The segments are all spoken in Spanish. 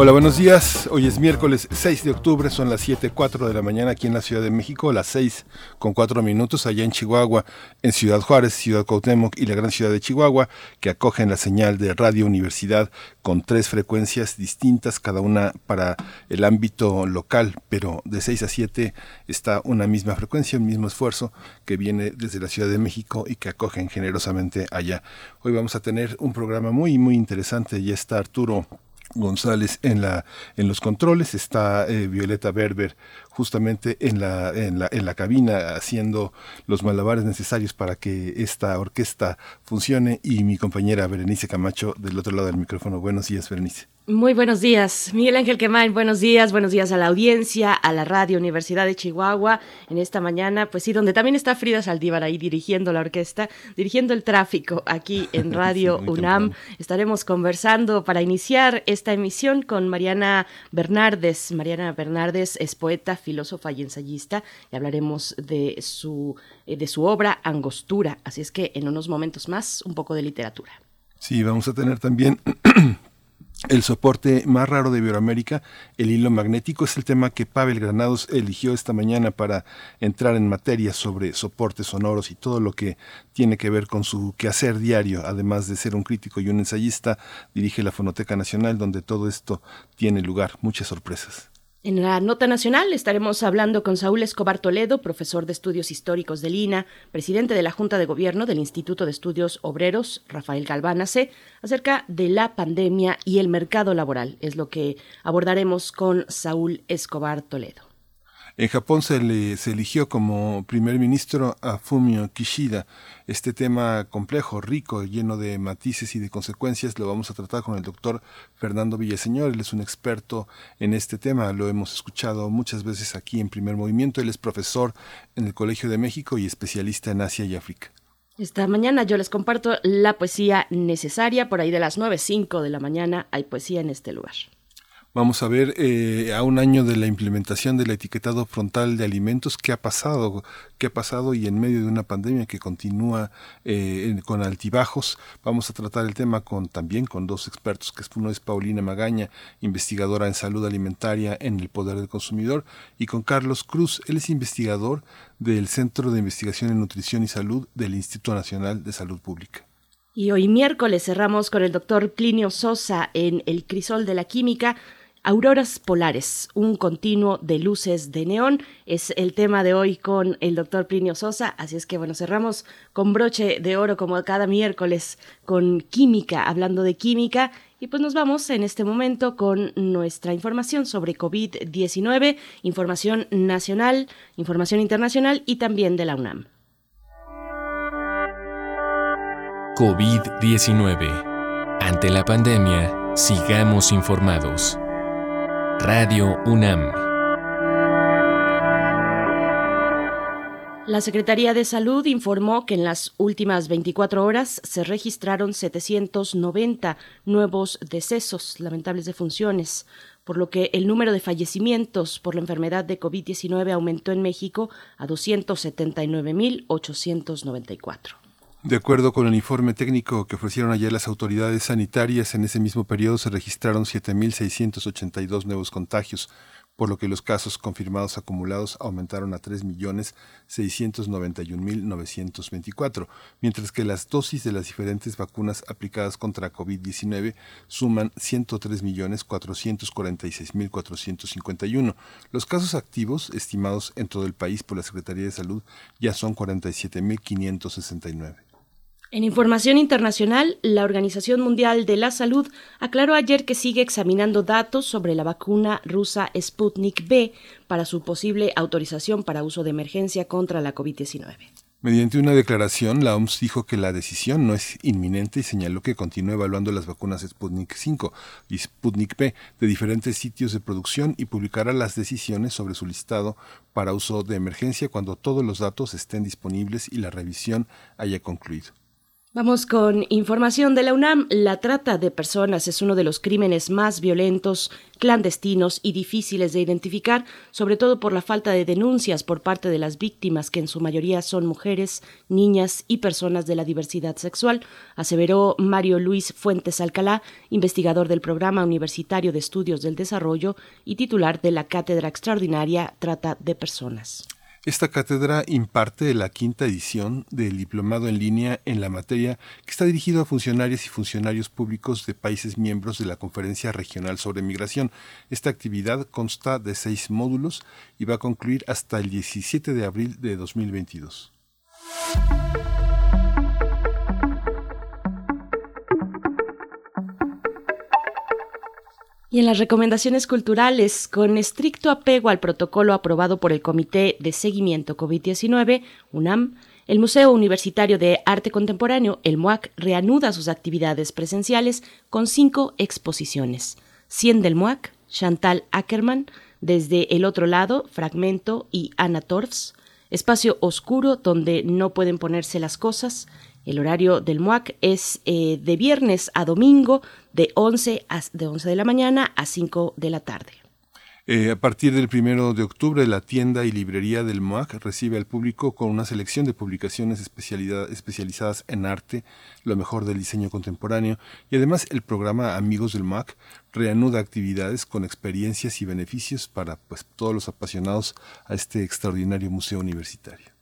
Hola, buenos días. Hoy es miércoles 6 de octubre, son las 7.04 de la mañana aquí en la Ciudad de México, las 6 con 4 minutos allá en Chihuahua, en Ciudad Juárez, Ciudad Cuauhtémoc y la gran ciudad de Chihuahua, que acogen la señal de Radio Universidad con tres frecuencias distintas, cada una para el ámbito local, pero de 6 a 7 está una misma frecuencia, un mismo esfuerzo que viene desde la Ciudad de México y que acogen generosamente allá. Hoy vamos a tener un programa muy, muy interesante. Ya está Arturo González en la en los controles está eh, Violeta Berber justamente en la, en la en la cabina haciendo los malabares necesarios para que esta orquesta funcione y mi compañera Berenice Camacho del otro lado del micrófono. Buenos días, Berenice. Muy buenos días, Miguel Ángel Quemain, buenos días, buenos días a la audiencia, a la radio Universidad de Chihuahua en esta mañana, pues sí, donde también está Frida Saldívar ahí dirigiendo la orquesta, dirigiendo el tráfico aquí en Radio UNAM. Estaremos conversando para iniciar esta emisión con Mariana Bernardes. Mariana Bernardes es poeta, filósofa y ensayista y hablaremos de su, eh, de su obra Angostura, así es que en unos momentos más un poco de literatura. Sí, vamos a tener también el soporte más raro de Iberoamérica, el hilo magnético, es el tema que Pavel Granados eligió esta mañana para entrar en materia sobre soportes sonoros y todo lo que tiene que ver con su quehacer diario, además de ser un crítico y un ensayista, dirige la Fonoteca Nacional, donde todo esto tiene lugar. Muchas sorpresas. En la nota nacional estaremos hablando con Saúl Escobar Toledo, profesor de estudios históricos de Lina, presidente de la Junta de Gobierno del Instituto de Estudios Obreros, Rafael Galvánase, acerca de la pandemia y el mercado laboral. Es lo que abordaremos con Saúl Escobar Toledo. En Japón se, le, se eligió como primer ministro a Fumio Kishida. Este tema complejo, rico, lleno de matices y de consecuencias lo vamos a tratar con el doctor Fernando Villaseñor. Él es un experto en este tema, lo hemos escuchado muchas veces aquí en Primer Movimiento. Él es profesor en el Colegio de México y especialista en Asia y África. Esta mañana yo les comparto la poesía necesaria. Por ahí de las 9.05 de la mañana hay poesía en este lugar. Vamos a ver eh, a un año de la implementación del etiquetado frontal de alimentos, qué ha pasado, qué ha pasado y en medio de una pandemia que continúa eh, con altibajos. Vamos a tratar el tema con también con dos expertos, que uno es Paulina Magaña, investigadora en salud alimentaria en el Poder del Consumidor, y con Carlos Cruz, él es investigador del Centro de Investigación en Nutrición y Salud del Instituto Nacional de Salud Pública. Y hoy miércoles cerramos con el doctor Plinio Sosa en El Crisol de la Química Auroras polares, un continuo de luces de neón, es el tema de hoy con el doctor Plinio Sosa, así es que bueno, cerramos con broche de oro como cada miércoles con química, hablando de química, y pues nos vamos en este momento con nuestra información sobre COVID-19, información nacional, información internacional y también de la UNAM. COVID-19. Ante la pandemia, sigamos informados. Radio UNAM. La Secretaría de Salud informó que en las últimas 24 horas se registraron 790 nuevos decesos lamentables de funciones, por lo que el número de fallecimientos por la enfermedad de COVID-19 aumentó en México a 279.894. De acuerdo con el informe técnico que ofrecieron ayer las autoridades sanitarias, en ese mismo periodo se registraron 7.682 nuevos contagios, por lo que los casos confirmados acumulados aumentaron a 3.691.924, mientras que las dosis de las diferentes vacunas aplicadas contra COVID-19 suman 103.446.451. Los casos activos, estimados en todo el país por la Secretaría de Salud, ya son 47.569. En información internacional, la Organización Mundial de la Salud aclaró ayer que sigue examinando datos sobre la vacuna rusa Sputnik B para su posible autorización para uso de emergencia contra la COVID-19. Mediante una declaración, la OMS dijo que la decisión no es inminente y señaló que continúa evaluando las vacunas Sputnik 5 y Sputnik P de diferentes sitios de producción y publicará las decisiones sobre su listado para uso de emergencia cuando todos los datos estén disponibles y la revisión haya concluido. Vamos con información de la UNAM. La trata de personas es uno de los crímenes más violentos, clandestinos y difíciles de identificar, sobre todo por la falta de denuncias por parte de las víctimas, que en su mayoría son mujeres, niñas y personas de la diversidad sexual, aseveró Mario Luis Fuentes Alcalá, investigador del Programa Universitario de Estudios del Desarrollo y titular de la Cátedra Extraordinaria Trata de Personas. Esta cátedra imparte la quinta edición del diplomado en línea en la materia que está dirigido a funcionarios y funcionarios públicos de países miembros de la Conferencia Regional sobre Migración. Esta actividad consta de seis módulos y va a concluir hasta el 17 de abril de 2022. Y en las recomendaciones culturales, con estricto apego al protocolo aprobado por el Comité de Seguimiento COVID-19, UNAM, el Museo Universitario de Arte Contemporáneo, el MUAC, reanuda sus actividades presenciales con cinco exposiciones. 100 del MUAC, Chantal Ackerman, Desde el otro lado, Fragmento y Ana Torfs, Espacio Oscuro donde no pueden ponerse las cosas, el horario del MUAC es eh, de viernes a domingo de 11, de 11 de la mañana a 5 de la tarde. Eh, a partir del primero de octubre, la tienda y librería del MOAC recibe al público con una selección de publicaciones especializadas en arte, lo mejor del diseño contemporáneo, y además el programa Amigos del MOAC reanuda actividades con experiencias y beneficios para pues, todos los apasionados a este extraordinario museo universitario.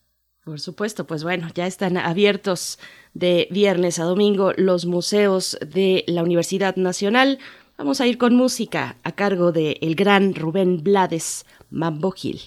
Por supuesto, pues bueno, ya están abiertos de viernes a domingo los museos de la Universidad Nacional. Vamos a ir con música a cargo de el gran Rubén Blades, Mambo Gil.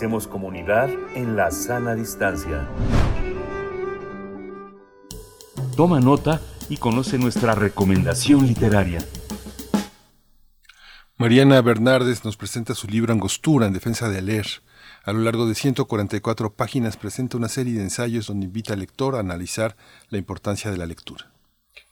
Hacemos comunidad en la sana distancia. Toma nota y conoce nuestra recomendación literaria. Mariana Bernardes nos presenta su libro Angostura en defensa de leer. A lo largo de 144 páginas presenta una serie de ensayos donde invita al lector a analizar la importancia de la lectura.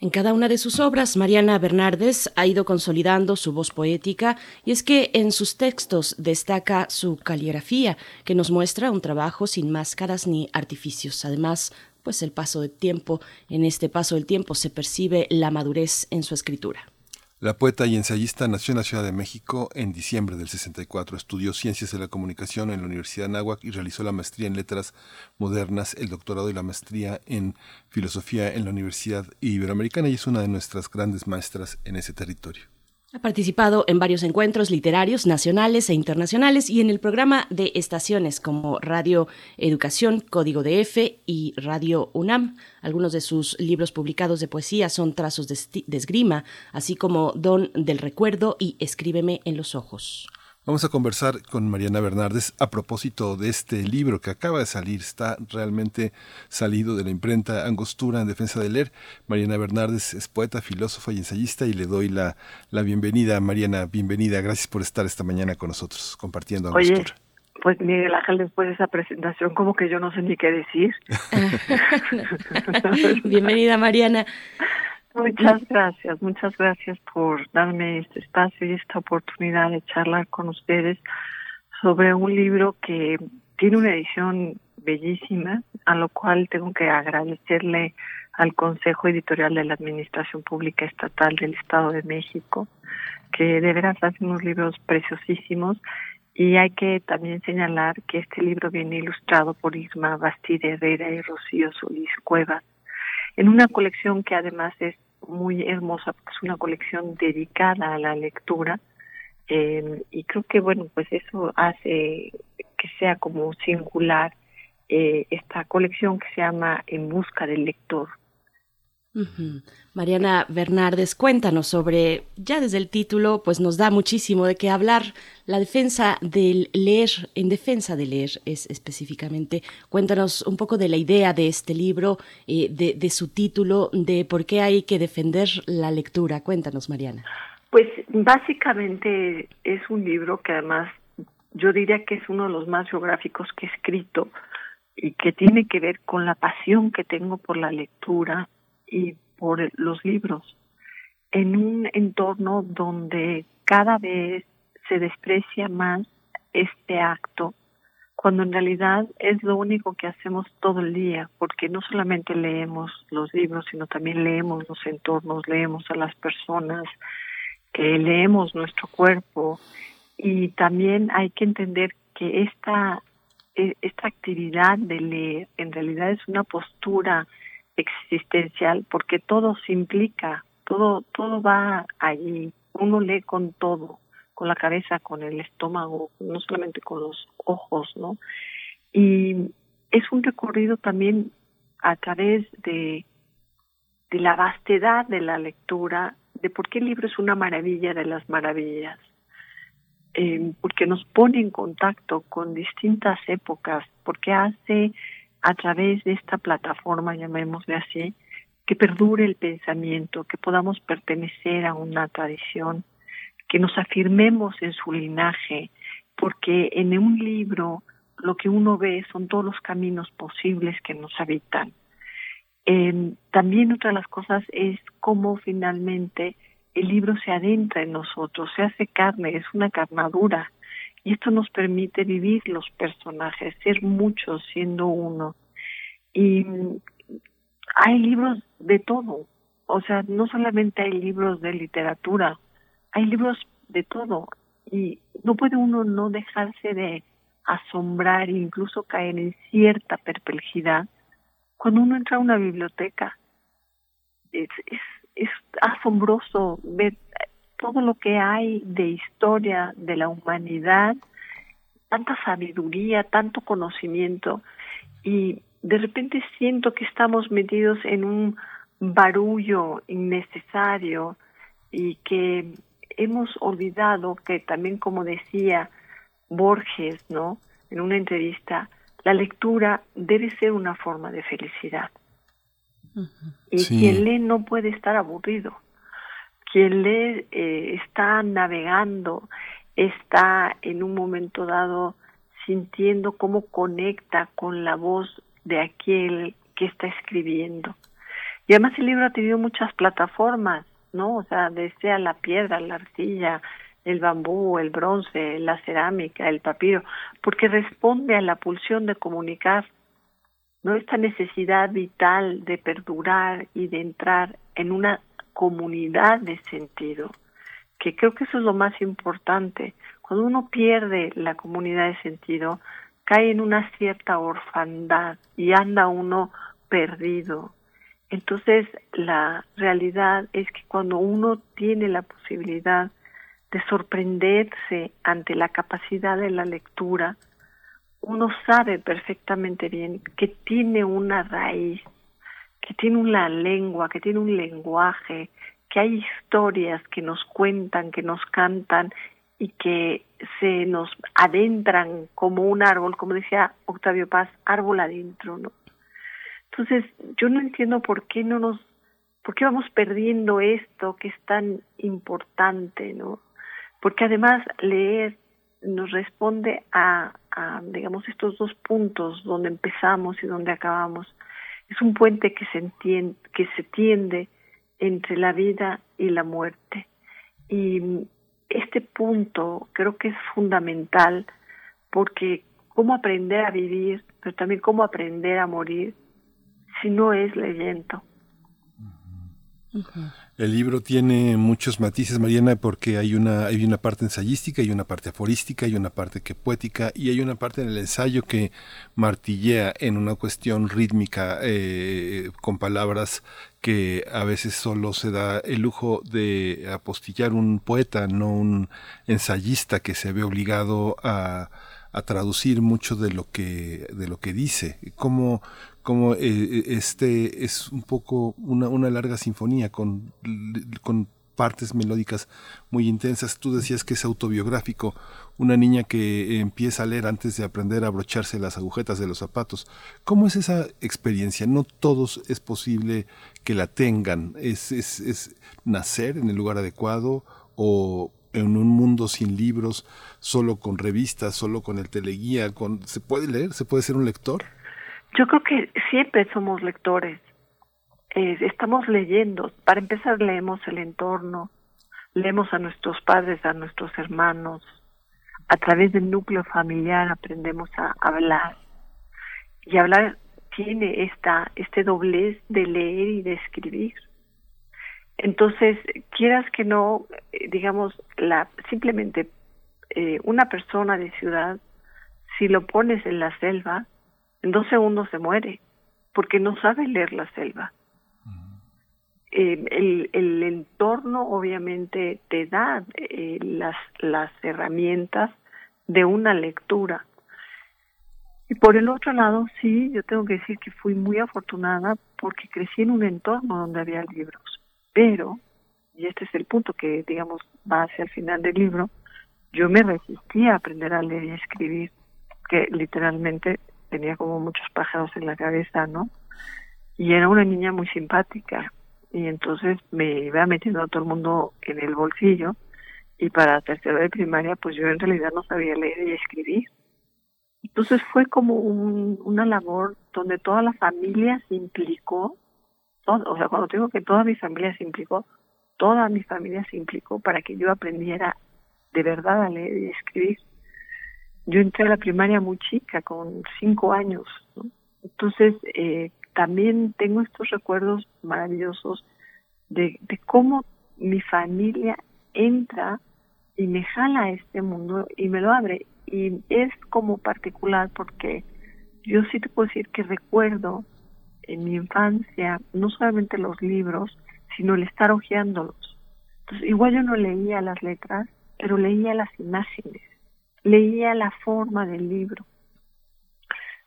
En cada una de sus obras, Mariana Bernardes ha ido consolidando su voz poética y es que en sus textos destaca su caligrafía, que nos muestra un trabajo sin máscaras ni artificios. Además, pues el paso del tiempo, en este paso del tiempo se percibe la madurez en su escritura. La poeta y ensayista nació en la Ciudad de México en diciembre del 64. Estudió Ciencias de la Comunicación en la Universidad de Anáhuac y realizó la maestría en Letras Modernas, el doctorado y la maestría en Filosofía en la Universidad Iberoamericana y es una de nuestras grandes maestras en ese territorio. Ha participado en varios encuentros literarios nacionales e internacionales y en el programa de estaciones como Radio Educación, Código de F y Radio UNAM. Algunos de sus libros publicados de poesía son Trazos de, Esgrima, así como Don del Recuerdo y Escríbeme en los Ojos. Vamos a conversar con Mariana Bernardes a propósito de este libro que acaba de salir, está realmente salido de la imprenta Angostura en Defensa de Leer. Mariana Bernardes es poeta, filósofa y ensayista y le doy la, la bienvenida. Mariana, bienvenida, gracias por estar esta mañana con nosotros compartiendo Angostura. pues Miguel Ángel, después de esa presentación, como que yo no sé ni qué decir. bienvenida Mariana. Muchas gracias, muchas gracias por darme este espacio y esta oportunidad de charlar con ustedes sobre un libro que tiene una edición bellísima, a lo cual tengo que agradecerle al Consejo Editorial de la Administración Pública Estatal del Estado de México, que de veras hace unos libros preciosísimos. Y hay que también señalar que este libro viene ilustrado por Isma Bastide Herrera y Rocío Solís Cuevas, en una colección que además es muy hermosa, es una colección dedicada a la lectura eh, y creo que bueno, pues eso hace que sea como singular eh, esta colección que se llama En busca del lector. Mariana Bernardes, cuéntanos sobre, ya desde el título, pues nos da muchísimo de qué hablar, la defensa del leer, en defensa de leer es específicamente. Cuéntanos un poco de la idea de este libro, eh, de, de su título, de por qué hay que defender la lectura. Cuéntanos, Mariana. Pues básicamente es un libro que además yo diría que es uno de los más geográficos que he escrito y que tiene que ver con la pasión que tengo por la lectura y por los libros. En un entorno donde cada vez se desprecia más este acto cuando en realidad es lo único que hacemos todo el día, porque no solamente leemos los libros, sino también leemos los entornos, leemos a las personas, que leemos nuestro cuerpo. Y también hay que entender que esta, e, esta actividad de leer en realidad es una postura existencial porque todo se implica, todo, todo va allí, uno lee con todo, con la cabeza, con el estómago, no solamente con los ojos, ¿no? Y es un recorrido también a través de, de la vastedad de la lectura, de por qué el libro es una maravilla de las maravillas, eh, porque nos pone en contacto con distintas épocas, porque hace a través de esta plataforma, llamémosle así, que perdure el pensamiento, que podamos pertenecer a una tradición, que nos afirmemos en su linaje, porque en un libro lo que uno ve son todos los caminos posibles que nos habitan. Eh, también otra de las cosas es cómo finalmente el libro se adentra en nosotros, se hace carne, es una carnadura, y esto nos permite vivir los personajes, ser muchos siendo uno. Y hay libros de todo, o sea, no solamente hay libros de literatura, hay libros de todo y no puede uno no dejarse de asombrar e incluso caer en cierta perplejidad cuando uno entra a una biblioteca. Es, es, asombroso ver todo lo que hay de historia de la humanidad, tanta sabiduría, tanto conocimiento, y de repente siento que estamos metidos en un barullo innecesario y que hemos olvidado que también, como decía Borges, ¿no? En una entrevista, la lectura debe ser una forma de felicidad. Y quien lee no puede estar aburrido. Quien lee eh, está navegando, está en un momento dado sintiendo cómo conecta con la voz de aquel que está escribiendo. Y además el libro ha tenido muchas plataformas, ¿no? O sea, desea la piedra, la arcilla, el bambú, el bronce, la cerámica, el papiro, porque responde a la pulsión de comunicar, ¿no? Esta necesidad vital de perdurar y de entrar en una comunidad de sentido, que creo que eso es lo más importante. Cuando uno pierde la comunidad de sentido, cae en una cierta orfandad y anda uno perdido. Entonces, la realidad es que cuando uno tiene la posibilidad de sorprenderse ante la capacidad de la lectura, uno sabe perfectamente bien que tiene una raíz, que tiene una lengua, que tiene un lenguaje, que hay historias que nos cuentan, que nos cantan y que se nos adentran como un árbol, como decía Octavio Paz, árbol adentro, ¿no? Entonces, yo no entiendo por qué no nos, por qué vamos perdiendo esto que es tan importante, ¿no? Porque además leer nos responde a, a digamos, estos dos puntos donde empezamos y donde acabamos. Es un puente que se entiende, que se tiende entre la vida y la muerte. Y este punto creo que es fundamental porque cómo aprender a vivir, pero también cómo aprender a morir si no es leyendo. El libro tiene muchos matices, Mariana, porque hay una, hay una parte ensayística, hay una parte aforística, hay una parte que poética y hay una parte en el ensayo que martillea en una cuestión rítmica eh, con palabras que a veces solo se da el lujo de apostillar un poeta, no un ensayista que se ve obligado a, traducir mucho de lo que de lo que dice. ¿Cómo, como eh, eh, este es un poco una, una larga sinfonía con, con partes melódicas muy intensas. Tú decías que es autobiográfico, una niña que empieza a leer antes de aprender a abrocharse las agujetas de los zapatos. ¿Cómo es esa experiencia? No todos es posible que la tengan. ¿Es, es, es nacer en el lugar adecuado o en un mundo sin libros, solo con revistas, solo con el teleguía? Con, ¿Se puede leer? ¿Se puede ser un lector? Yo creo que siempre somos lectores. Eh, estamos leyendo. Para empezar, leemos el entorno, leemos a nuestros padres, a nuestros hermanos. A través del núcleo familiar aprendemos a hablar. Y hablar tiene esta, este doblez de leer y de escribir. Entonces, quieras que no, eh, digamos, la simplemente eh, una persona de ciudad, si lo pones en la selva, en dos segundos se muere porque no sabe leer la selva. Eh, el, el, entorno obviamente te da eh, las, las herramientas de una lectura. Y por el otro lado, sí, yo tengo que decir que fui muy afortunada porque crecí en un entorno donde había libros. Pero, y este es el punto que, digamos, va hacia el final del libro, yo me resistía a aprender a leer y escribir, que literalmente tenía como muchos pájaros en la cabeza, ¿no? Y era una niña muy simpática y entonces me iba metiendo a todo el mundo en el bolsillo y para tercero de primaria pues yo en realidad no sabía leer y escribir. Entonces fue como un, una labor donde toda la familia se implicó, o sea, cuando digo que toda mi familia se implicó, toda mi familia se implicó para que yo aprendiera de verdad a leer y escribir yo entré a la primaria muy chica, con cinco años. Entonces, eh, también tengo estos recuerdos maravillosos de, cómo mi familia entra y me jala a este mundo y me lo abre. Y es como particular porque yo sí te puedo decir que recuerdo en mi infancia no solamente los libros, sino el estar hojeándolos. Entonces, igual yo no leía las letras, pero leía las imágenes leía la forma del libro.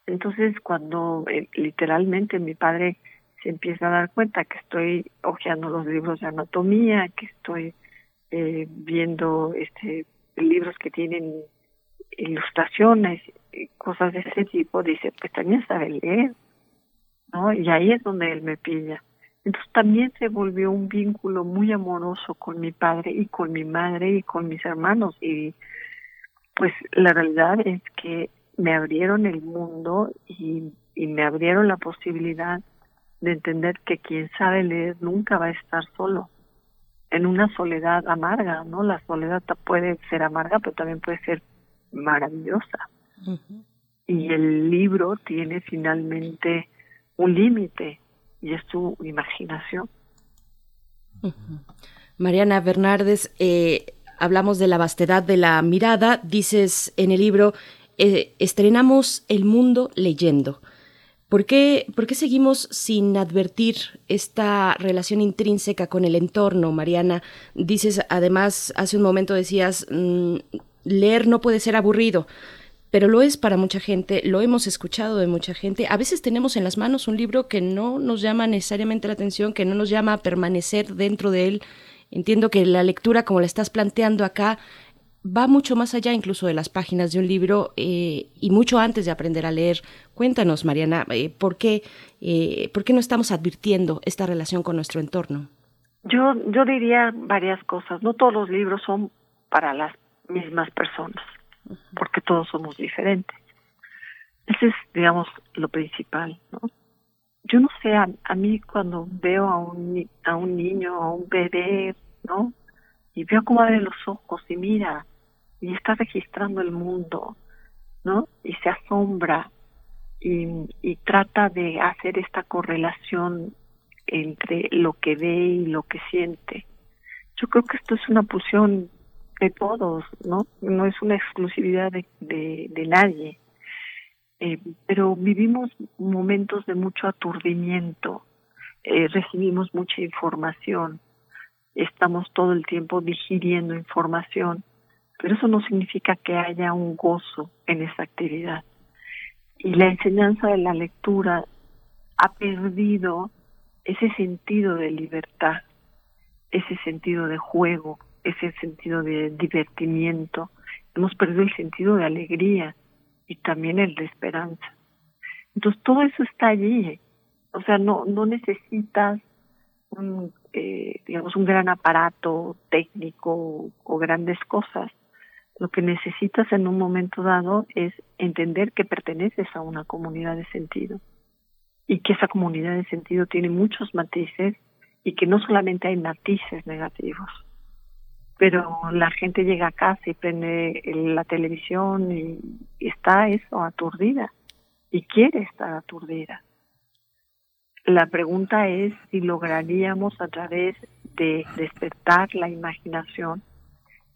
Entonces, cuando eh, literalmente mi padre se empieza a dar cuenta que estoy hojeando los libros de anatomía, que estoy eh, viendo este libros que tienen ilustraciones, cosas de ese tipo, dice, pues también sabe leer, ¿no? Y ahí es donde él me pilla. Entonces también se volvió un vínculo muy amoroso con mi padre y con mi madre y con mis hermanos. Y pues la realidad es que me abrieron el mundo y, y me abrieron la posibilidad de entender que quien sabe leer nunca va a estar solo en una soledad amarga, ¿no? La soledad puede ser amarga, pero también puede ser maravillosa. Y el libro tiene finalmente un límite y es tu imaginación. Mariana Bernardes, eh, hablamos de la vastedad de la mirada, dices en el libro, eh, estrenamos el mundo leyendo. ¿Por qué, ¿Por qué seguimos sin advertir esta relación intrínseca con el entorno, Mariana? Dices, además, hace un momento decías, mm, leer no puede ser aburrido, pero lo es para mucha gente, lo hemos escuchado de mucha gente. A veces tenemos en las manos un libro que no nos llama necesariamente la atención, que no nos llama a permanecer dentro de él. Entiendo que la lectura, como la estás planteando acá, va mucho más allá incluso de las páginas de un libro eh, y mucho antes de aprender a leer. Cuéntanos, Mariana, eh, ¿por, qué, eh, ¿por qué no estamos advirtiendo esta relación con nuestro entorno? Yo, yo diría varias cosas. No todos los libros son para las mismas personas, porque todos somos diferentes. Ese es, digamos, lo principal, ¿no? Yo no sé, a, a mí cuando veo a un, a un niño, a un bebé, ¿no? Y veo cómo abre los ojos y mira, y está registrando el mundo, ¿no? Y se asombra y, y trata de hacer esta correlación entre lo que ve y lo que siente. Yo creo que esto es una pulsión de todos, ¿no? No es una exclusividad de, de, de nadie. Eh, pero vivimos momentos de mucho aturdimiento, eh, recibimos mucha información, estamos todo el tiempo digiriendo información pero eso no significa que haya un gozo en esa actividad. Y la enseñanza de la lectura ha perdido ese sentido de libertad, ese sentido de juego, ese sentido de divertimiento. Hemos perdido el sentido de alegría y también el de esperanza. Entonces todo eso está allí. O sea, no, no necesitas un, eh, digamos, un gran aparato técnico o grandes cosas lo que necesitas en un momento dado es entender que perteneces a una comunidad de sentido y que esa comunidad de sentido tiene muchos matices y que no solamente hay matices negativos, pero la gente llega a casa y prende la televisión y está eso aturdida y quiere estar aturdida. La pregunta es si lograríamos a través de despertar la imaginación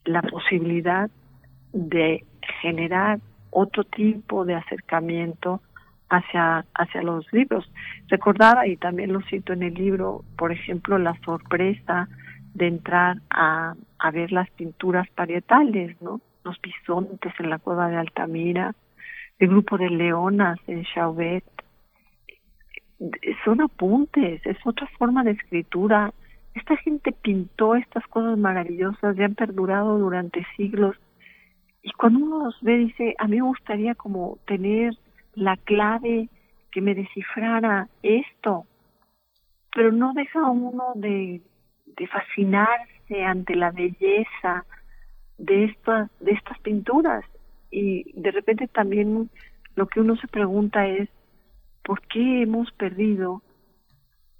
la posibilidad de generar otro tipo de acercamiento hacia, hacia los libros. Recordaba, y también lo cito en el libro, por ejemplo, la sorpresa de entrar a, a ver las pinturas parietales, ¿no? Los bisontes en la cueva de Altamira, el grupo de leonas en Chauvet. Son apuntes, es otra forma de escritura. Esta gente pintó estas cosas maravillosas y han perdurado durante siglos y cuando uno los ve, dice, a mí me gustaría como tener la clave que me descifrara esto, pero no deja uno de, de fascinarse ante la belleza de estas, de estas pinturas. Y de repente también lo que uno se pregunta es, ¿por qué hemos perdido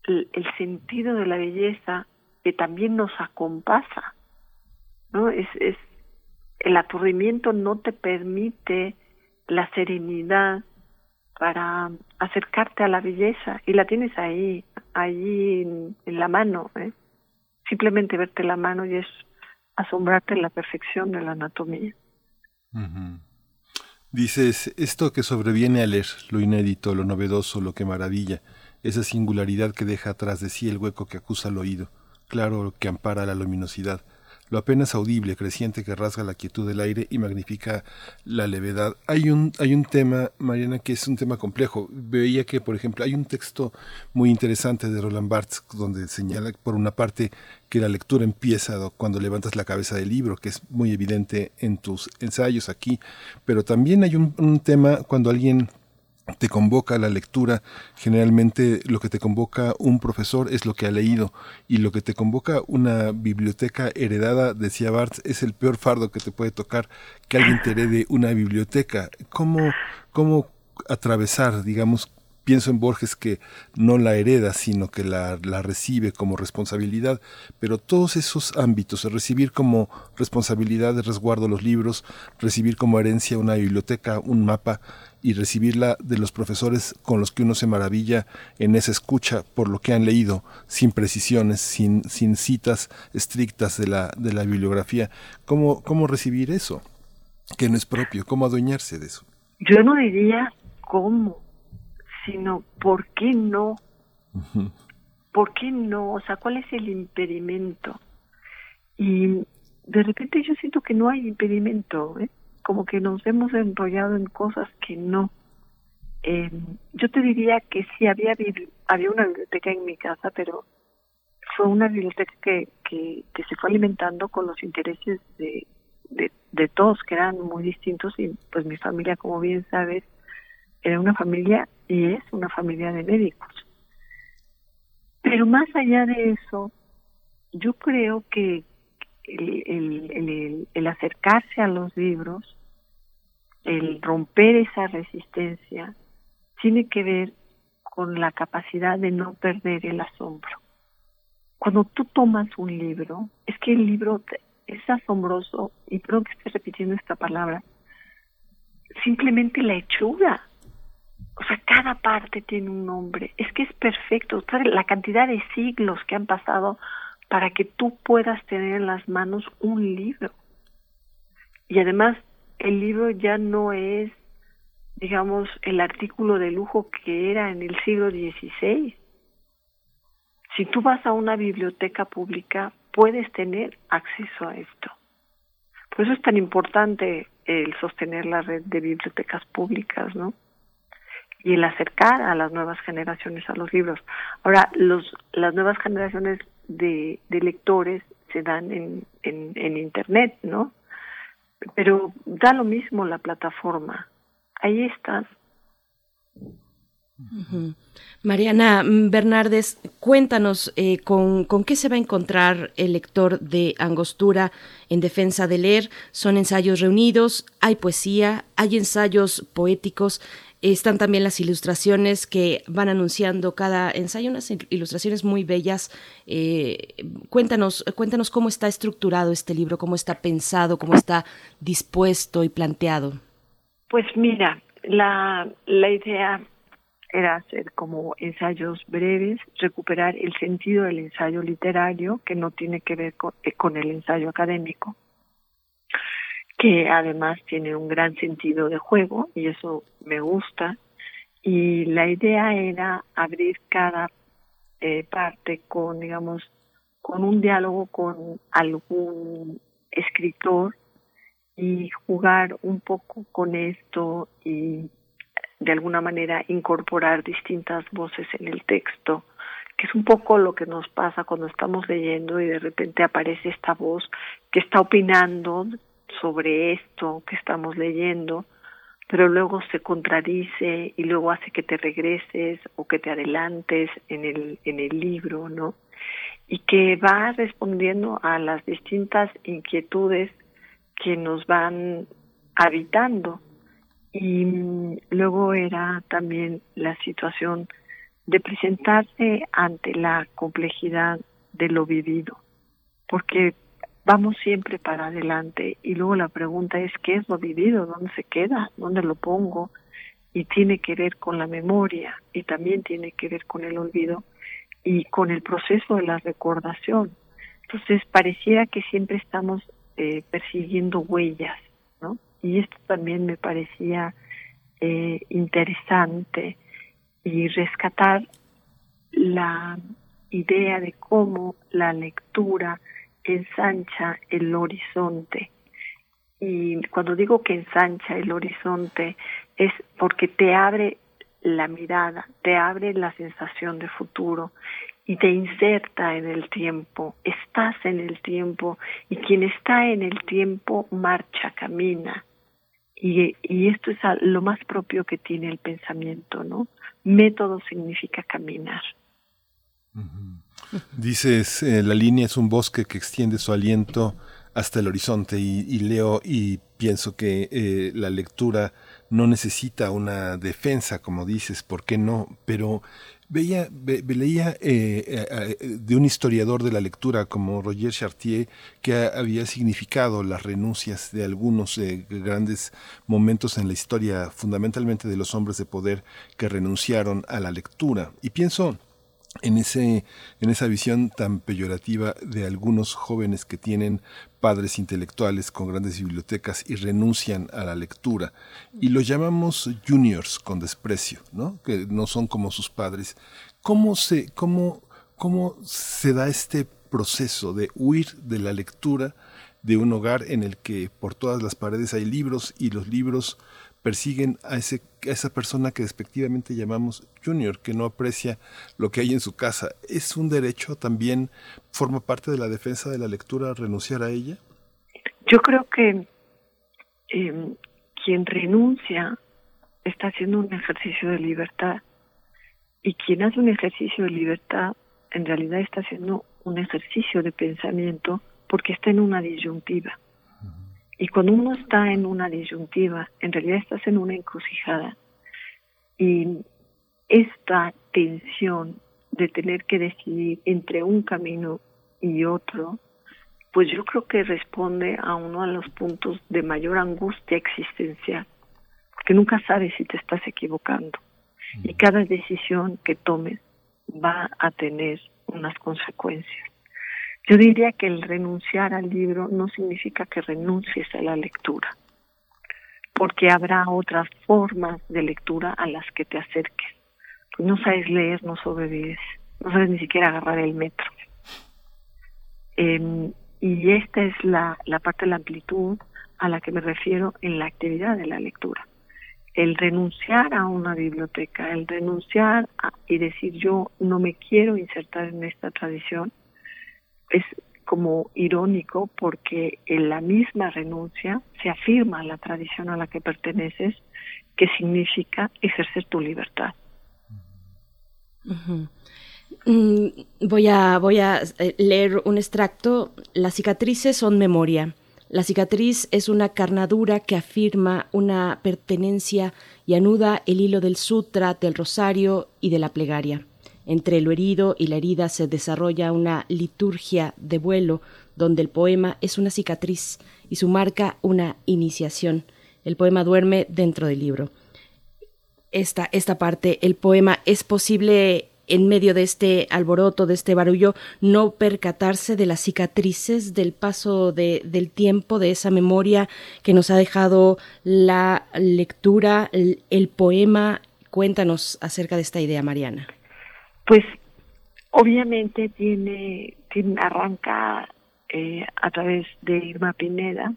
el, sentido de la belleza que también nos acompasa? ¿No? Es, es el aturdimiento no te permite la serenidad para acercarte a la belleza y la tienes ahí, ahí en, la mano. ¿eh? Simplemente verte la mano y es asombrarte en la perfección de la anatomía. Dices, esto que sobreviene a leer, lo inédito, lo novedoso, lo que maravilla, esa singularidad que deja atrás de sí el hueco que acusa al oído, claro que ampara la luminosidad, lo apenas audible, creciente que rasga la quietud del aire y magnifica la levedad. Hay un, hay un tema, Mariana, que es un tema complejo. Veía que, por ejemplo, hay un texto muy interesante de Roland Barthes donde señala, por una parte, que la lectura empieza cuando levantas la cabeza del libro, que es muy evidente en tus ensayos aquí, pero también hay un, un tema cuando alguien te convoca a la lectura, generalmente lo que te convoca un profesor es lo que ha leído y lo que te convoca una biblioteca heredada, decía Barthes, es el peor fardo que te puede tocar que alguien te herede una biblioteca. ¿Cómo, cómo atravesar, digamos, pienso en Borges que no la hereda, sino que la, la, recibe como responsabilidad, pero todos esos ámbitos, recibir como responsabilidad de resguardo los libros, recibir como herencia una biblioteca, un mapa, y recibirla de los profesores con los que uno se maravilla en esa escucha por lo que han leído, sin precisiones, sin, sin citas estrictas de la, de la bibliografía. ¿Cómo, ¿Cómo recibir eso? Que no es propio, ¿cómo adueñarse de eso? Yo no diría cómo, sino por qué no. ¿Por qué no? O sea, ¿cuál es el impedimento? Y de repente yo siento que no hay impedimento, ¿eh? Como que nos hemos enrollado en cosas que no. Eh, yo te diría que sí había había una biblioteca en mi casa, pero fue una biblioteca que, que, se fue alimentando con los intereses de, de, todos, que eran muy distintos, y pues mi familia, como bien sabes, era una familia y es una familia de médicos. Pero más allá de eso, yo creo que el, acercarse a los libros el romper esa resistencia tiene que ver con la capacidad de no perder el asombro. Cuando tú tomas un libro, es que el libro es asombroso, y creo que estoy repitiendo esta palabra, simplemente la hechura. O sea, cada parte tiene un nombre. Es que es perfecto. La cantidad de siglos que han pasado para que tú puedas tener en las manos un libro. Y además el libro ya no es, digamos, el artículo de lujo que era en el siglo XVI. Si tú vas a una biblioteca pública, puedes tener acceso a esto. Por eso es tan importante el sostener la red de bibliotecas públicas, ¿no? Y el acercar a las nuevas generaciones a los libros. Ahora, los, las nuevas generaciones de, lectores se dan en, en, en Internet, ¿no? pero da lo mismo la plataforma. Ahí estás. Mariana Bernardes, cuéntanos eh, con, con, qué se va a encontrar el lector de Angostura en defensa de leer. Son ensayos reunidos, hay poesía, hay ensayos poéticos, están también las ilustraciones que van anunciando cada ensayo, unas ilustraciones muy bellas. Eh, cuéntanos, cuéntanos cómo está estructurado este libro, cómo está pensado, cómo está dispuesto y planteado. Pues mira, la, la idea era hacer como ensayos breves, recuperar el sentido del ensayo literario, que no tiene que ver con, eh, con el ensayo académico que además tiene un gran sentido de juego y eso me gusta. Y la idea era abrir cada eh, parte con, digamos, con un diálogo con algún escritor y jugar un poco con esto y de alguna manera incorporar distintas voces en el texto, que es un poco lo que nos pasa cuando estamos leyendo y de repente aparece esta voz que está opinando sobre esto que estamos leyendo, pero luego se contradice y luego hace que te regreses o que te adelantes en el, en el libro, ¿no? Y que va respondiendo a las distintas inquietudes que nos van habitando. Y luego era también la situación de presentarse ante la complejidad de lo vivido, porque vamos siempre para adelante y luego la pregunta es qué es lo vivido, dónde se queda, dónde lo pongo y tiene que ver con la memoria y también tiene que ver con el olvido y con el proceso de la recordación. Entonces pareciera que siempre estamos eh, persiguiendo huellas, ¿no? Y esto también me parecía eh, interesante y rescatar la idea de cómo la lectura ensancha el horizonte. Y cuando digo que ensancha el horizonte es porque te abre la mirada, te abre la sensación de futuro y te inserta en el tiempo, estás en el tiempo y quien está en el tiempo marcha, camina. Y, y esto es lo más propio que tiene el pensamiento, ¿no? Método significa caminar. Dices, eh, la línea es un bosque que extiende su aliento hasta el horizonte y, leo y pienso que eh, la lectura no necesita una defensa, como dices, ¿por qué no? Pero veía, leía eh, de un historiador de la lectura como Roger Chartier que había significado las renuncias de algunos grandes momentos en la historia, fundamentalmente de los hombres de poder que renunciaron a la lectura. Y pienso en, ese, en esa visión tan peyorativa de algunos jóvenes que tienen padres intelectuales con grandes bibliotecas y renuncian a la lectura. Y los llamamos juniors con desprecio, ¿no? que no son como sus padres. ¿Cómo se, cómo, cómo se da este proceso de huir de la lectura de un hogar en el que por todas las paredes hay libros y los libros persiguen a, ese, a esa persona que despectivamente llamamos junior, que no aprecia lo que hay en su casa. ¿Es un derecho también, forma parte de la defensa de la lectura, renunciar a ella? Yo creo que em, quien renuncia está haciendo un ejercicio de libertad y quien hace un ejercicio de libertad en realidad está haciendo un ejercicio de pensamiento porque está en una disyuntiva. Y cuando uno está en una disyuntiva, en realidad estás en una encrucijada. Y esta tensión de tener que decidir entre un camino y otro, pues yo creo que responde a uno de los puntos de mayor angustia existencial, porque nunca sabes si te estás equivocando. Y cada decisión que tomes va a tener unas consecuencias. Yo diría que el renunciar al libro no significa que renuncies a la lectura, porque habrá otras formas de lectura a las que te acerques. No sabes leer, no sobrevives, no sabes ni siquiera agarrar el metro. Em, y esta es la, la parte de la amplitud a la que me refiero en la actividad de la lectura. El renunciar a una biblioteca, el renunciar y decir yo no me quiero insertar en esta tradición, es como irónico porque en la misma renuncia se afirma la tradición a la que perteneces, que significa ejercer tu libertad. Mm, voy a, voy a eh, leer un extracto. Las cicatrices son memoria. La cicatriz es una carnadura que afirma una pertenencia y anuda el hilo del sutra, del rosario y de la plegaria. Entre lo herido y la herida se desarrolla una liturgia de vuelo donde el poema es una cicatriz y su marca una iniciación. El poema duerme dentro del libro. Esta, esta parte, el poema, es posible en medio de este alboroto, de este barullo, no percatarse de las cicatrices del paso de, del tiempo, de esa memoria que nos ha dejado la lectura, el poema. Cuéntanos acerca de esta idea, Mariana pues obviamente tiene, tiene arranca eh, a través de Irma Pineda,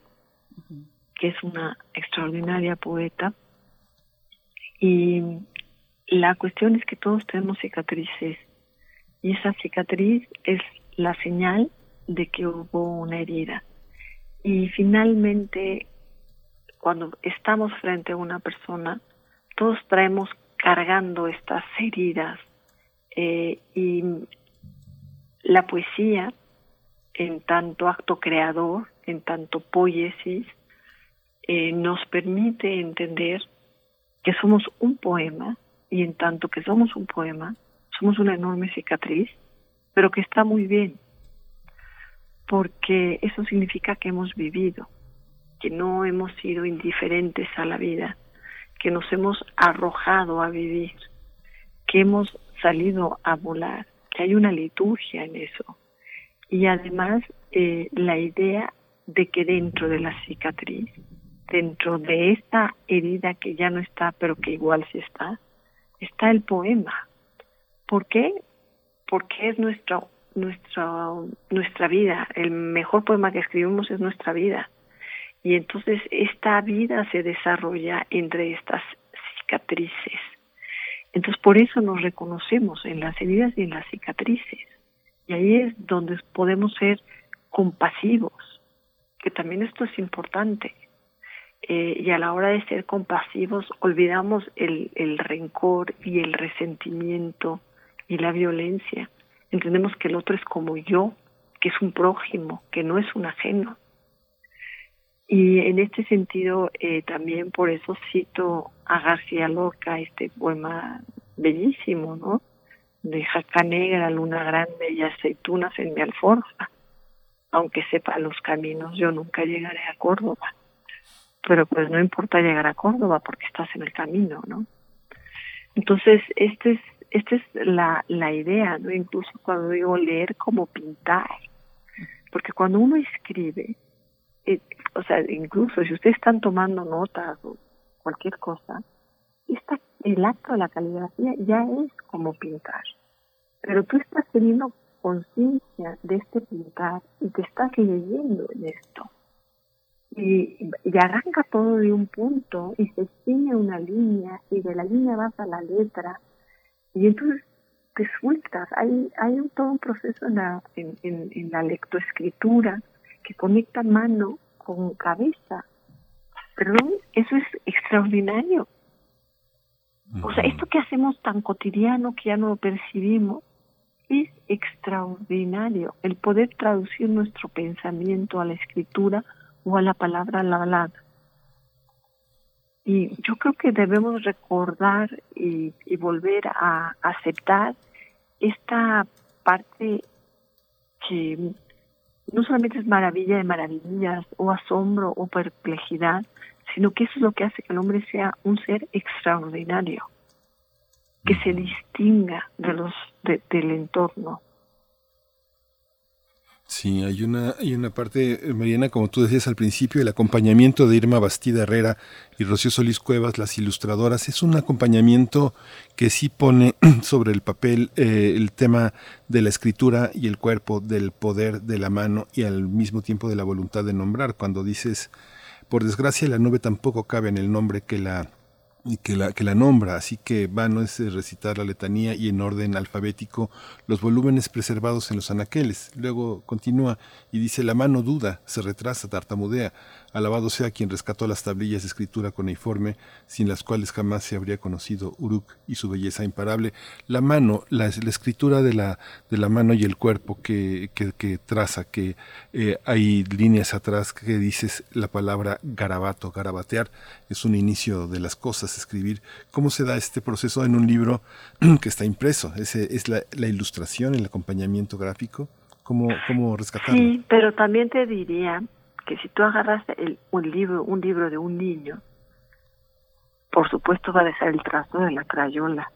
que es una extraordinaria poeta, y la cuestión es que todos tenemos cicatrices, y esa cicatriz es la señal de que hubo una herida. Y finalmente, cuando estamos frente a una persona, todos traemos cargando estas heridas eh, y la poesía, en tanto acto creador, en tanto poiesis, eh, nos permite entender que somos un poema y en tanto que somos un poema, somos una enorme cicatriz, pero que está muy bien, porque eso significa que hemos vivido, que no hemos sido indiferentes a la vida, que nos hemos arrojado a vivir, que hemos salido a volar, que hay una liturgia en eso. Y además eh, la idea de que dentro de la cicatriz, dentro de esta herida que ya no está, pero que igual sí está, está el poema. ¿Por qué? Porque es nuestro, nuestra, nuestra vida. El mejor poema que escribimos es nuestra vida. Y entonces esta vida se desarrolla entre estas cicatrices. Entonces por eso nos reconocemos en las heridas y en las cicatrices. Y ahí es donde podemos ser compasivos, que también esto es importante. Eh, y a la hora de ser compasivos olvidamos el, el rencor y el resentimiento y la violencia. Entendemos que el otro es como yo, que es un prójimo, que no es un ajeno. Y en este sentido, eh, también por eso cito a García Lorca, este poema bellísimo, ¿no? De jaca negra, luna grande y aceitunas en mi alforja. Aunque sepa los caminos, yo nunca llegaré a Córdoba pero pues no importa llegar a Córdoba porque estás en el camino, ¿no? Entonces, esta es, esta es la, la idea, ¿no? Incluso cuando digo leer como pintar, porque cuando uno escribe, eh, o sea, incluso si ustedes están tomando notas o cualquier cosa, esta, el acto de la caligrafía ya es como pintar, pero tú estás teniendo conciencia de este pintar y te estás leyendo en esto. Y, arranca todo de un punto y se sigue una línea y de la línea vas a la letra. Y entonces te sueltas. Hay, hay un, todo un proceso en la, en, la lectoescritura que conecta mano con cabeza. Perdón, eso es extraordinario. O sea, esto que hacemos tan cotidiano que ya no lo percibimos es extraordinario. El poder traducir nuestro pensamiento a la escritura o a la palabra la hablada. Y yo creo que debemos recordar y, volver a aceptar esta parte que no solamente es maravilla de maravillas o asombro o perplejidad, sino que eso es lo que hace que el hombre sea un ser extraordinario, que se distinga de los del entorno, Sí, hay una, hay una parte, eh, Mariana, como tú decías al principio, el acompañamiento de Irma Bastida Herrera y Rocío Solís Cuevas, las ilustradoras, es un acompañamiento que sí pone sobre el papel eh, el tema de la escritura y el cuerpo, del poder de la mano y al mismo tiempo de la voluntad de nombrar. Cuando dices, por desgracia, la nube tampoco cabe en el nombre que la que la, que la nombra, así que vano es eh, recitar la letanía y en orden alfabético los volúmenes preservados en los anaqueles. Luego continúa y dice, la mano duda, se retrasa, tartamudea, Alabado sea quien rescató las tablillas de escritura cuneiforme, sin las cuales jamás se habría conocido Uruk y su belleza imparable. La mano, la, escritura de la, de la mano y el cuerpo que, que, traza, que eh, hay líneas atrás que dices la palabra garabato, garabatear, es un inicio de las cosas, escribir. ¿Cómo se da este proceso en un libro que está impreso? ¿Es, es la, la ilustración, el acompañamiento gráfico? ¿Cómo, cómo rescatarlo? Sí, pero también te diría que si tú agarras el, un libro, un libro de un niño, por supuesto va a ser el trazo de la crayola.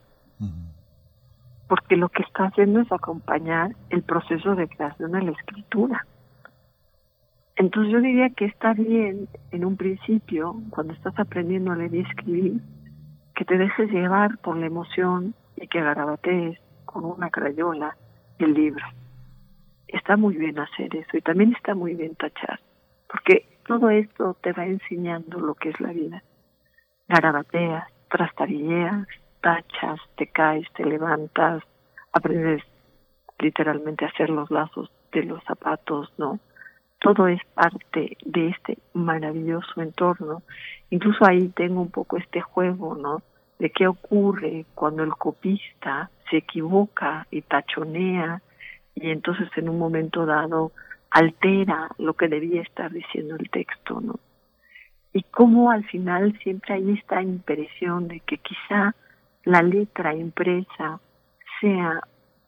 Porque lo que está haciendo es acompañar el proceso de creación de la escritura. Entonces yo diría que está bien en un principio, cuando estás aprendiendo a leer y escribir, que te dejes llevar por la emoción y que garabatees con una crayola el libro. Está muy bien hacer eso y también está muy bien tachar porque todo esto te va enseñando lo que es la vida. Garabateas, trastabilleas, tachas, te caes, te levantas, aprendes literalmente a hacer los lazos de los zapatos, ¿no? Todo es parte de este maravilloso entorno. Incluso ahí tengo un poco este juego, ¿no? De qué ocurre cuando el copista se equivoca y tachonea y entonces en un momento dado altera lo que debía estar diciendo el texto, ¿no? Y cómo al final siempre hay esta impresión de que quizá la letra impresa sea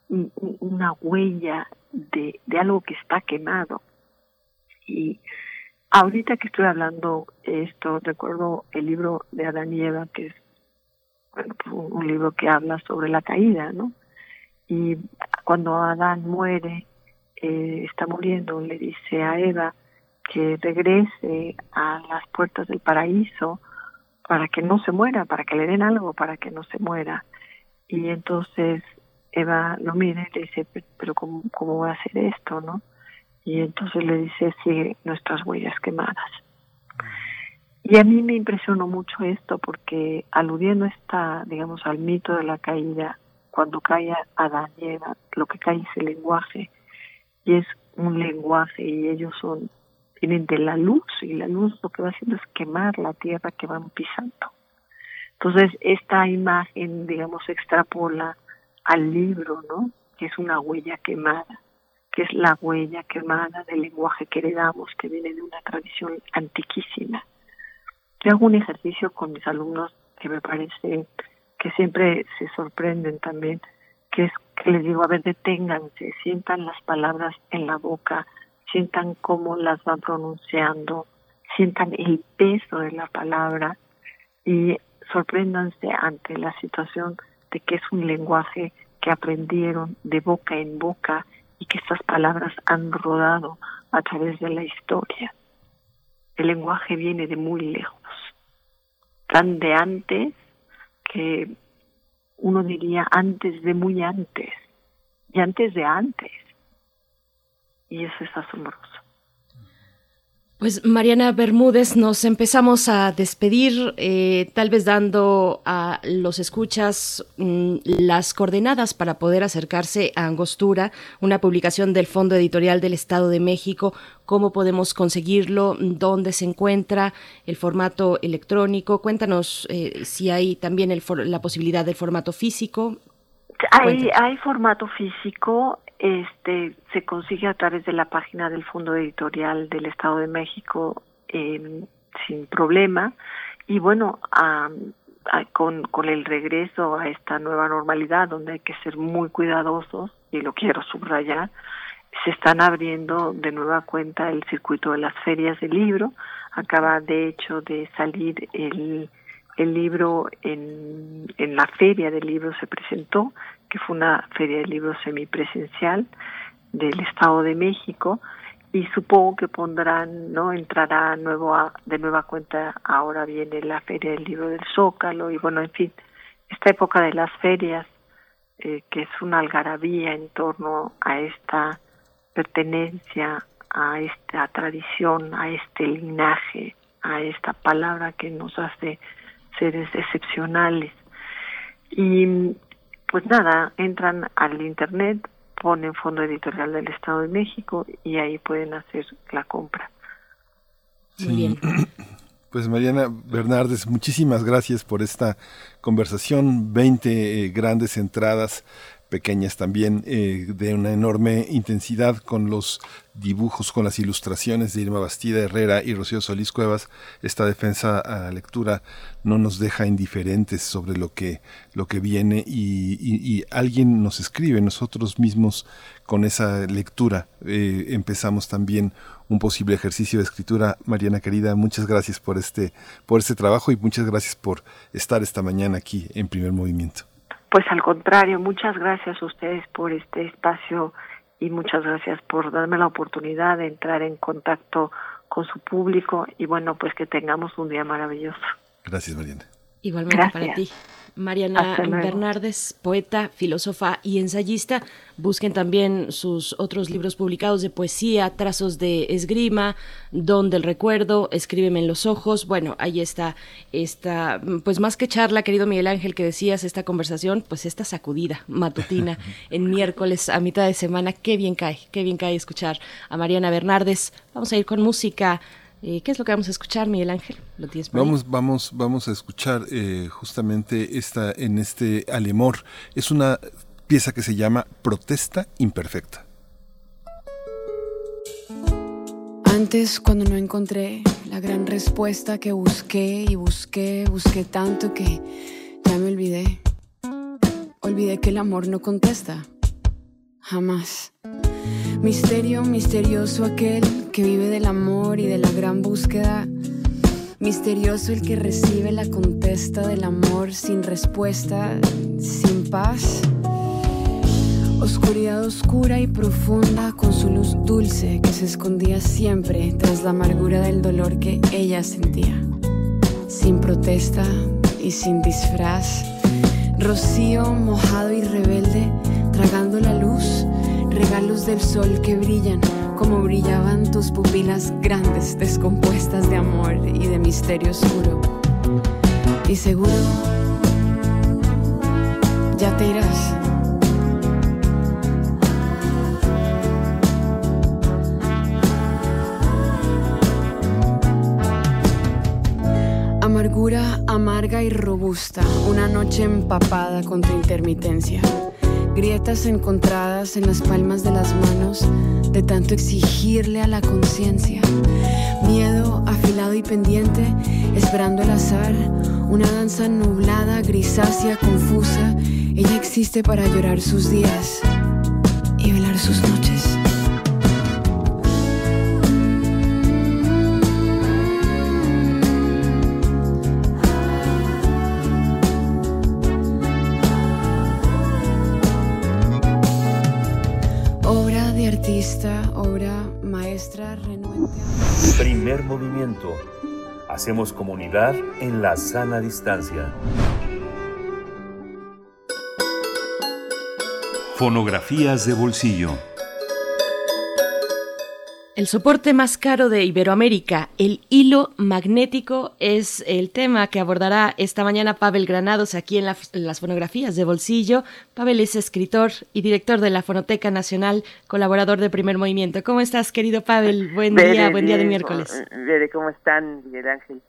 una huella de, algo que está quemado. Y ahorita que estoy hablando esto, recuerdo el libro de Adán y Eva, que es pues, un libro que habla sobre la caída, ¿no? Y cuando Adán muere, está muriendo le dice a Eva que regrese a las puertas del paraíso para que no se muera, para que le den algo para que no se muera. Y entonces Eva lo mira y le dice, pero ¿cómo, cómo voy a hacer esto, no? Y entonces le dice, sigue nuestras huellas quemadas. Y a mí me impresionó mucho esto porque aludiendo esta, digamos, al mito de la caída, cuando cae Adán y Eva, lo que cae es el lenguaje y es un lenguaje y ellos son vienen de la luz y la luz lo que va haciendo es quemar la tierra que van pisando. Entonces esta imagen, digamos, extrapola al libro, ¿no? Que es una huella quemada, que es la huella quemada del lenguaje que heredamos, que viene de una tradición antiquísima. Yo hago un ejercicio con mis alumnos que me parece que siempre se sorprenden también, que es que les digo, a ver, deténganse, sientan las palabras en la boca, sientan cómo las van pronunciando, sientan el peso de la palabra y sorpréndanse ante la situación de que es un lenguaje que aprendieron de boca en boca y que estas palabras han rodado a través de la historia. El lenguaje viene de muy lejos, tan de antes que uno diría antes de muy antes y antes de antes. Y eso es asombroso. Pues Mariana Bermúdez, nos empezamos a despedir, eh, tal vez dando a los escuchas mm, las coordenadas para poder acercarse a Angostura, una publicación del Fondo Editorial del Estado de México. ¿Cómo podemos conseguirlo? ¿Dónde se encuentra? ¿El formato electrónico? Cuéntanos eh, si hay también el la posibilidad del formato físico. Hay, hay formato físico, este se consigue a través de la página del Fondo Editorial del Estado de México eh, sin problema. Y bueno con, con el regreso a esta nueva normalidad donde hay que ser muy cuidadosos y lo quiero subrayar se están abriendo de nueva cuenta el circuito de las ferias del libro. Acaba de hecho de salir el el libro en, en la feria del libro se presentó que fue una feria de libros semipresencial del Estado de México y supongo que pondrán, ¿no? Entrará nuevo de nueva cuenta, ahora viene la Feria del Libro del Zócalo y bueno, en fin, esta época de las ferias, eh, que es una algarabía en torno a esta pertenencia, a esta tradición, a este linaje, a esta palabra que nos hace seres excepcionales. Y pues nada, entran al internet, ponen Fondo Editorial del Estado de México y ahí pueden hacer la compra. Muy bien. Pues Mariana Bernardes, muchísimas gracias por esta conversación, 20 eh, grandes entradas pequeñas también, eh, de una enorme intensidad con los dibujos, con las ilustraciones de Irma Bastida Herrera y Rocío Solís Cuevas. Esta defensa a la lectura no nos deja indiferentes sobre lo que, lo que viene y, alguien nos escribe, nosotros mismos con esa lectura eh, empezamos también un posible ejercicio de escritura. Mariana querida, muchas gracias por este, por este trabajo y muchas gracias por estar esta mañana aquí en primer movimiento. Pues al contrario, muchas gracias a ustedes por este espacio y muchas gracias por darme la oportunidad de entrar en contacto con su público y bueno, pues que tengamos un día maravilloso. Gracias, Mariana. Igualmente para ti. Mariana Bernardes, poeta, filósofa y ensayista. Busquen también sus otros libros publicados de poesía, Trazos de Esgrima, Don del Recuerdo, Escríbeme en los Ojos. Bueno, ahí está esta, pues más que charla, querido Miguel Ángel, que decías, esta conversación, pues esta sacudida matutina en miércoles a mitad de semana. Qué bien cae, qué bien cae escuchar a Mariana Bernardes. Vamos a ir con música. Eh, ¿Qué es lo que vamos a escuchar, Miguel Ángel? vamos, vamos, vamos a escuchar eh, justamente esta en este Alemor. Es una pieza que se llama Protesta Imperfecta. Antes, cuando no encontré la gran respuesta que busqué y busqué, busqué tanto que ya me olvidé. Olvidé que el amor no contesta. Jamás. Misterio misterioso aquel que vive del amor y de la gran búsqueda. Misterioso el que recibe la contesta del amor sin respuesta, sin paz. Oscuridad oscura y profunda con su luz dulce que se escondía siempre tras la amargura del dolor que ella sentía. Sin protesta y sin disfraz. Rocío mojado y rebelde tragando la luz, regalos del sol que brillan como brillaban tus pupilas grandes, descompuestas de amor y de misterio oscuro. Y seguro, ya te irás. Amargura amarga y robusta, una noche empapada con tu intermitencia. Grietas encontradas en las palmas de las manos de tanto exigirle a la conciencia. Miedo afilado y pendiente, esperando el azar, una danza nublada, grisácea, confusa. Ella existe para llorar sus días y velar sus noches. Hacemos comunidad en la sana distancia. Fonografías de bolsillo. El soporte más caro de Iberoamérica, el hilo magnético, es el tema que abordará esta mañana Pavel Granados aquí en, las fonografías de bolsillo. Pavel es escritor y director de la Fonoteca Nacional, colaborador de Primer Movimiento. ¿Cómo estás, querido Pavel? Buen día, buen día de miércoles. ¿cómo están, Miguel Ángel?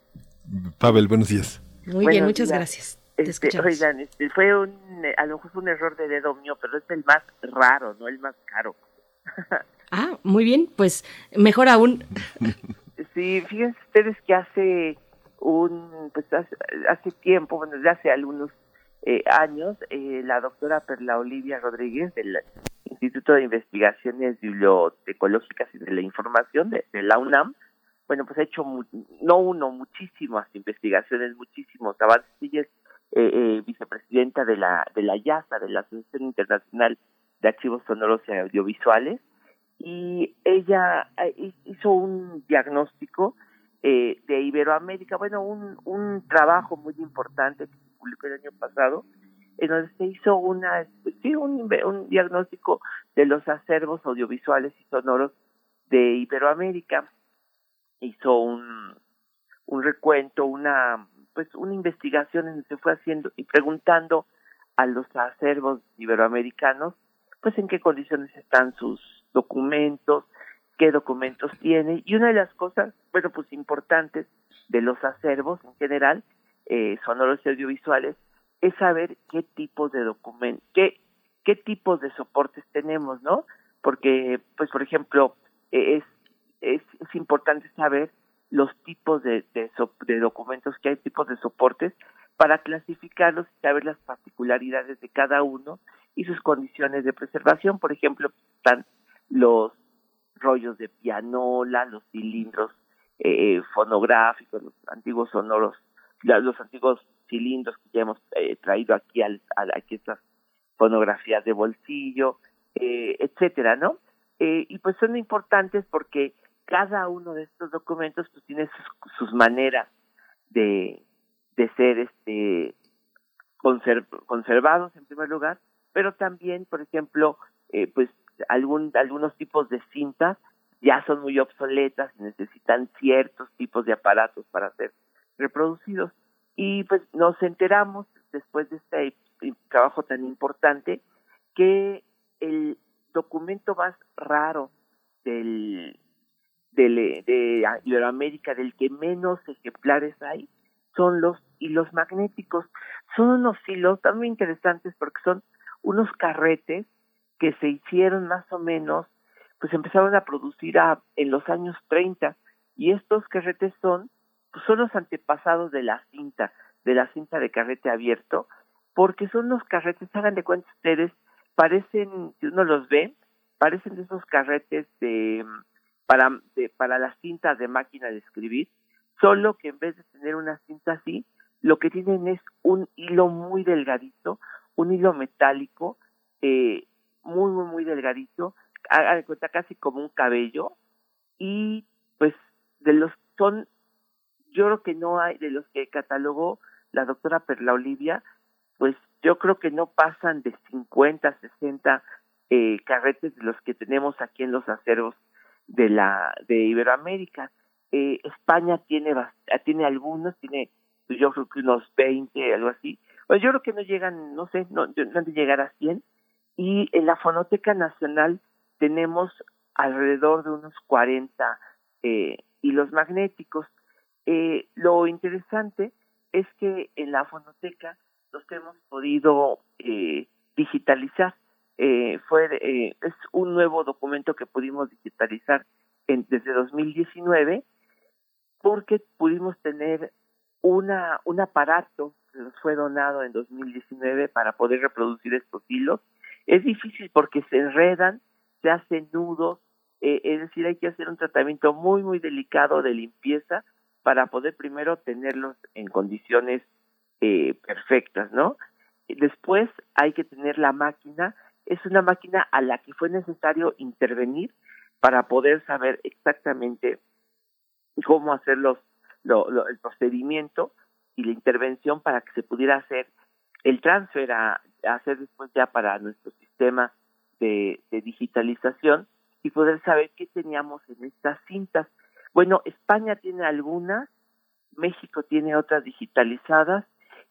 Pavel, buenos días. Muy bien, muchas gracias. Este, oigan, este, fue un, a lo mejor fue un error de dedo mío, pero es el más raro, no el más caro. Ah, muy bien, pues mejor aún. Sí, fíjense ustedes que hace un, pues hace, tiempo, bueno, desde hace algunos eh, años, eh, la doctora Perla Olivia Rodríguez del Instituto de Investigaciones Bibliotecológicas y de la Información de, la UNAM, bueno, pues ha hecho no uno, muchísimas investigaciones, muchísimos avances. Ella es eh, vicepresidenta de la de la IASA, de la Asociación Internacional de Archivos Sonoros y Audiovisuales, y ella eh, hizo un diagnóstico eh, de Iberoamérica, bueno, un, un trabajo muy importante que se publicó el año pasado, en donde se hizo una, sí, un, un diagnóstico de los acervos audiovisuales y sonoros de Iberoamérica. Hizo un, un recuento, una, pues, una investigación en donde se fue haciendo y preguntando a los acervos iberoamericanos, pues, en qué condiciones están sus documentos, qué documentos tiene. Y una de las cosas, bueno, pues importantes de los acervos en general, eh, sonoros y audiovisuales, es saber qué tipos de documentos, qué, qué tipos de soportes tenemos, ¿no? Porque, pues, por ejemplo, es, es, es importante saber los tipos de, de, de documentos que hay, tipos de soportes, para clasificarlos y saber las particularidades de cada uno y sus condiciones de preservación. Por ejemplo, están los rollos de pianola, los cilindros eh, fonográficos, los antiguos sonoros, los antiguos cilindros que ya hemos eh, traído aquí al, aquí estas fonografías de bolsillo, eh, etcétera, ¿no? Eh, y pues son importantes porque cada uno de estos documentos pues tiene sus, sus maneras de, de ser este conservados en primer lugar, pero también, por ejemplo, eh, pues algún, algunos tipos de cintas ya son muy obsoletas y necesitan ciertos tipos de aparatos para ser reproducidos. Y pues nos enteramos después de este trabajo tan importante que el documento más raro del, del de Iberoamérica, del que menos ejemplares hay, son los hilos magnéticos. Son unos hilos tan interesantes porque son unos carretes que se hicieron más o menos, pues empezaron a producir a, en los años 30 y estos carretes son, pues son los antepasados de la cinta, de la cinta de carrete abierto, porque son los carretes, hagan de cuenta ustedes, parecen, si uno los ve, parecen de esos carretes de para de, para las cintas de máquina de escribir, solo que en vez de tener una cinta así, lo que tienen es un hilo muy delgadito, un hilo metálico, eh, muy, muy, muy delgadito, haga de cuenta casi como un cabello, y pues de los son, yo creo que no hay, de los que catalogó la doctora Perla Olivia, pues yo creo que no pasan de 50, 60 eh, carretes de los que tenemos aquí en los acervos de la de Iberoamérica. Eh, España tiene tiene algunos, tiene pues, yo creo que unos 20, algo así. Pues yo creo que no llegan, no sé, no, no han de llegar a 100. Y en la Fonoteca Nacional tenemos alrededor de unos 40 eh, hilos magnéticos. Eh, lo interesante es que en la fonoteca los hemos podido eh, digitalizar. Fue es un nuevo documento que pudimos digitalizar en, desde 2019 porque pudimos tener una un aparato que nos fue donado en 2019 para poder reproducir estos hilos. Es difícil porque se enredan, se hacen nudos, eh, es decir, hay que hacer un tratamiento muy, muy delicado de limpieza para poder primero tenerlos en condiciones eh, perfectas, ¿no? Después hay que tener la máquina, es una máquina a la que fue necesario intervenir para poder saber exactamente cómo hacer los, lo, el procedimiento y la intervención para que se pudiera hacer el transfer a, hacer después ya para nuestro sistema de, de digitalización y poder saber qué teníamos en estas cintas. Bueno, España tiene algunas, México tiene otras digitalizadas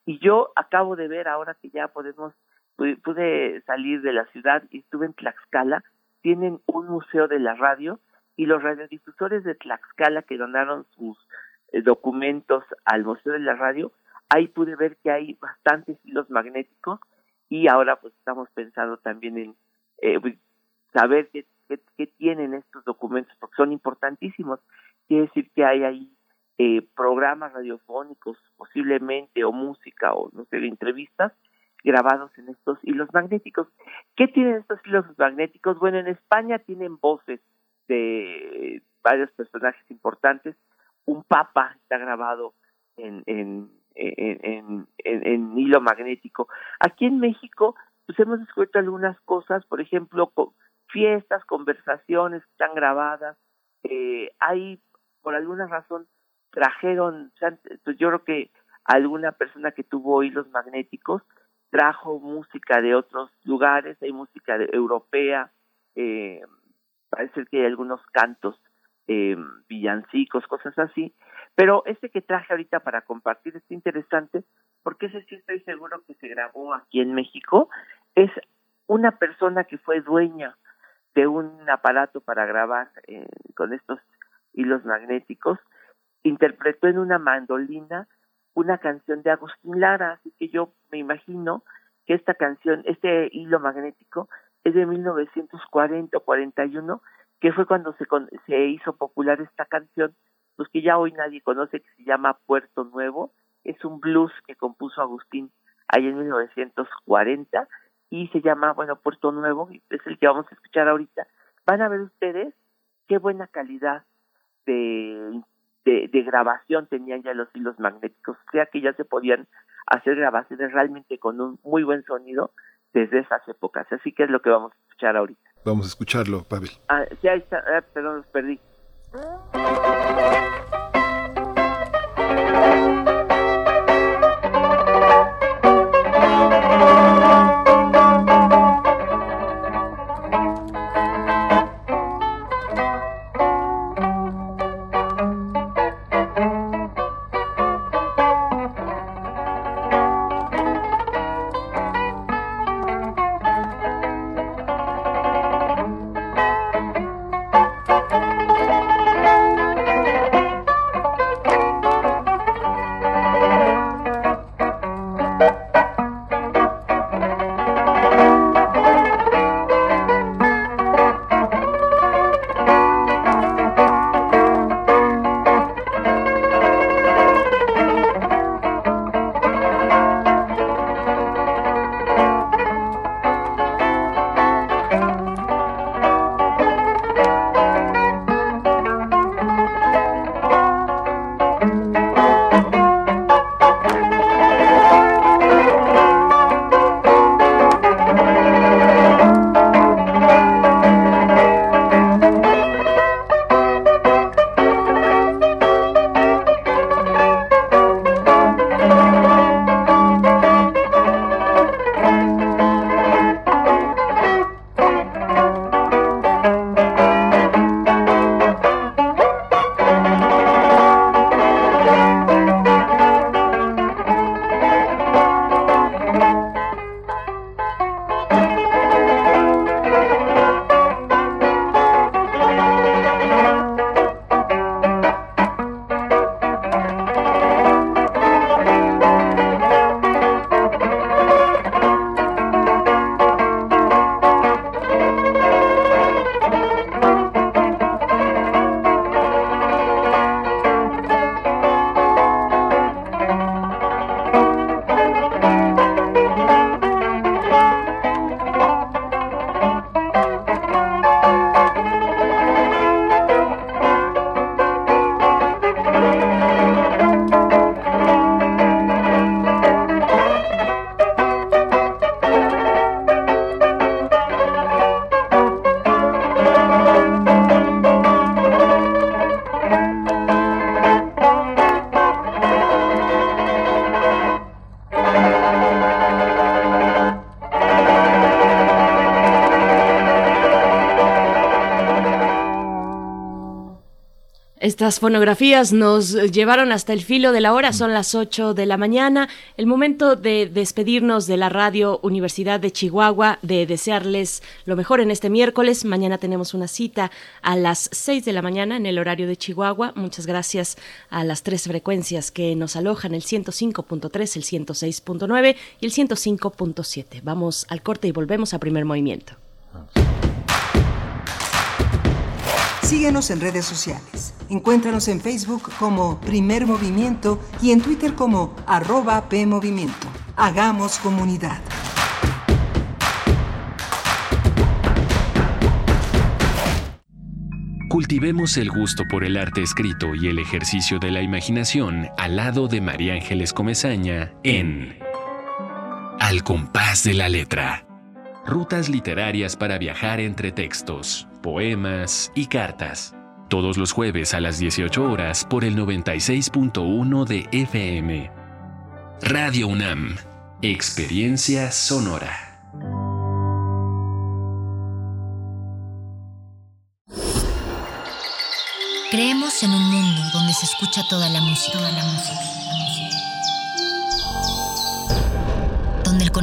y yo acabo de ver ahora que ya podemos pude salir de la ciudad y estuve en Tlaxcala, tienen un museo de la radio y los radiodifusores de Tlaxcala que donaron sus eh, documentos al Museo de la Radio, ahí pude ver que hay bastantes hilos magnéticos y ahora pues estamos pensando también en eh, saber qué que, tienen estos documentos, porque son importantísimos. Quiere decir que hay ahí eh, programas radiofónicos, posiblemente, o música, o no sé, entrevistas grabados en estos hilos magnéticos. ¿Qué tienen estos hilos magnéticos? Bueno, en España tienen voces de varios personajes importantes. Un papa está grabado en, en, en, en, en hilo magnético. Aquí en México, pues hemos descubierto algunas cosas, por ejemplo, fiestas, conversaciones están grabadas. Eh, hay, por alguna razón, trajeron, pues yo creo que alguna persona que tuvo hilos magnéticos trajo música de otros lugares, hay música de, europea, eh, parece que hay algunos cantos eh, villancicos, cosas así, pero este que traje ahorita para compartir es interesante porque ese sí estoy seguro que se grabó aquí en México, es una persona que fue dueña de un aparato para grabar eh, con estos hilos magnéticos, interpretó en una mandolina una canción de Agustín Lara, así que yo me imagino que esta canción, este hilo magnético, es de 1940 o 41, que fue cuando se, se hizo popular esta canción, pues que ya hoy nadie conoce, que se llama Puerto Nuevo, es un blues que compuso Agustín ahí en 1940, y se llama, bueno, Puerto Nuevo, es el que vamos a escuchar ahorita. Van a ver ustedes qué buena calidad de, de, grabación tenían ya los hilos magnéticos, o sea que ya se podían hacer grabaciones realmente con un muy buen sonido desde esas épocas. Así que es lo que vamos a escuchar ahorita. Vamos a escucharlo, Pavel. Ah, ahí está, ah, perdón, perdí. Estas fonografías nos llevaron hasta el filo de la hora, son las 8 de la mañana, el momento de despedirnos de la radio Universidad de Chihuahua, de desearles lo mejor en este miércoles. Mañana tenemos una cita a las 6 de la mañana en el horario de Chihuahua. Muchas gracias a las tres frecuencias que nos alojan, el 105.3, el 106.9 y el 105.7. Vamos al corte y volvemos a primer movimiento. Síguenos en redes sociales. Encuéntranos en Facebook como Primer Movimiento y en Twitter como arroba PMovimiento. Hagamos comunidad. Cultivemos el gusto por el arte escrito y el ejercicio de la imaginación al lado de María Ángeles Comezaña en Al compás de la letra. Rutas literarias para viajar entre textos, poemas y cartas. Todos los jueves a las 18 horas por el 96.1 de FM. Radio UNAM. Experiencia sonora. Creemos en un mundo donde se escucha toda la música, toda la música,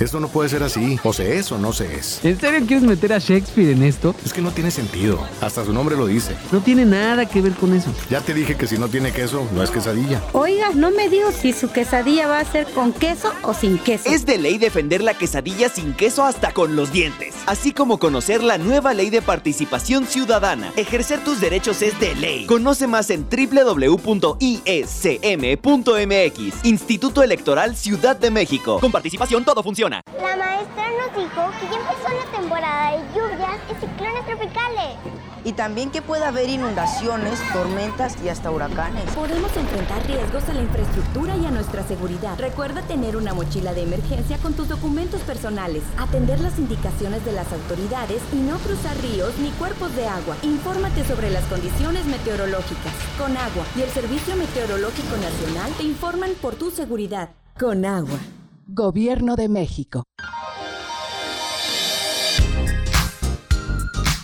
Esto no puede ser así. O se es o no se es. ¿En serio quieres meter a Shakespeare en esto? Es que no tiene sentido. Hasta su nombre lo dice. No tiene nada que ver con eso. Ya te dije que si no tiene queso, no es quesadilla. Oiga, no me digo si su quesadilla va a ser con queso o sin queso. Es de ley defender la quesadilla sin queso hasta con los dientes. Así como conocer la nueva ley de participación ciudadana. Ejercer tus derechos es de ley. Conoce más en www.iscm.mx. Instituto Electoral Ciudad de México. Con participación todo funciona. La maestra nos dijo que ya empezó la temporada de lluvias y ciclones tropicales. Y también que puede haber inundaciones, tormentas y hasta huracanes. Podemos enfrentar riesgos a la infraestructura y a nuestra seguridad. Recuerda tener una mochila de emergencia con tus documentos personales, atender las indicaciones de las autoridades y no cruzar ríos ni cuerpos de agua. Infórmate sobre las condiciones meteorológicas. Con agua y el Servicio Meteorológico Nacional te informan por tu seguridad. Con agua. Gobierno de México.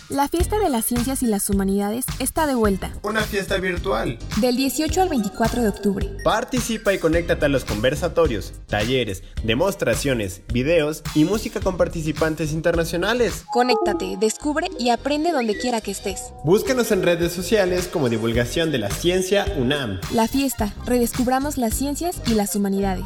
La fiesta de las ciencias y las humanidades está de vuelta. Una fiesta virtual. Del 18 al 24 de octubre. Participa y conéctate a los conversatorios, talleres, demostraciones, videos y música con participantes internacionales. Conéctate, descubre y aprende donde quiera que estés. Búscanos en redes sociales como divulgación de la ciencia UNAM. La fiesta, redescubramos las ciencias y las humanidades.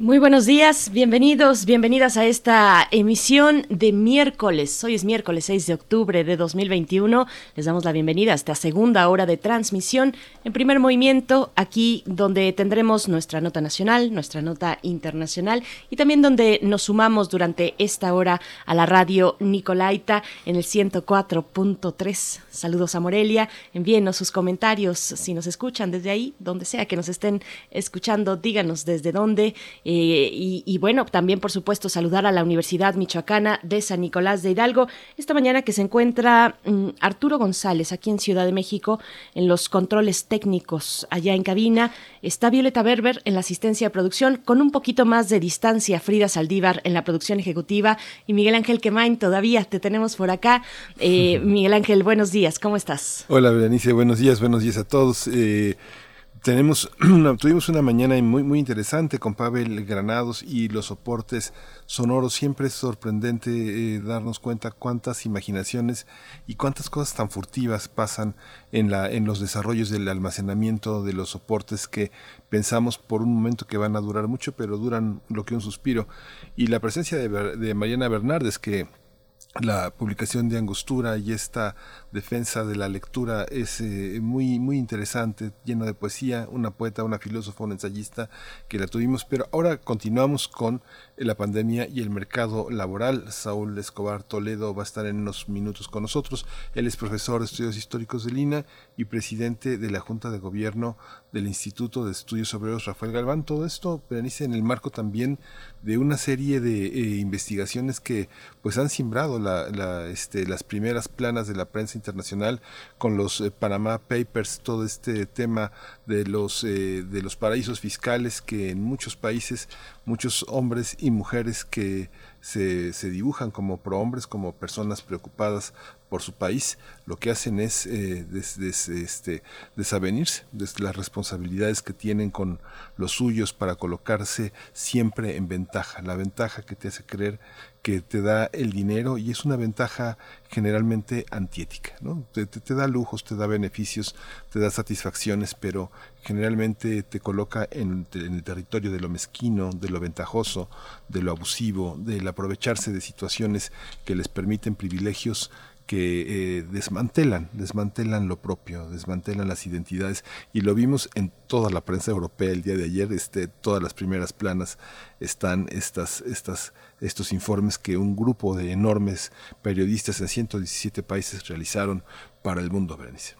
Muy buenos días, bienvenidos, bienvenidas a esta emisión de miércoles. Hoy es miércoles 6 de octubre de 2021. Les damos la bienvenida a esta segunda hora de transmisión en primer movimiento, aquí donde tendremos nuestra nota nacional, nuestra nota internacional y también donde nos sumamos durante esta hora a la radio Nicolaita en el 104.3. Saludos a Morelia, envíenos sus comentarios si nos escuchan desde ahí, donde sea que nos estén escuchando, díganos desde dónde. Eh, y, y, bueno, también por supuesto saludar a la Universidad Michoacana de San Nicolás de Hidalgo. Esta mañana que se encuentra um, Arturo González aquí en Ciudad de México en los controles técnicos allá en cabina. Está Violeta Berber en la asistencia de producción con un poquito más de distancia. Frida Saldívar en la producción ejecutiva y Miguel Ángel Quemain todavía te tenemos por acá. Eh, Miguel Ángel, buenos días, ¿cómo estás? Hola Berenice, buenos días, buenos días a todos. Eh, tenemos una, tuvimos una mañana muy muy interesante con Pavel Granados y los soportes sonoros. Siempre es sorprendente eh, darnos cuenta cuántas imaginaciones y cuántas cosas tan furtivas pasan en la en los desarrollos del almacenamiento de los soportes que pensamos por un momento que van a durar mucho, pero duran lo que un suspiro. Y la presencia de, de Mariana Bernardes que la publicación de Angostura y esta defensa de la lectura es eh, muy muy interesante, lleno de poesía, una poeta, una filósofa, un ensayista que la tuvimos, pero ahora continuamos con la pandemia y el mercado laboral. Saúl Escobar Toledo va a estar en unos minutos con nosotros. Él es profesor de estudios históricos de Lina y presidente de la Junta de Gobierno del Instituto de Estudios Obreros Rafael Galván. Todo esto, Berenice, en el marco también de una serie de eh, investigaciones que pues han simbrado este, las primeras planas de la prensa internacional con los eh, Panama Papers, todo este tema de los, eh, de los paraísos fiscales que en muchos países muchos hombres y mujeres que se, se dibujan como prohombres, como personas preocupadas por su país, lo que hacen es eh, este, desavenirse de las responsabilidades que tienen con los suyos para colocarse siempre en ventaja, la ventaja que te hace creer que te da el dinero y es una ventaja generalmente antiética, ¿no? Te, te, da lujos, te da beneficios, te da satisfacciones, pero generalmente te coloca en, en, el territorio de lo mezquino, de lo ventajoso, de lo abusivo, del aprovecharse de situaciones que les permiten privilegios que eh, desmantelan, desmantelan lo propio, desmantelan las identidades y lo vimos en toda la prensa europea el día de ayer, este, todas las primeras planas están estas, estas, estos informes que un grupo de enormes periodistas en 117 países realizaron para el mundo, Berenice.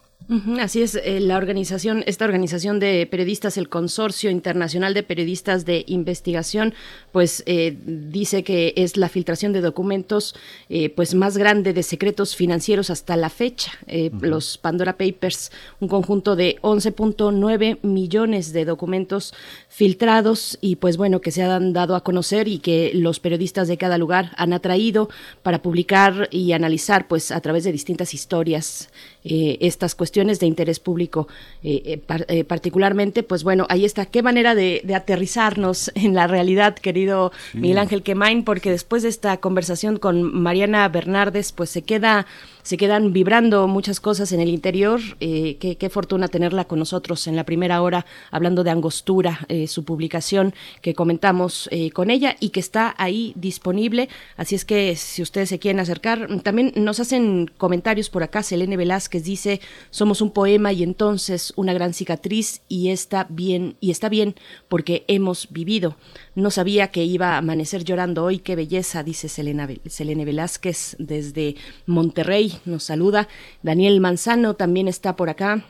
Así es, eh, la organización, esta organización de periodistas, el Consorcio Internacional de Periodistas de Investigación, pues eh, dice que es la filtración de documentos eh, pues más grande de secretos financieros hasta la fecha. Los Pandora Papers, un conjunto de 11.9 millones de documentos filtrados y pues bueno, que se han dado a conocer y que los periodistas de cada lugar han atraído para publicar y analizar pues a través de distintas historias estas cuestiones de interés público eh, eh, eh, particularmente, pues bueno, ahí está. Qué manera de, aterrizarnos en la realidad, querido Miguel Ángel Quemain, porque después de esta conversación con Mariana Bernardes, pues se queda se quedan vibrando muchas cosas en el interior. Eh, qué, fortuna tenerla con nosotros en la primera hora, hablando de Angostura, eh, su publicación que comentamos eh, con ella y que está ahí disponible. Así es que si ustedes se quieren acercar, también nos hacen comentarios por acá. Selene Velázquez dice: Somos un poema y entonces una gran cicatriz y está bien, y está bien porque hemos vivido. No sabía que iba a amanecer llorando hoy. Qué belleza, dice Selena, Selene Velázquez desde Monterrey. Nos saluda. Daniel Manzano también está por acá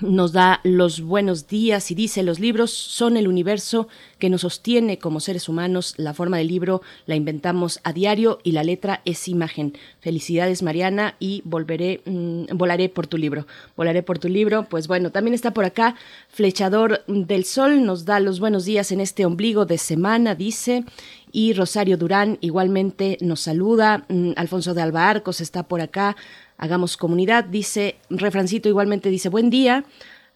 nos da los buenos días y dice los libros son el universo que nos sostiene como seres humanos. La forma del libro la inventamos a diario y la letra es imagen. Felicidades Mariana y volveré, mm, volaré por tu libro. Volaré por tu libro. Pues bueno, también está por acá Flechador del Sol. Nos da los buenos días en este ombligo de semana, dice. Y Rosario Durán igualmente nos saluda. Mm, Alfonso de Alba Arcos está por acá. Hagamos comunidad, dice, refrancito igualmente dice, buen día.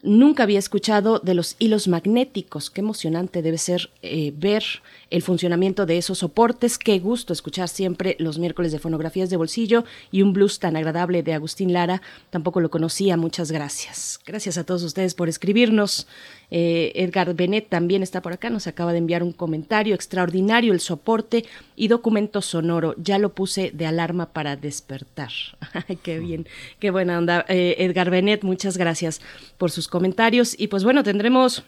Nunca había escuchado de los hilos magnéticos. Qué emocionante debe ser eh, ver el funcionamiento de esos soportes. Qué gusto escuchar siempre los miércoles de fonografías de bolsillo y un blues tan agradable de Agustín Lara. Tampoco lo conocía. Muchas gracias. Gracias a todos ustedes por escribirnos. Eh, Edgar Benet también está por acá, nos acaba de enviar un comentario extraordinario, el soporte y documento sonoro. Ya lo puse de alarma para despertar. qué bien, qué buena onda. Eh, Edgar Benet, muchas gracias por sus comentarios. Y pues bueno, tendremos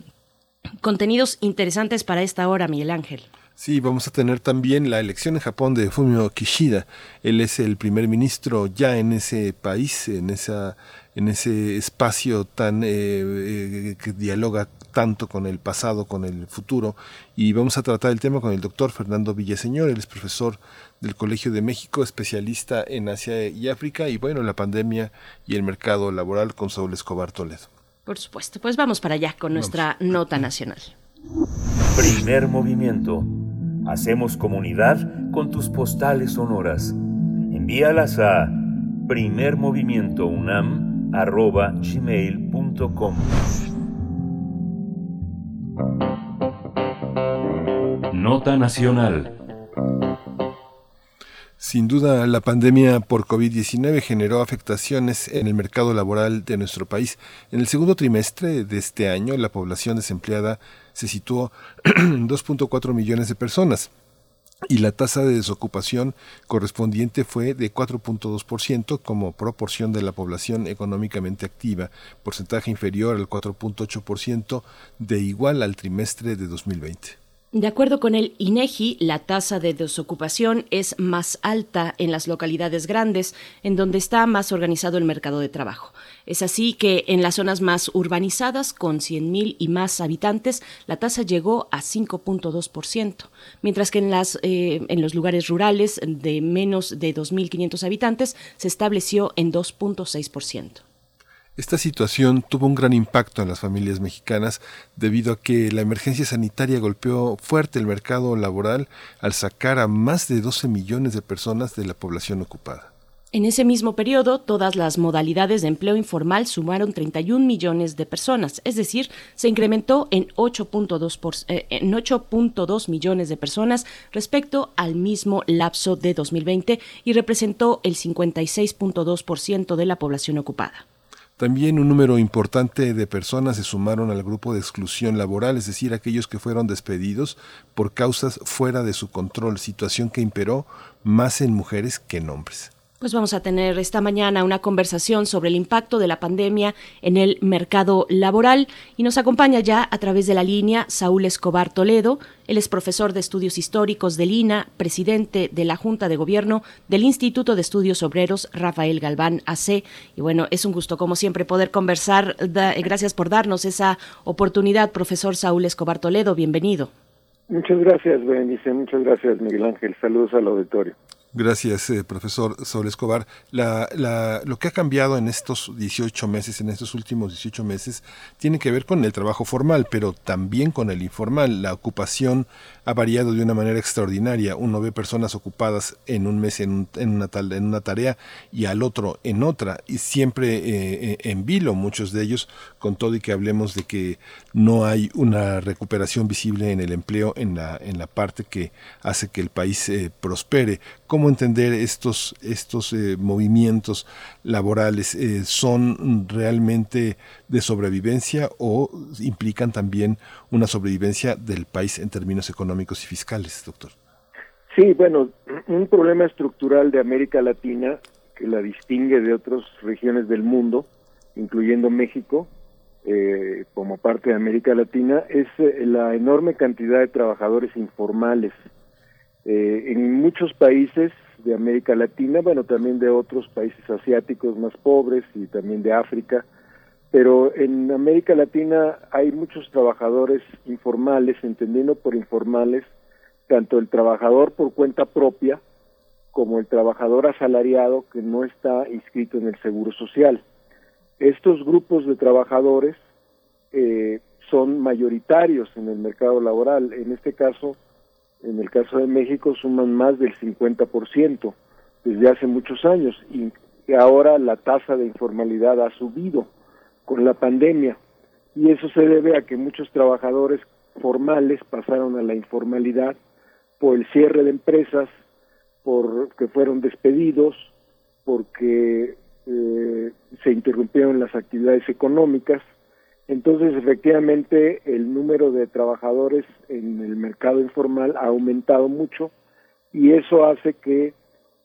contenidos interesantes para esta hora, Miguel Ángel. Sí, vamos a tener también la elección en Japón de Fumio Kishida. Él es el primer ministro ya en ese país, en esa en ese espacio tan eh, eh, que dialoga tanto con el pasado, con el futuro. Y vamos a tratar el tema con el doctor Fernando Villaseñor, él es profesor del Colegio de México, especialista en Asia y África, y bueno, la pandemia y el mercado laboral con Saúl Escobar Toledo. Por supuesto, pues vamos para allá con nuestra nota nacional. Primer movimiento. Hacemos comunidad con tus postales sonoras. Envíalas a primermovimientounam arroba gmail.com. Nota Nacional. Sin duda, la pandemia por COVID-19 generó afectaciones en el mercado laboral de nuestro país. En el segundo trimestre de este año, la población desempleada se situó en 2.4 millones de personas y la tasa de desocupación correspondiente fue de 4.2% como proporción de la población económicamente activa, porcentaje inferior al 4.8% de igual al trimestre de 2020. De acuerdo con el INEGI, la tasa de desocupación es más alta en las localidades grandes, en donde está más organizado el mercado de trabajo. Es así que en las zonas más urbanizadas, con 100.000 y más habitantes, la tasa llegó a 5.2%, mientras que en, las, eh, en los lugares rurales de menos de 2.500 habitantes se estableció en 2.6%. Esta situación tuvo un gran impacto en las familias mexicanas debido a que la emergencia sanitaria golpeó fuerte el mercado laboral al sacar a más de 12 millones de personas de la población ocupada. En ese mismo periodo, todas las modalidades de empleo informal sumaron 31 millones de personas, es decir, se incrementó en 8.2 eh, en 8.2 millones de personas respecto al mismo lapso de 2020 y representó el 56.2% de la población ocupada. También un número importante de personas se sumaron al grupo de exclusión laboral, es decir, aquellos que fueron despedidos por causas fuera de su control, situación que imperó más en mujeres que en hombres. Pues vamos a tener esta mañana una conversación sobre el impacto de la pandemia en el mercado laboral y nos acompaña ya a través de la línea Saúl Escobar Toledo. Él es profesor de estudios históricos del INA, presidente de la Junta de Gobierno del Instituto de Estudios Obreros Rafael Galván AC. Y bueno, es un gusto como siempre poder conversar. gracias por darnos esa oportunidad, profesor Saúl Escobar Toledo. Bienvenido. Muchas gracias, Benice. Muchas gracias, Miguel Ángel. Saludos al auditorio. Gracias, eh, profesor Saúl Escobar. La, la, lo que ha cambiado en estos 18 meses, en estos últimos 18 meses, tiene que ver con el trabajo formal, pero también con el informal. La ocupación ha variado de una manera extraordinaria. Uno ve personas ocupadas en un mes en, en, una, tal, en una tarea y al otro en otra, y siempre eh, eh, en vilo, muchos de ellos, con todo y que hablemos de que no hay una recuperación visible en el empleo en la, en la parte que hace que el país prospere cómo entender estos, estos eh, movimientos laborales. Eh, ¿Son realmente de sobrevivencia o implican también una sobrevivencia del país en términos económicos y fiscales, doctor? Sí, bueno, un problema estructural de América Latina que la distingue de otras regiones del mundo, incluyendo México, eh, como parte de América Latina, es la enorme cantidad de trabajadores informales eh, en muchos países de América Latina, bueno, también de otros países asiáticos más pobres y también de África, pero en América Latina hay muchos trabajadores informales, entendiendo por informales tanto el trabajador por cuenta propia como el trabajador asalariado que no está inscrito en el Seguro Social. Estos grupos de trabajadores eh, son mayoritarios en el mercado laboral, en este caso en el caso de México suman más del 50% desde hace muchos años y ahora la tasa de informalidad ha subido con la pandemia. Y eso se debe a que muchos trabajadores formales pasaron a la informalidad por el cierre de empresas, porque fueron despedidos, porque eh, se interrumpieron las actividades económicas entonces, efectivamente, el número de trabajadores en el mercado informal ha aumentado mucho y eso hace que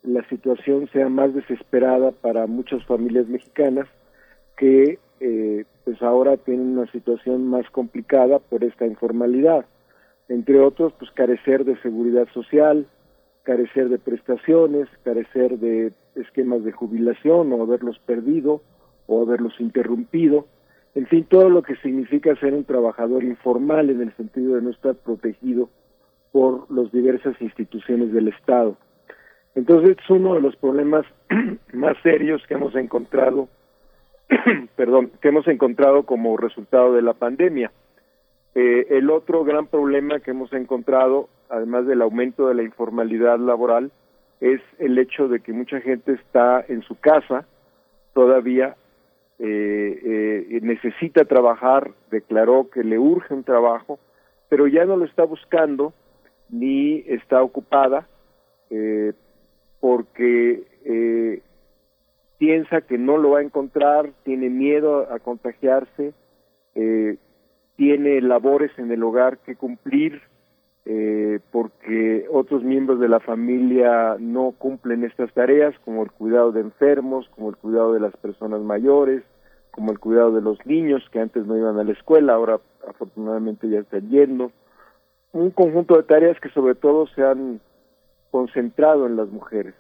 la situación sea más desesperada para muchas familias mexicanas que eh, pues ahora tienen una situación más complicada por esta informalidad. Entre otros, pues carecer de seguridad social, carecer de prestaciones, carecer de esquemas de jubilación o haberlos perdido o haberlos interrumpido en fin, todo lo que significa ser un trabajador informal en el sentido de no estar protegido por las diversas instituciones del Estado. Entonces, es uno de los problemas más serios que hemos encontrado, perdón, que hemos encontrado como resultado de la pandemia. Eh, el otro gran problema que hemos encontrado, además del aumento de la informalidad laboral, es el hecho de que mucha gente está en su casa todavía eh, eh, necesita trabajar, declaró que le urge un trabajo, pero ya no lo está buscando ni está ocupada eh, porque eh, piensa que no lo va a encontrar, tiene miedo a contagiarse, tiene labores en el hogar que cumplir, eh, porque otros miembros de la familia no cumplen estas tareas, como el cuidado de enfermos, como el cuidado de las personas mayores, como el cuidado de los niños que antes no iban a la escuela, ahora afortunadamente ya están yendo. Un conjunto de tareas que sobre todo se han concentrado en las mujeres,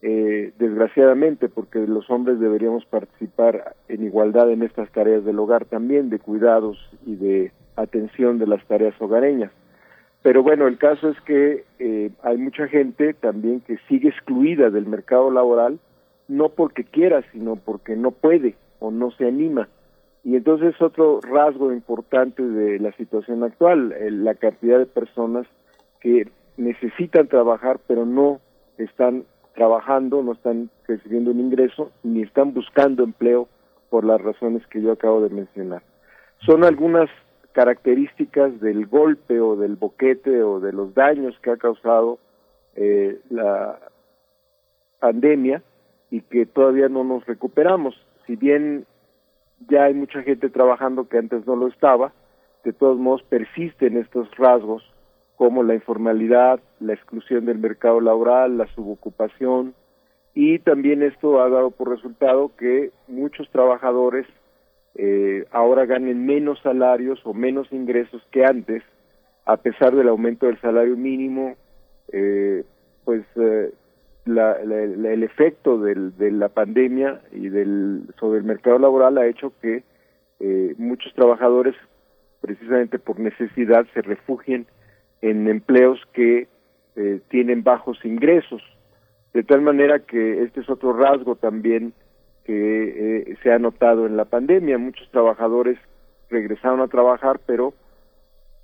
eh, desgraciadamente, porque los hombres deberíamos participar en igualdad en estas tareas del hogar también, de cuidados y de atención de las tareas hogareñas. Pero bueno, el caso es que eh, hay mucha gente también que sigue excluida del mercado laboral, no porque quiera, sino porque no puede o no se anima. Y entonces otro rasgo importante de la situación actual, la cantidad de personas que necesitan trabajar pero no están trabajando, no están recibiendo un ingreso ni están buscando empleo por las razones que yo acabo de mencionar. Son algunas características del golpe o del boquete o de los daños que ha causado eh, la pandemia y que todavía no nos recuperamos. Si bien ya hay mucha gente trabajando que antes no lo estaba, de todos modos persisten estos rasgos como la informalidad, la exclusión del mercado laboral, la subocupación y también esto ha dado por resultado que muchos trabajadores eh, ahora ganen menos salarios o menos ingresos que antes, a pesar del aumento del salario mínimo, eh, pues eh, el efecto de la pandemia y del sobre el mercado laboral ha hecho que muchos trabajadores, precisamente por necesidad, se refugien en empleos que tienen bajos ingresos, de tal manera que este es otro rasgo también que eh, se ha notado en la pandemia. Muchos trabajadores regresaron a trabajar, pero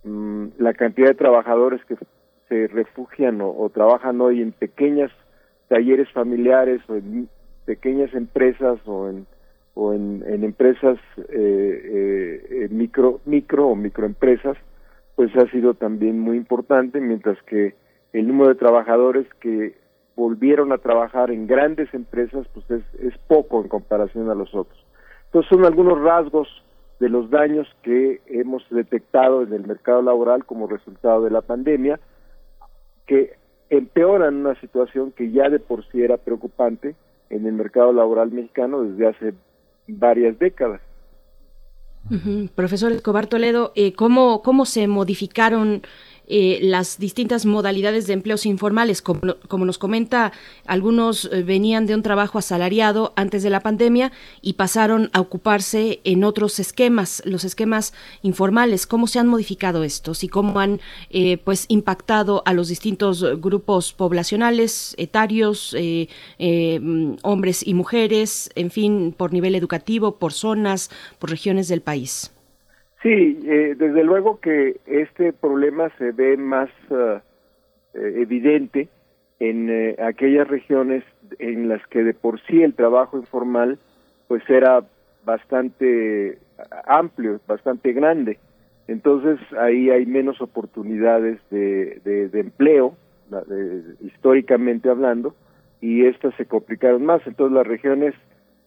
mm, la cantidad de trabajadores que se refugian o, trabajan hoy en pequeñas talleres familiares o en pequeñas empresas o en o en, empresas eh, eh, micro micro o microempresas pues ha sido también muy importante mientras que el número de trabajadores que volvieron a trabajar en grandes empresas, pues es, es poco en comparación a los otros. Entonces son algunos rasgos de los daños que hemos detectado en el mercado laboral como resultado de la pandemia, que empeoran una situación que ya de por sí era preocupante en el mercado laboral mexicano desde hace varias décadas. Profesor Escobar Toledo, eh, ¿cómo, ¿cómo se modificaron eh, las distintas modalidades de empleos informales. Como, como nos comenta, algunos eh, venían de un trabajo asalariado antes de la pandemia y pasaron a ocuparse en otros esquemas, los esquemas informales. ¿Cómo se han modificado estos y cómo han eh, pues impactado a los distintos grupos poblacionales, etarios, mm, hombres y mujeres, en fin, por nivel educativo, por zonas, por regiones del país? Sí, eh, desde luego que este problema se ve más eh, eh, evidente en aquellas regiones en las que de por sí el trabajo informal pues era bastante amplio, bastante grande. Entonces ahí hay menos oportunidades de, de, empleo, históricamente hablando, y estas se complicaron más. Entonces las regiones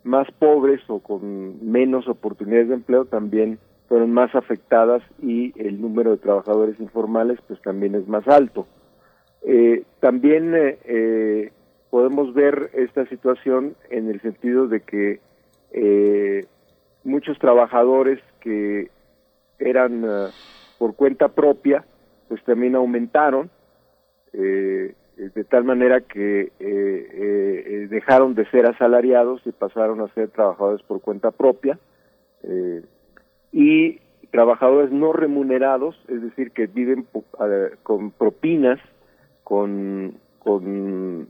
más pobres o con menos oportunidades de empleo también fueron más afectadas y el número de trabajadores informales pues también es más alto. Eh, también eh, eh, podemos ver esta situación en el sentido de que muchos trabajadores que eran por cuenta propia pues también aumentaron de tal manera que dejaron de ser asalariados y pasaron a ser trabajadores por cuenta propia y trabajadores no remunerados, es decir, que viven con propinas, con, con,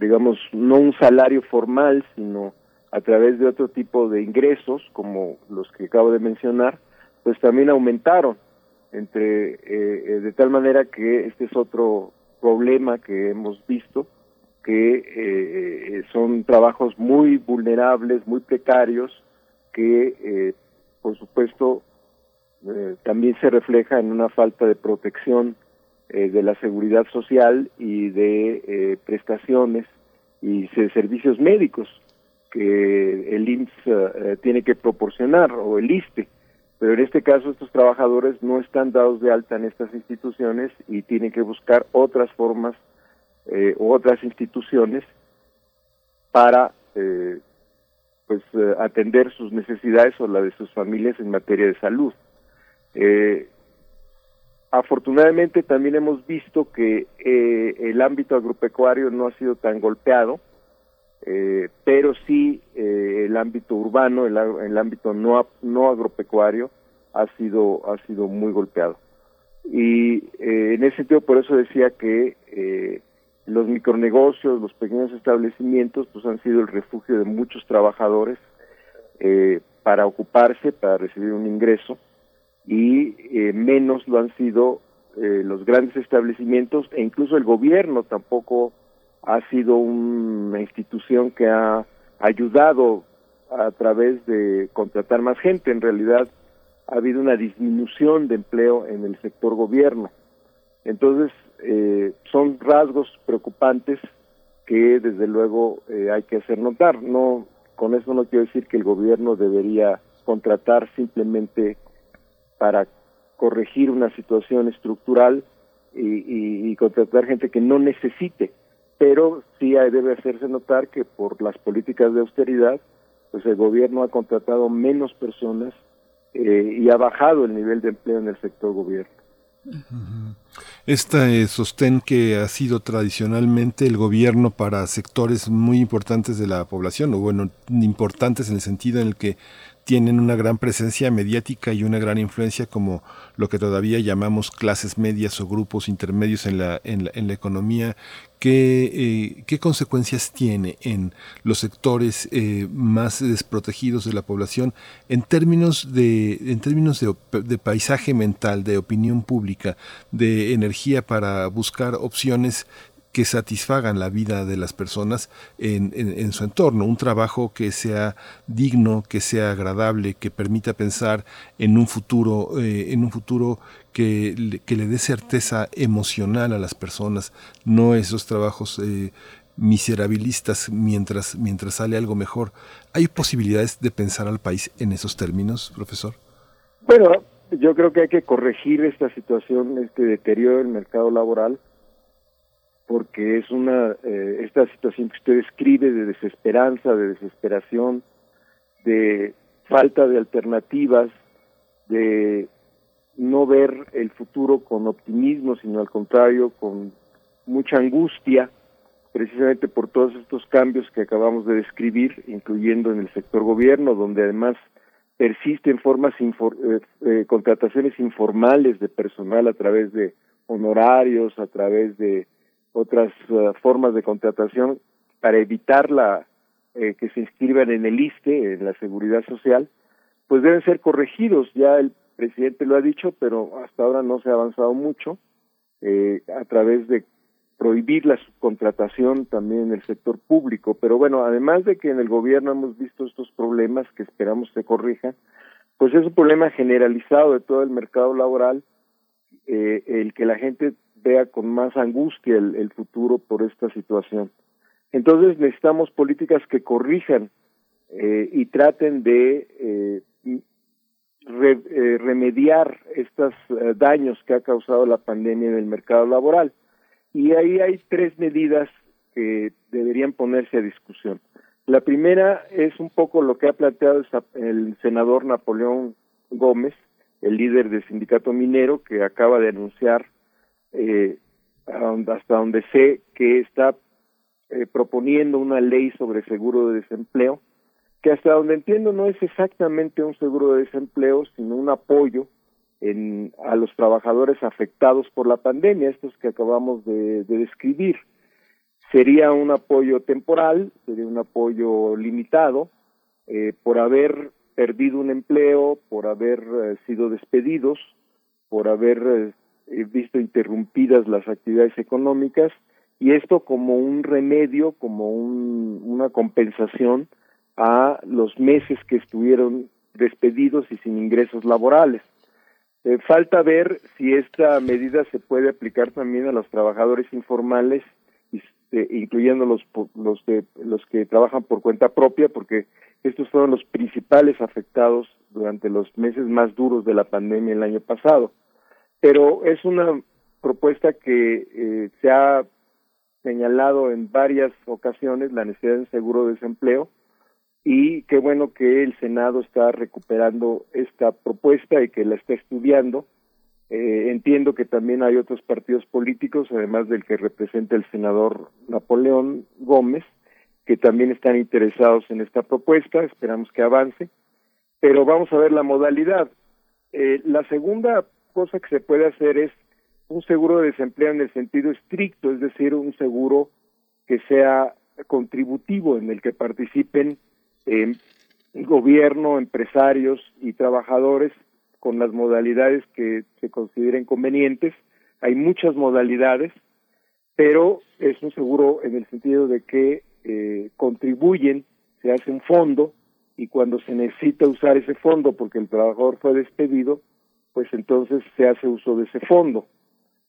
digamos, no un salario formal, sino a través de otro tipo de ingresos, como los que acabo de mencionar, pues también aumentaron, entre, eh, de tal manera que este es otro problema que hemos visto, que eh, son trabajos muy vulnerables, muy precarios, que eh, por supuesto, eh, también se refleja en una falta de protección eh, de la seguridad social y de eh, prestaciones y de servicios médicos que el IMSS tiene que proporcionar o el ISTE. Pero en este caso estos trabajadores no están dados de alta en estas instituciones y tienen que buscar otras formas eh, u otras instituciones para eh, pues eh, atender sus necesidades o la de sus familias en materia de salud. Eh, afortunadamente también hemos visto que eh, el ámbito agropecuario no ha sido tan golpeado, pero sí el ámbito urbano, el, ámbito no, no agropecuario ha sido ha sido muy golpeado. Y en ese sentido, por eso decía que los micronegocios, los pequeños establecimientos, pues han sido el refugio de muchos trabajadores eh, para ocuparse, para recibir un ingreso, y eh, menos lo han sido eh, los grandes establecimientos e incluso el gobierno tampoco ha sido una institución que ha ayudado a través de contratar más gente. En realidad ha habido una disminución de empleo en el sector gobierno. Entonces, eh, son rasgos preocupantes que desde luego eh, hay que hacer notar. No, con eso no quiero decir que el gobierno debería contratar simplemente para corregir una situación estructural y, y, contratar gente que no necesite, pero sí debe hacerse notar que por las políticas de austeridad, pues el gobierno ha contratado menos personas eh, y ha bajado el nivel de empleo en el sector gobierno. Este sostén que ha sido tradicionalmente el gobierno para sectores muy importantes de la población, o bueno, importantes en el sentido en el que tienen una gran presencia mediática y una gran influencia como lo que todavía llamamos clases medias o grupos intermedios en la, en la, en la economía. ¿Qué, eh, ¿Qué, consecuencias tiene en los sectores eh, más desprotegidos de la población en términos, de, en términos de, de, paisaje mental, de opinión pública, de energía para buscar opciones que satisfagan la vida de las personas en, en, su entorno, un trabajo que sea digno, que sea agradable, que permita pensar en un futuro, eh, en un futuro que, que, le dé certeza emocional a las personas, no esos trabajos eh, miserabilistas mientras, mientras sale algo mejor. ¿Hay posibilidades de pensar al país en esos términos, profesor? Bueno, yo creo que hay que corregir esta situación, este deterioro del mercado laboral, porque es una eh, esta situación que usted describe de desesperanza, de desesperación, de falta de alternativas, de no ver el futuro con optimismo, sino al contrario, con mucha angustia, precisamente por todos estos cambios que acabamos de describir, incluyendo en el sector gobierno, donde además persisten formas infor eh, eh, contrataciones informales de personal a través de honorarios, a través de otras uh, formas de contratación para evitar la eh, que se inscriban en el ISTE, en la seguridad social, pues deben ser corregidos. Ya el presidente lo ha dicho, pero hasta ahora no se ha avanzado mucho eh, a través de prohibir la subcontratación también en el sector público. Pero bueno, además de que en el gobierno hemos visto estos problemas que esperamos se corrijan, pues es un problema generalizado de todo el mercado laboral, eh, el que la gente vea con más angustia el, futuro por esta situación. Entonces necesitamos políticas que corrijan eh, y traten de eh, re, eh, remediar estos eh, daños que ha causado la pandemia en el mercado laboral. Y ahí hay tres medidas que deberían ponerse a discusión. La primera es un poco lo que ha planteado el senador Napoleón Gómez, el líder del sindicato minero, que acaba de anunciar eh, hasta donde sé que está eh, proponiendo una ley sobre seguro de desempleo, que hasta donde entiendo no es exactamente un seguro de desempleo, sino un apoyo a los trabajadores afectados por la pandemia, estos que acabamos de, de describir. Sería un apoyo temporal, sería un apoyo limitado, eh, por haber perdido un empleo, por haber eh, sido despedidos, por haber eh, visto interrumpidas las actividades económicas y esto como un remedio, como un, una compensación a los meses que estuvieron despedidos y sin ingresos laborales. Eh, falta ver si esta medida se puede aplicar también a los trabajadores informales, este, incluyendo los, los, de, los que trabajan por cuenta propia, porque estos fueron los principales afectados durante los meses más duros de la pandemia el año pasado. Pero es una propuesta que eh, se ha señalado en varias ocasiones la necesidad de un seguro de desempleo y qué bueno que el Senado está recuperando esta propuesta y que la está estudiando. Eh, entiendo que también hay otros partidos políticos, además del que representa el senador Napoleón Gómez, que también están interesados en esta propuesta, esperamos que avance, pero vamos a ver la modalidad. Eh, la segunda cosa que se puede hacer es un seguro de desempleo en el sentido estricto, es decir, un seguro que sea contributivo, en el que participen eh, gobierno, empresarios y trabajadores con las modalidades que se consideren convenientes. Hay muchas modalidades, pero es un seguro en el sentido de que eh, contribuyen, se hace un fondo y cuando se necesita usar ese fondo porque el trabajador fue despedido, pues entonces se hace uso de ese fondo.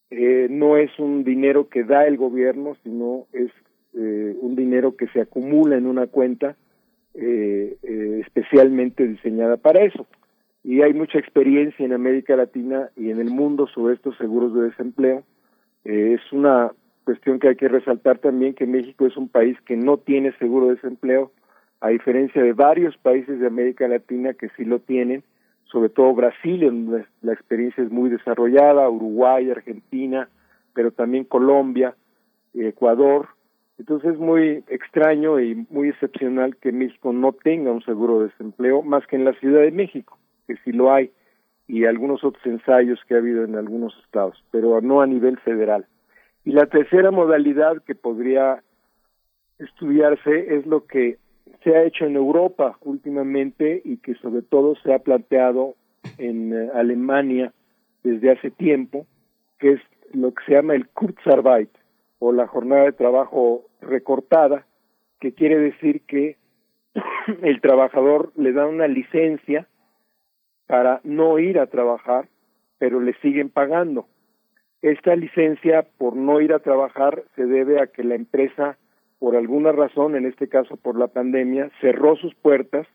Eh, no es un dinero que da el gobierno, sino es eh, un dinero que se acumula en una cuenta especialmente diseñada para eso. Y hay mucha experiencia en América Latina y en el mundo sobre estos seguros de desempleo. Eh, es una cuestión que hay que resaltar también que México es un país que no tiene seguro de desempleo, a diferencia de varios países de América Latina que sí lo tienen, sobre todo Brasil, donde la experiencia es muy desarrollada, Uruguay, Argentina, pero también Colombia, Ecuador. Entonces es muy extraño y muy excepcional que México no tenga un seguro de desempleo, más que en la Ciudad de México, que sí lo hay, y algunos otros ensayos que ha habido en algunos estados, pero no a nivel federal. Y la tercera modalidad que podría estudiarse es lo que se ha hecho en Europa últimamente y que sobre todo se ha planteado en eh, Alemania desde hace tiempo, que es lo que se llama el Kurzarbeit o la jornada de trabajo recortada, que quiere decir que el trabajador le da una licencia para no ir a trabajar, pero le siguen pagando. Esta licencia por no ir a trabajar se debe a que la empresa, por alguna razón, en este caso por la pandemia, cerró sus puertas,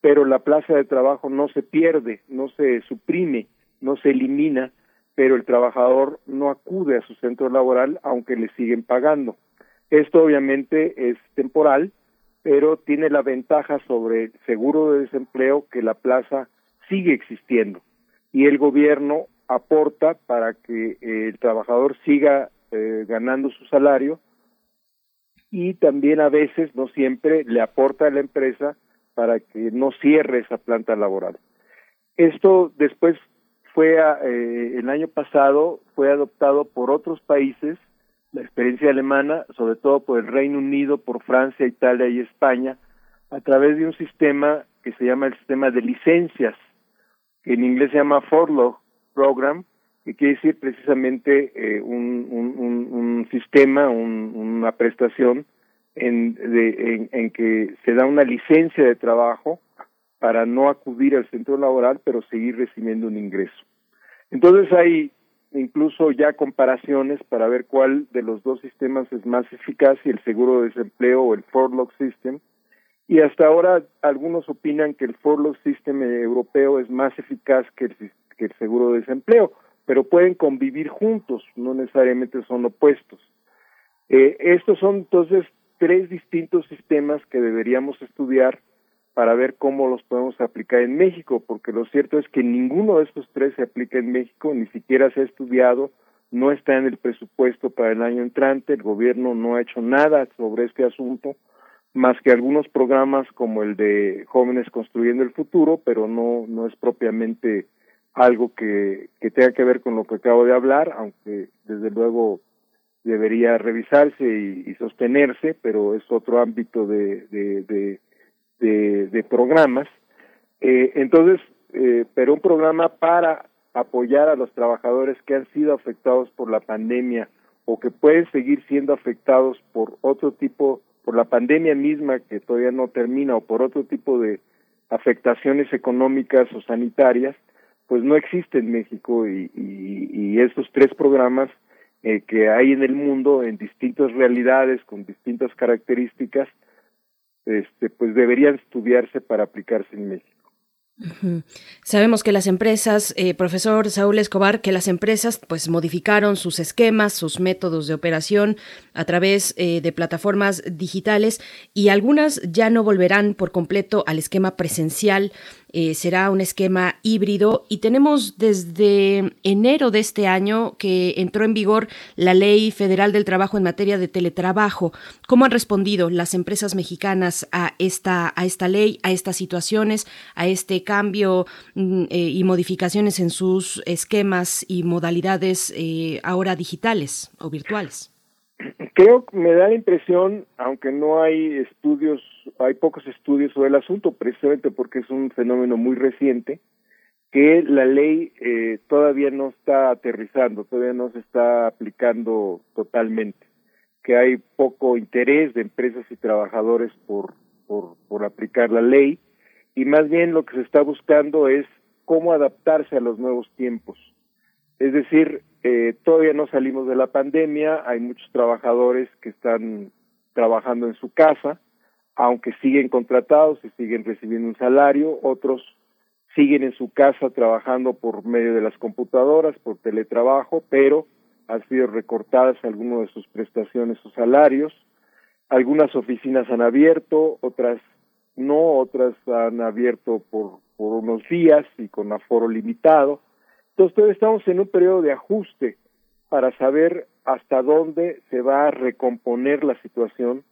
pero la plaza de trabajo no se pierde, no se suprime, no se elimina, pero el trabajador no acude a su centro laboral aunque le siguen pagando. Esto obviamente es temporal, pero tiene la ventaja sobre el seguro de desempleo que la plaza sigue existiendo y el gobierno aporta para que eh, el trabajador siga eh, ganando su salario y también a veces, no siempre, le aporta a la empresa para que no cierre esa planta laboral. Esto después fue eh, el año pasado fue adoptado por otros países, la experiencia alemana, sobre todo por el Reino Unido, por Francia, Italia y España, a través de un sistema que se llama el sistema de licencias, que en inglés se llama Forlog, Program, que quiere decir precisamente eh, un, un, un, sistema, una prestación en, de, en, que se da una licencia de trabajo para no acudir al centro laboral, pero seguir recibiendo un ingreso. Entonces hay incluso ya comparaciones para ver cuál de los dos sistemas es más eficaz, si el seguro de desempleo o el Forlock System. Y hasta ahora algunos opinan que el Forlock System europeo es más eficaz que el, que el seguro de desempleo, pero pueden convivir juntos, no necesariamente son opuestos. Eh, estos son entonces tres distintos sistemas que deberíamos estudiar para ver cómo los podemos aplicar en México, porque lo cierto es que ninguno de estos tres se aplica en México, ni siquiera se ha estudiado, no está en el presupuesto para el año entrante, el gobierno no ha hecho nada sobre este asunto, más que algunos programas como el de Jóvenes Construyendo el Futuro, pero no, no es propiamente algo que, que tenga que ver con lo que acabo de hablar, aunque desde luego debería revisarse y, sostenerse, pero es otro ámbito de, de, de, de programas. Eh, entonces, eh, pero un programa para apoyar a los trabajadores que han sido afectados por la pandemia o que pueden seguir siendo afectados por otro tipo, por la pandemia misma que todavía no termina o por otro tipo de afectaciones económicas o sanitarias, pues no existe en México y, y, estos tres programas eh, que hay en el mundo en distintas realidades, con distintas características, este, pues deberían estudiarse para aplicarse en México. Sabemos que las empresas, eh, profesor Saúl Escobar, que las empresas pues modificaron sus esquemas, sus métodos de operación a través eh, de plataformas digitales y algunas ya no volverán por completo al esquema presencial eh, será un esquema híbrido y tenemos desde enero de este año que entró en vigor la Ley Federal del Trabajo en materia de teletrabajo. ¿Cómo han respondido las empresas mexicanas a esta, a esta ley, a estas situaciones, a este cambio mm, eh, y modificaciones en sus esquemas y modalidades eh, ahora digitales o virtuales? Creo que me da la impresión, aunque no hay estudios, hay pocos estudios sobre el asunto, precisamente porque es un fenómeno muy reciente, que la ley eh, todavía no está aterrizando, todavía no se está aplicando totalmente, que hay poco interés de empresas y trabajadores por, por, aplicar la ley, y más bien lo que se está buscando es cómo adaptarse a los nuevos tiempos. Es decir, eh, todavía no salimos de la pandemia, hay muchos trabajadores que están trabajando en su casa, aunque siguen contratados y siguen recibiendo un salario, otros siguen en su casa trabajando por medio de las computadoras, por teletrabajo, pero han sido recortadas algunas de sus prestaciones o salarios. Algunas oficinas han abierto, otras no, otras han abierto por, unos días y con aforo limitado. Entonces estamos en un periodo de ajuste para saber hasta dónde se va a recomponer la situación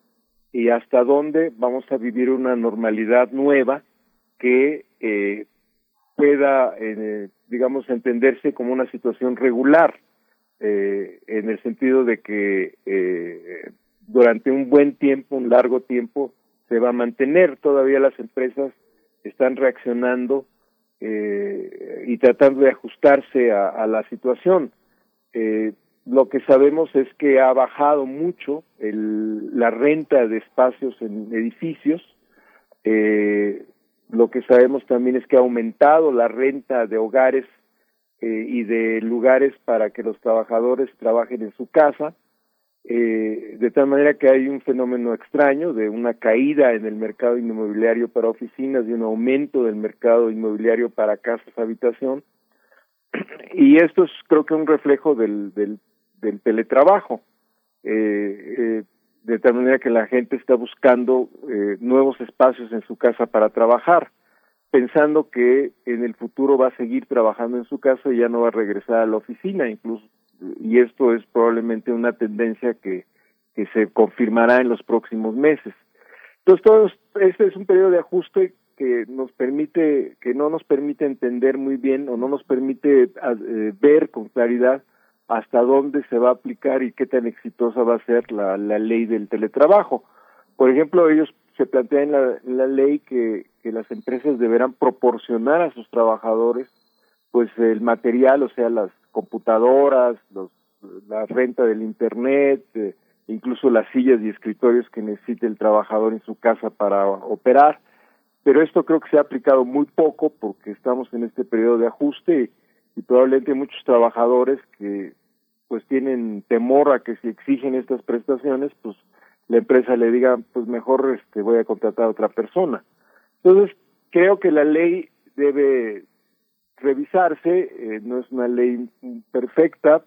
y hasta dónde vamos a vivir una normalidad nueva que eh, pueda, eh, digamos, entenderse como una situación regular, eh, en el sentido de que eh, durante un buen tiempo, un largo tiempo, se va a mantener. Todavía las empresas están reaccionando eh, y tratando de ajustarse a, la situación. Eh, lo que sabemos es que ha bajado mucho el, la renta de espacios en edificios. Eh, lo que sabemos también es que ha aumentado la renta de hogares eh, y de lugares para que los trabajadores trabajen en su casa. Eh, de tal manera que hay un fenómeno extraño de una caída en el mercado inmobiliario para oficinas y un aumento del mercado inmobiliario para casas habitación y esto es creo que un reflejo del, del, del teletrabajo eh, eh, de tal manera que la gente está buscando eh, nuevos espacios en su casa para trabajar pensando que en el futuro va a seguir trabajando en su casa y ya no va a regresar a la oficina incluso y esto es probablemente una tendencia que, que se confirmará en los próximos meses. Entonces, todo este es un periodo de ajuste que nos permite, que no nos permite entender muy bien o no nos permite eh, ver con claridad hasta dónde se va a aplicar y qué tan exitosa va a ser la, la ley del teletrabajo. Por ejemplo, ellos se plantean en la, la ley que, que las empresas deberán proporcionar a sus trabajadores pues el material, o sea, las computadoras, los, la renta del internet, eh, incluso las sillas y escritorios que necesite el trabajador en su casa para operar. Pero esto creo que se ha aplicado muy poco porque estamos en este periodo de ajuste y, probablemente muchos trabajadores que pues tienen temor a que si exigen estas prestaciones, pues la empresa le diga, pues mejor este voy a contratar a otra persona. Entonces, creo que la ley debe revisarse, eh, no es una ley perfecta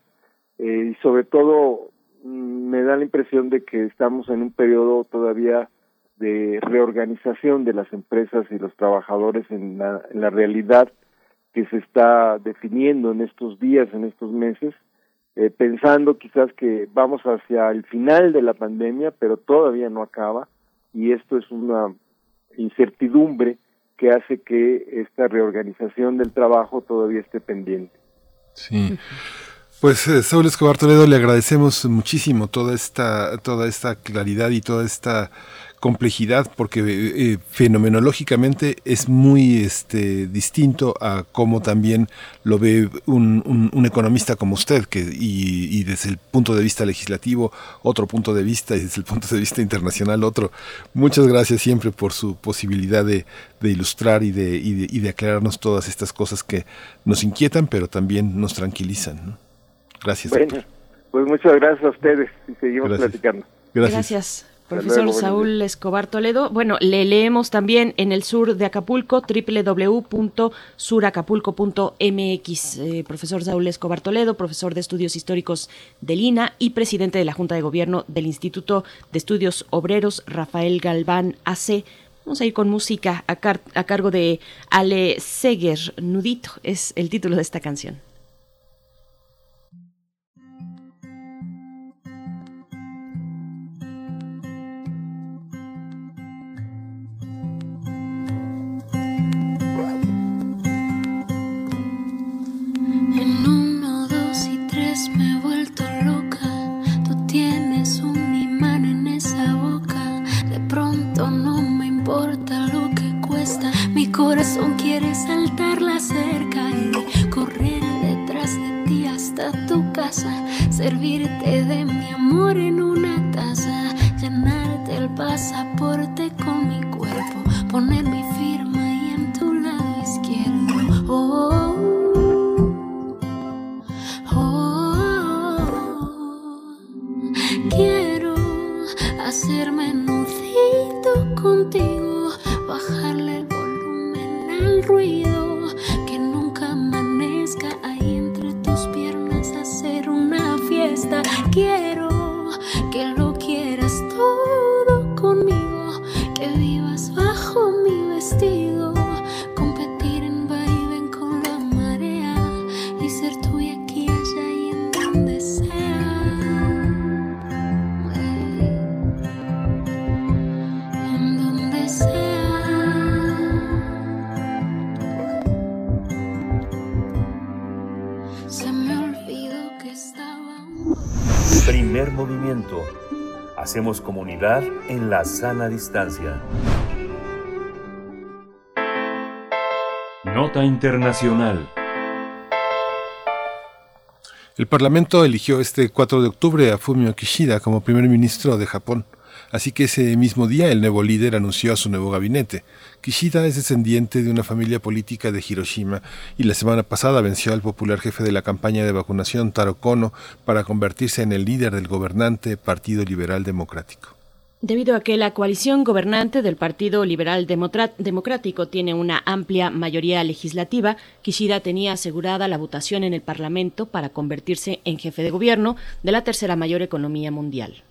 eh, y sobre todo mm, me da la impresión de que estamos en un periodo todavía de reorganización de las empresas y los trabajadores en la, en la realidad que se está definiendo en estos días, en estos meses, eh, pensando quizás que vamos hacia el final de la pandemia, pero todavía no acaba y esto es una incertidumbre que hace que esta reorganización del trabajo todavía esté pendiente. Sí. Pues eh, Saúl Escobar Toledo le agradecemos muchísimo toda esta toda esta claridad y toda esta complejidad porque eh, fenomenológicamente es muy este distinto a cómo también lo ve un, un, un economista como usted que y, y, desde el punto de vista legislativo otro punto de vista y desde el punto de vista internacional otro muchas gracias siempre por su posibilidad de, de ilustrar y de, y de, y de aclararnos todas estas cosas que nos inquietan pero también nos tranquilizan ¿no? gracias bueno pues muchas gracias a ustedes y seguimos gracias. platicando gracias. gracias Profesor Saúl Escobar Toledo. Bueno, le leemos también en el sur de Acapulco, www.suracapulco.mx. Eh, profesor Saúl Escobar Toledo, profesor de estudios históricos del INA y presidente de la Junta de Gobierno del Instituto de Estudios Obreros, Rafael Galván AC. Vamos a ir con música a, a cargo de Ale Seger. Nudito es el título de esta canción. Corazón quiere saltar la cerca y correr detrás de ti hasta tu casa. Servirte de mi amor en una taza. Llenarte el pasaporte con mi cuerpo. Poner mi firma ahí en tu lado izquierdo. Oh, Oh, quiero hacerme nudito contigo, free. Hacemos comunidad en la sana distancia. Nota Internacional. El Parlamento eligió este 4 de octubre a Fumio Kishida como primer ministro de Japón. Así que ese mismo día el nuevo líder anunció a su nuevo gabinete. Kishida es descendiente de una familia política de Hiroshima y la semana pasada venció al popular jefe de la campaña de vacunación Taro Kono para convertirse en el líder del gobernante Partido Liberal Democrático. Debido a que la coalición gobernante del Partido Liberal Democrático tiene una amplia mayoría legislativa, Kishida tenía asegurada la votación en el Parlamento para convertirse en jefe de gobierno de la tercera mayor economía mundial.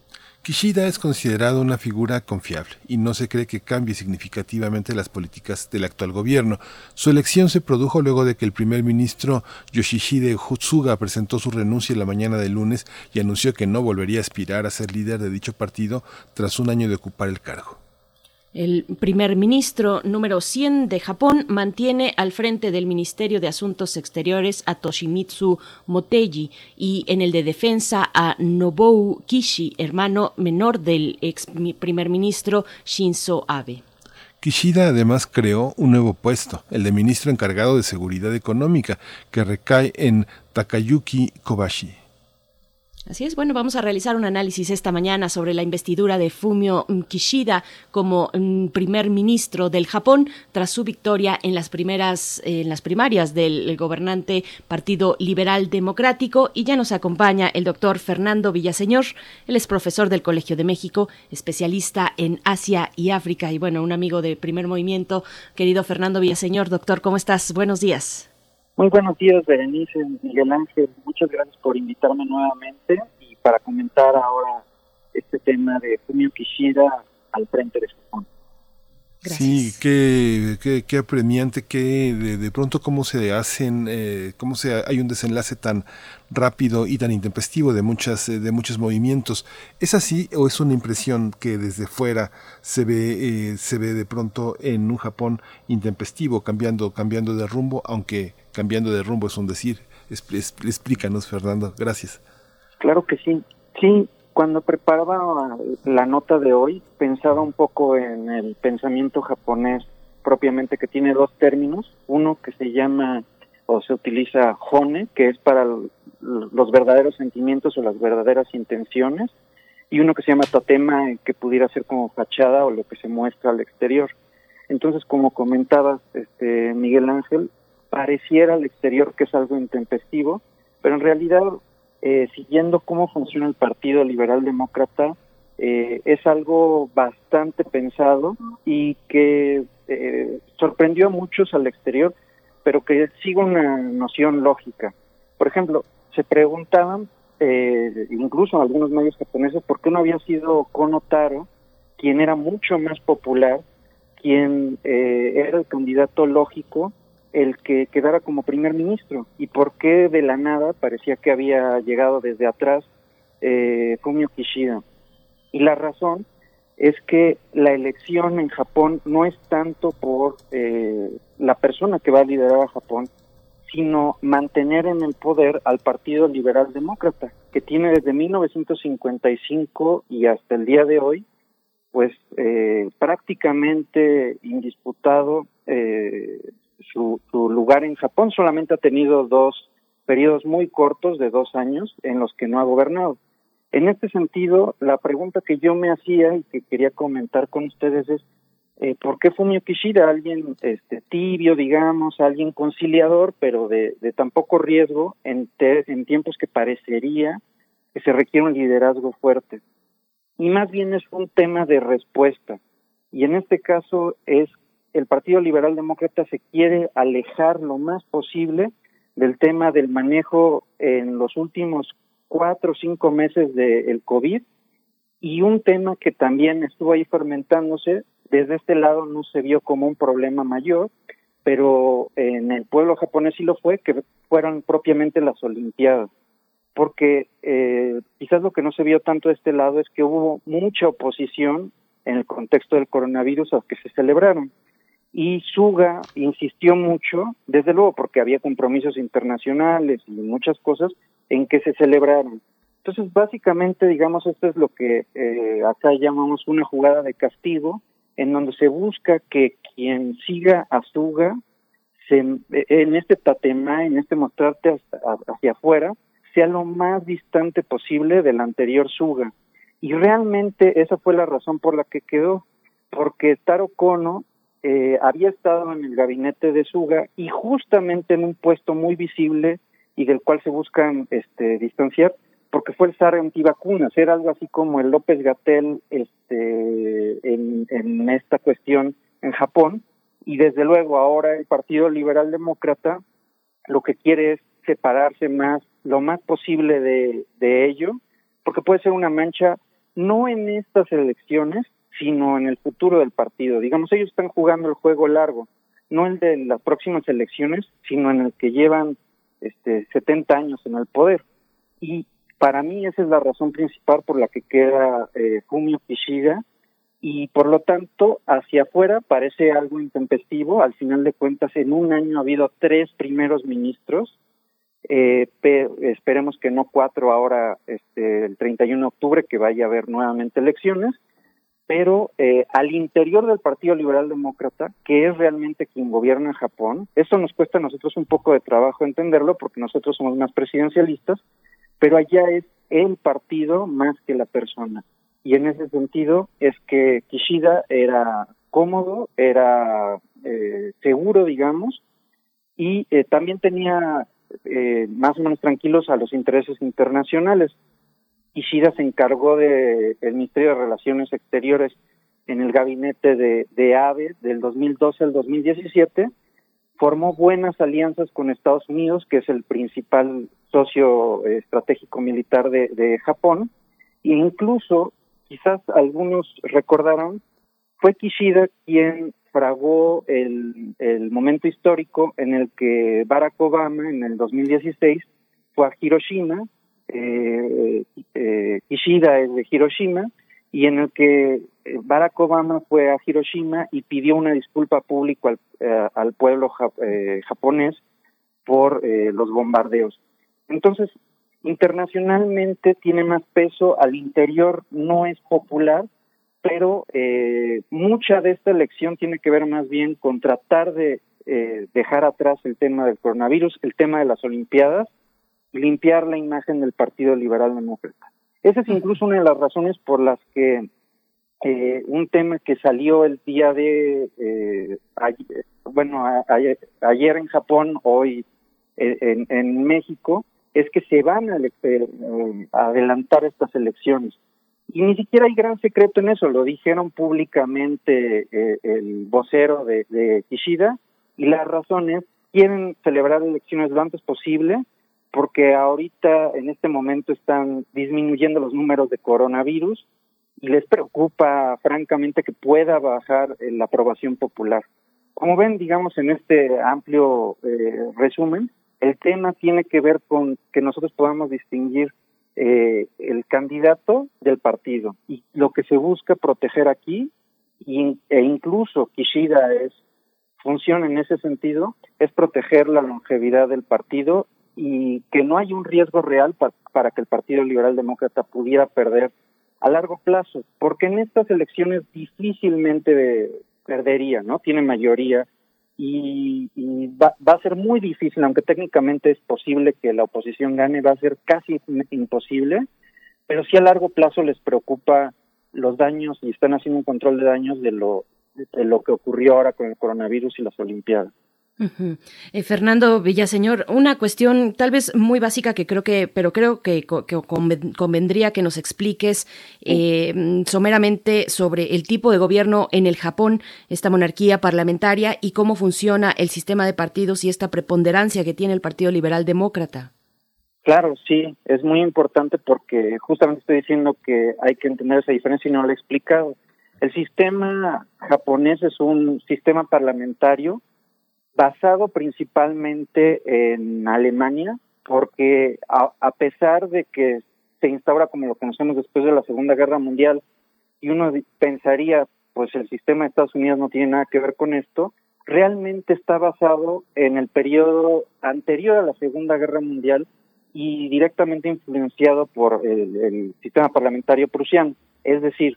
Kishida es considerado una figura confiable y no se cree que cambie significativamente las políticas del actual gobierno. Su elección se produjo luego de que el primer ministro Yoshihide Hutsuga presentó su renuncia la mañana del lunes y anunció que no volvería a aspirar a ser líder de dicho partido tras un año de ocupar el cargo. El primer ministro número 100 de Japón mantiene al frente del Ministerio de Asuntos Exteriores a Toshimitsu Motegi y en el de Defensa a Nobuo Kishi, hermano menor del ex primer ministro Shinzo Abe. Kishida además creó un nuevo puesto, el de ministro encargado de Seguridad Económica, que recae en Takayuki Kobashi. Así es, bueno, vamos a realizar un análisis esta mañana sobre la investidura de Fumio Kishida como mm, primer ministro del Japón tras su victoria en las primeras en las primarias del gobernante Partido Liberal Democrático. Y ya nos acompaña el doctor Fernando Villaseñor, él es profesor del Colegio de México, especialista en Asia y África. Y bueno, un amigo de Primer Movimiento, querido Fernando Villaseñor, doctor, ¿cómo estás? Buenos días. Muy buenos días, Berenice, Miguel Ángel. Muchas gracias por invitarme nuevamente y para comentar ahora este tema de Fumio Kishida al frente de Japón. Sí, qué, qué, qué apremiante, que de, de, pronto cómo se hacen, eh, cómo se hay un desenlace tan rápido y tan intempestivo de muchas de muchos movimientos. ¿Es así o es una impresión que desde fuera se ve eh, se ve de pronto en un Japón intempestivo, cambiando cambiando de rumbo, aunque cambiando de rumbo es un decir? Explícanos, Fernando. Gracias. Claro que sí. Sí, cuando preparaba la nota de hoy, pensaba un poco en el pensamiento japonés propiamente que tiene dos términos. Uno que se llama o se utiliza hone, que es para los verdaderos sentimientos o las verdaderas intenciones, y uno que se llama totema, que pudiera ser como fachada o lo que se muestra al exterior. Entonces, como comentabas, este, Miguel Ángel, pareciera al exterior que es algo intempestivo, pero en realidad eh, siguiendo cómo funciona el Partido Liberal Demócrata, eh, es algo bastante pensado y que eh, sorprendió a muchos al exterior, pero que sigue una noción lógica. Por ejemplo, se preguntaban, eh, incluso en algunos medios japoneses, por qué no había sido Kono Taro, quien era mucho más popular, quien era el candidato lógico el que quedara como primer ministro y por qué de la nada parecía que había llegado desde atrás eh, Fumio Kishida. Y la razón es que la elección en Japón no es tanto por eh, la persona que va a liderar a Japón, sino mantener en el poder al Partido Liberal Demócrata, que tiene desde 1955 y hasta el día de hoy, pues eh, prácticamente indisputado eh, su, lugar en Japón. Solamente ha tenido dos periodos muy cortos de dos años en los que no ha gobernado. En este sentido, la pregunta que yo me hacía y que quería comentar con ustedes es, eh, ¿por qué Fumio Kishida, alguien este, tibio, digamos, alguien conciliador, pero de, de tan poco riesgo en, en tiempos que parecería que se requiere un liderazgo fuerte? Y más bien es un tema de respuesta. Y en este caso es el Partido Liberal Demócrata se quiere alejar lo más posible del tema del manejo en los últimos cuatro o cinco meses del COVID y un tema que también estuvo ahí fermentándose, desde este lado no se vio como un problema mayor, pero en el pueblo japonés sí lo fue, que fueron propiamente las Olimpiadas. Porque eh, quizás lo que no se vio tanto de este lado es que hubo mucha oposición en el contexto del coronavirus a que se celebraron y Suga insistió mucho, desde luego porque había compromisos internacionales y muchas cosas en que se celebraron. Entonces, básicamente, digamos, esto es lo que eh, acá llamamos una jugada de castigo, en donde se busca que quien siga a Suga se, en este tatema, en este mostrarte hacia afuera, sea lo más distante posible del anterior Suga. Y realmente esa fue la razón por la que quedó, porque Taro Kono eh, había estado en el gabinete de Suga y justamente en un puesto muy visible y del cual se buscan este, distanciar, porque fue el zar antivacunas, era algo así como el López Gatel este, en, esta cuestión en Japón, y desde luego ahora el Partido Liberal Demócrata lo que quiere es separarse más, lo más posible de ello, porque puede ser una mancha no en estas elecciones, sino en el futuro del partido. Digamos, ellos están jugando el juego largo, no el de las próximas elecciones, sino en el que llevan este 70 años en el poder. Y para mí esa es la razón principal por la que queda eh, Fumio Kishida y por lo tanto hacia afuera parece algo intempestivo. Al final de cuentas, en un año ha habido tres primeros ministros. Eh, esperemos que no cuatro ahora, este, el 31 de octubre, que vaya a haber nuevamente elecciones pero eh, al interior del Partido Liberal Demócrata, que es realmente quien gobierna Japón, eso nos cuesta a nosotros un poco de trabajo entenderlo porque nosotros somos más presidencialistas, pero allá es el partido más que la persona. Y en ese sentido es que Kishida era cómodo, era eh, seguro, digamos, y eh, también tenía más o menos tranquilos a los intereses internacionales. Ishida se encargó del el Ministerio de Relaciones Exteriores en el gabinete de, de AVE del 2012 al 2017, formó buenas alianzas con Estados Unidos, que es el principal socio estratégico militar de, de Japón, e incluso, quizás algunos recordarán, fue Kishida quien fragó el momento histórico en el que Barack Obama, en el 2016, fue a Hiroshima eh, eh, Kishida es de Hiroshima, y en el que eh, Barack Obama fue a Hiroshima y pidió una disculpa pública al, eh, al pueblo japonés por los bombardeos. Entonces, internacionalmente tiene más peso, al interior no es popular, pero mucha de esta elección tiene que ver más bien con tratar de dejar atrás el tema del coronavirus, el tema de las Olimpiadas, limpiar la imagen del Partido Liberal Demócrata. Esa es incluso una de las razones por las que eh, un tema que salió el día de, eh, ayer, bueno, ayer, en Japón, hoy eh, en, México, es que se van a, adelantar estas elecciones. Y ni siquiera hay gran secreto en eso, lo dijeron públicamente eh, el vocero de, de Kishida, y las razones quieren celebrar elecciones lo antes posible, porque ahorita en este momento están disminuyendo los números de coronavirus y les preocupa francamente que pueda bajar eh, la aprobación popular. Como ven, digamos, en este amplio eh, resumen, el tema tiene que ver con que nosotros podamos distinguir eh, el candidato del partido y lo que se busca proteger aquí e incluso Kishida es funciona en ese sentido es proteger la longevidad del partido y que no hay un riesgo real para que el Partido Liberal Demócrata pudiera perder a largo plazo, porque en estas elecciones difícilmente perdería, ¿no? Tiene mayoría y, va, va, a ser muy difícil, aunque técnicamente es posible que la oposición gane, va a ser casi imposible, pero sí a largo plazo les preocupa los daños y están haciendo un control de daños de lo, de lo que ocurrió ahora con el coronavirus y las Olimpiadas. Eh, Fernando Villaseñor, una cuestión tal vez muy básica que creo que, pero creo que, convendría que nos expliques eh, someramente sobre el tipo de gobierno en el Japón, esta monarquía parlamentaria y cómo funciona el sistema de partidos y esta preponderancia que tiene el Partido Liberal Demócrata. Claro, sí, es muy importante porque justamente estoy diciendo que hay que entender esa diferencia y no lo he explicado. El sistema japonés es un sistema parlamentario basado principalmente en Alemania, porque a, pesar de que se instaura como lo conocemos después de la Segunda Guerra Mundial, y uno pensaría, pues el sistema de Estados Unidos no tiene nada que ver con esto, realmente está basado en el periodo anterior a la Segunda Guerra Mundial y directamente influenciado por el, el sistema parlamentario prusiano. Es decir,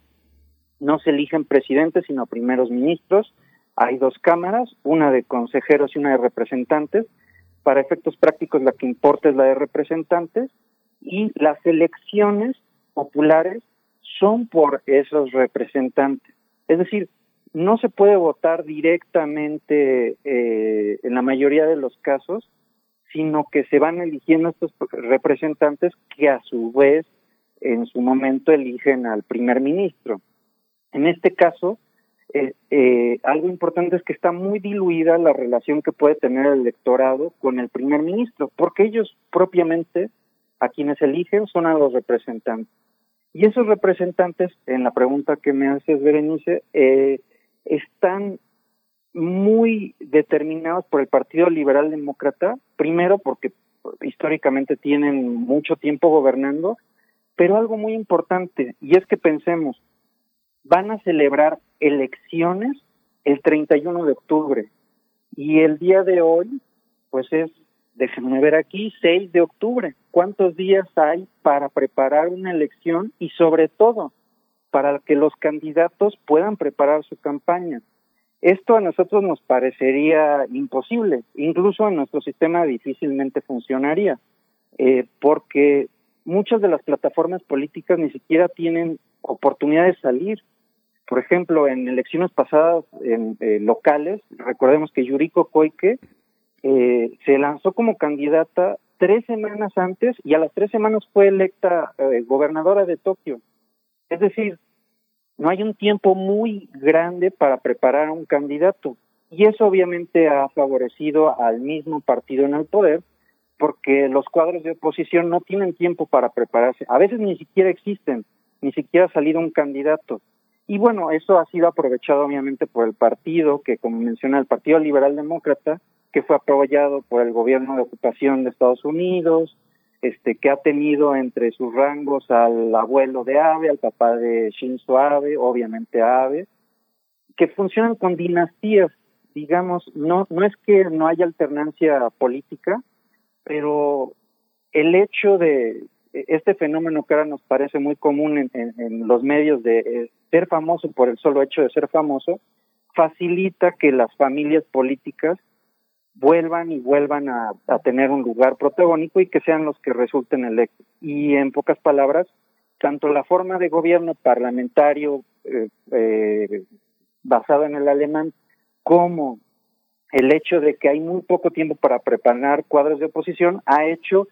no se eligen presidentes, sino primeros ministros, hay dos cámaras, una de consejeros y una de representantes. Para efectos prácticos la que importa es la de representantes y las elecciones populares son por esos representantes. Es decir, no se puede votar directamente eh, en la mayoría de los casos, sino que se van eligiendo estos representantes que a su vez en su momento eligen al primer ministro. En este caso, eh, eh, algo importante es que está muy diluida la relación que puede tener el electorado con el primer ministro, porque ellos propiamente a quienes eligen son a los representantes. Y esos representantes, en la pregunta que me haces, Berenice, eh, están muy determinados por el Partido Liberal Demócrata, primero porque históricamente tienen mucho tiempo gobernando, pero algo muy importante, y es que pensemos, van a celebrar elecciones el 31 de octubre y el día de hoy, pues es, déjenme ver aquí, 6 de octubre. ¿Cuántos días hay para preparar una elección y sobre todo para que los candidatos puedan preparar su campaña? Esto a nosotros nos parecería imposible, incluso en nuestro sistema difícilmente funcionaría, eh, porque muchas de las plataformas políticas ni siquiera tienen oportunidad de salir por ejemplo, en elecciones pasadas en, eh, locales, recordemos que Yuriko Koike eh, se lanzó como candidata tres semanas antes y a las tres semanas fue electa eh, gobernadora de Tokio. Es decir, no hay un tiempo muy grande para preparar a un candidato. Y eso obviamente ha favorecido al mismo partido en el poder, porque los cuadros de oposición no tienen tiempo para prepararse. A veces ni siquiera existen, ni siquiera ha salido un candidato. Y bueno, eso ha sido aprovechado obviamente por el partido, que como menciona el Partido Liberal Demócrata, que fue apoyado por el gobierno de ocupación de Estados Unidos, este, que ha tenido entre sus rangos al abuelo de Abe, al papá de Shinzo Abe, obviamente Abe, que funcionan con dinastías, digamos, no, no es que no haya alternancia política, pero el hecho de, este fenómeno que ahora nos parece muy común en, los medios de eh, ser famoso por el solo hecho de ser famoso, facilita que las familias políticas vuelvan y vuelvan a, tener un lugar protagónico y que sean los que resulten electos. Y en pocas palabras, tanto la forma de gobierno parlamentario eh, eh, basado en el alemán como el hecho de que hay muy poco tiempo para preparar cuadros de oposición ha hecho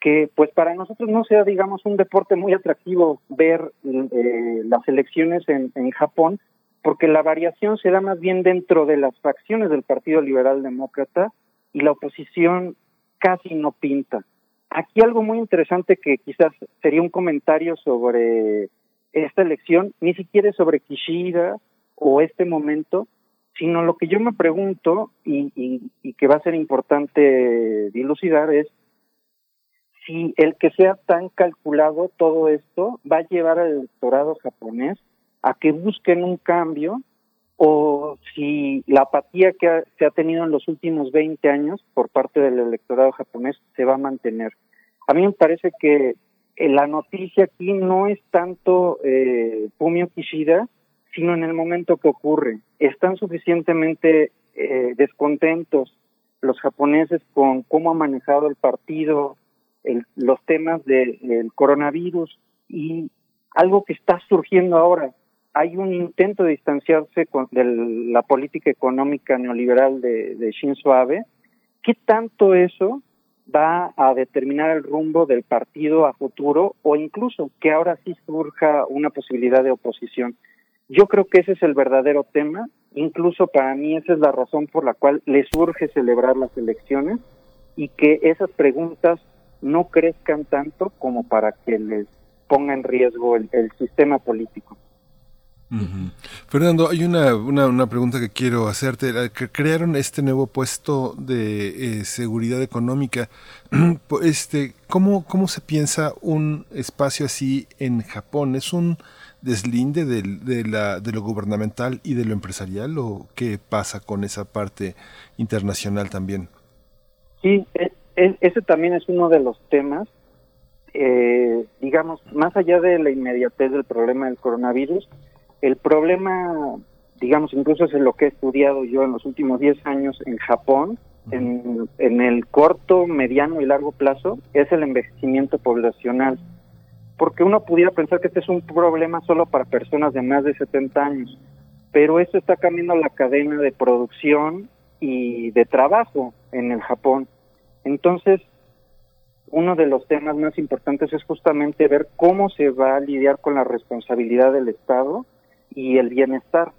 que pues para nosotros no sea, digamos, un deporte muy atractivo ver eh, las elecciones en, en Japón, porque la variación se da más bien dentro de las facciones del Partido Liberal Demócrata y la oposición casi no pinta. Aquí algo muy interesante que quizás sería un comentario sobre esta elección, ni siquiera sobre Kishida o este momento, sino lo que yo me pregunto y, y, y que va a ser importante dilucidar es si el que sea tan calculado todo esto va a llevar al electorado japonés a que busquen un cambio o si la apatía que se ha tenido en los últimos 20 años por parte del electorado japonés se va a mantener. A mí me parece que eh, la noticia aquí no es tanto eh, Fumio Kishida, sino en el momento que ocurre. Están suficientemente eh, descontentos los japoneses con cómo ha manejado el partido, los temas del coronavirus y algo que está surgiendo ahora. Hay un intento de distanciarse con, de la política económica neoliberal de, de Shinzo Abe. ¿Qué tanto eso va a determinar el rumbo del partido a futuro o incluso que ahora sí surja una posibilidad de oposición? Yo creo que ese es el verdadero tema. Incluso para mí esa es la razón por la cual les urge celebrar las elecciones y que esas preguntas no crezcan tanto como para que les ponga en riesgo el, sistema político. Fernando, hay una, una, pregunta que quiero hacerte. Crearon este nuevo puesto de eh, seguridad económica. este, ¿cómo, ¿Cómo se piensa un espacio así en Japón? ¿Es un deslinde de, de, la, de lo gubernamental y de lo empresarial o qué pasa con esa parte internacional también? Sí, ese también es uno de los temas, eh, digamos, más allá de la inmediatez del problema del coronavirus, el problema, digamos, incluso es lo que he estudiado yo en los últimos 10 años en Japón, en, en el corto, mediano y largo plazo, es el envejecimiento poblacional. Porque uno pudiera pensar que este es un problema solo para personas de más de 70 años, pero eso está cambiando la cadena de producción y de trabajo en el Japón. Entonces, uno de los temas más importantes es justamente ver cómo se va a lidiar con la responsabilidad del Estado y el bienestar.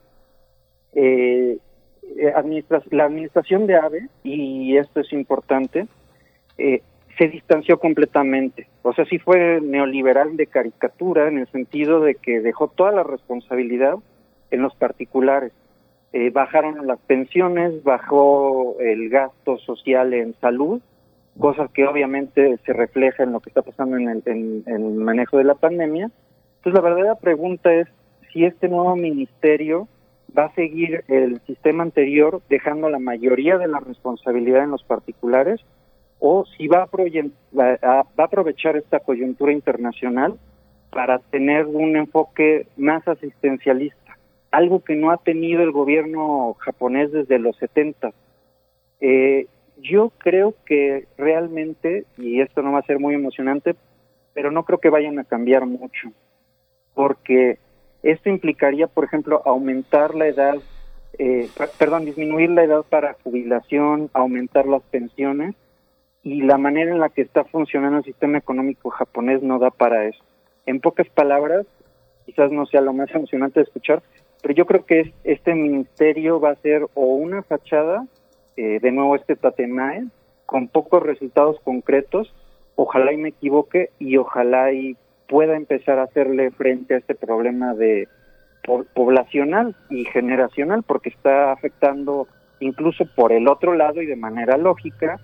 Eh, eh la administración de AVE, y esto es importante, eh, se distanció completamente. O sea, sí fue neoliberal de caricatura en el sentido de que dejó toda la responsabilidad en los particulares. Eh, bajaron las pensiones, bajó el gasto social en salud, cosas que obviamente se refleja en lo que está pasando en el, manejo de la pandemia. Entonces la verdadera pregunta es si este nuevo ministerio va a seguir el sistema anterior dejando la mayoría de la responsabilidad en los particulares o si va a, va a aprovechar esta coyuntura internacional para tener un enfoque más asistencialista, algo que no ha tenido el gobierno japonés desde los 70. Eh, yo creo que realmente, y esto no va a ser muy emocionante, pero no creo que vayan a cambiar mucho, porque esto implicaría, por ejemplo, aumentar la edad, eh, perdón, disminuir la edad para jubilación, aumentar las pensiones, y la manera en la que está funcionando el sistema económico japonés no da para eso. En pocas palabras, quizás no sea lo más emocionante de escuchar, pero yo creo que este ministerio va a ser o una fachada eh, de nuevo este Tatemae con pocos resultados concretos. Ojalá y me equivoque y ojalá y pueda empezar a hacerle frente a este problema de poblacional y generacional porque está afectando incluso por el otro lado y de manera lógica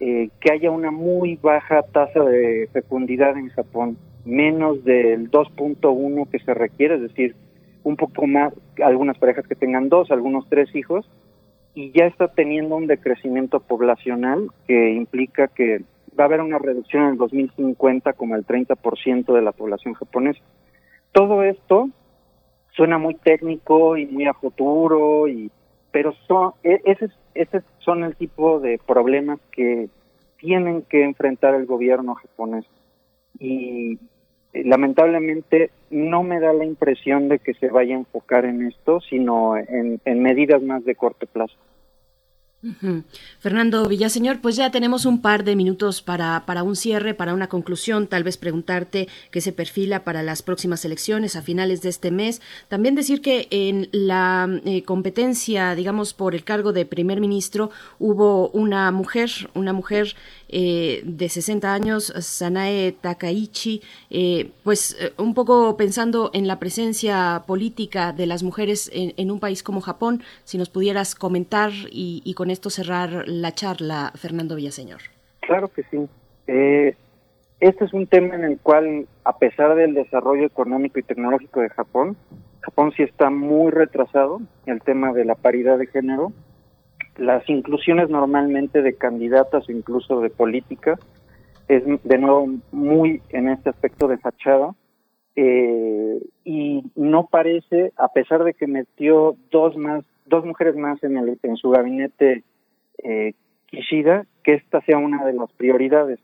eh, que haya una muy baja tasa de fecundidad en Japón, menos del 2.1 que se requiere, es decir, un poco más, algunas parejas que tengan dos, algunos tres hijos, y ya está teniendo un decrecimiento poblacional que implica que va a haber una reducción en el 2050 como el 30% de la población japonesa. Todo esto suena muy técnico y muy a futuro, y, pero son, e, ese, ese son el tipo de problemas que tienen que enfrentar el gobierno japonés. Y lamentablemente no me da la impresión de que se vaya a enfocar en esto, sino en, medidas más de corto plazo. Fernando Villaseñor, pues ya tenemos un par de minutos para, para un cierre, para una conclusión, tal vez preguntarte qué se perfila para las próximas elecciones a finales de este mes. También decir que en la eh, competencia, digamos, por el cargo de primer ministro, hubo una mujer, una mujer eh, de 60 años, Sanae Takaichi, eh, pues eh, un poco pensando en la presencia política de las mujeres en, un país como Japón, si nos pudieras comentar y, con esto cerrar la charla, Fernando Villaseñor. Claro que sí. este es un tema en el cual, a pesar del desarrollo económico y tecnológico de Japón, Japón sí está muy retrasado en el tema de la paridad de género las inclusiones normalmente de candidatas o incluso de políticas es de nuevo muy en este aspecto de fachada eh, y no parece a pesar de que metió dos más dos mujeres más en el en su gabinete eh, Kishida que esta sea una de las prioridades.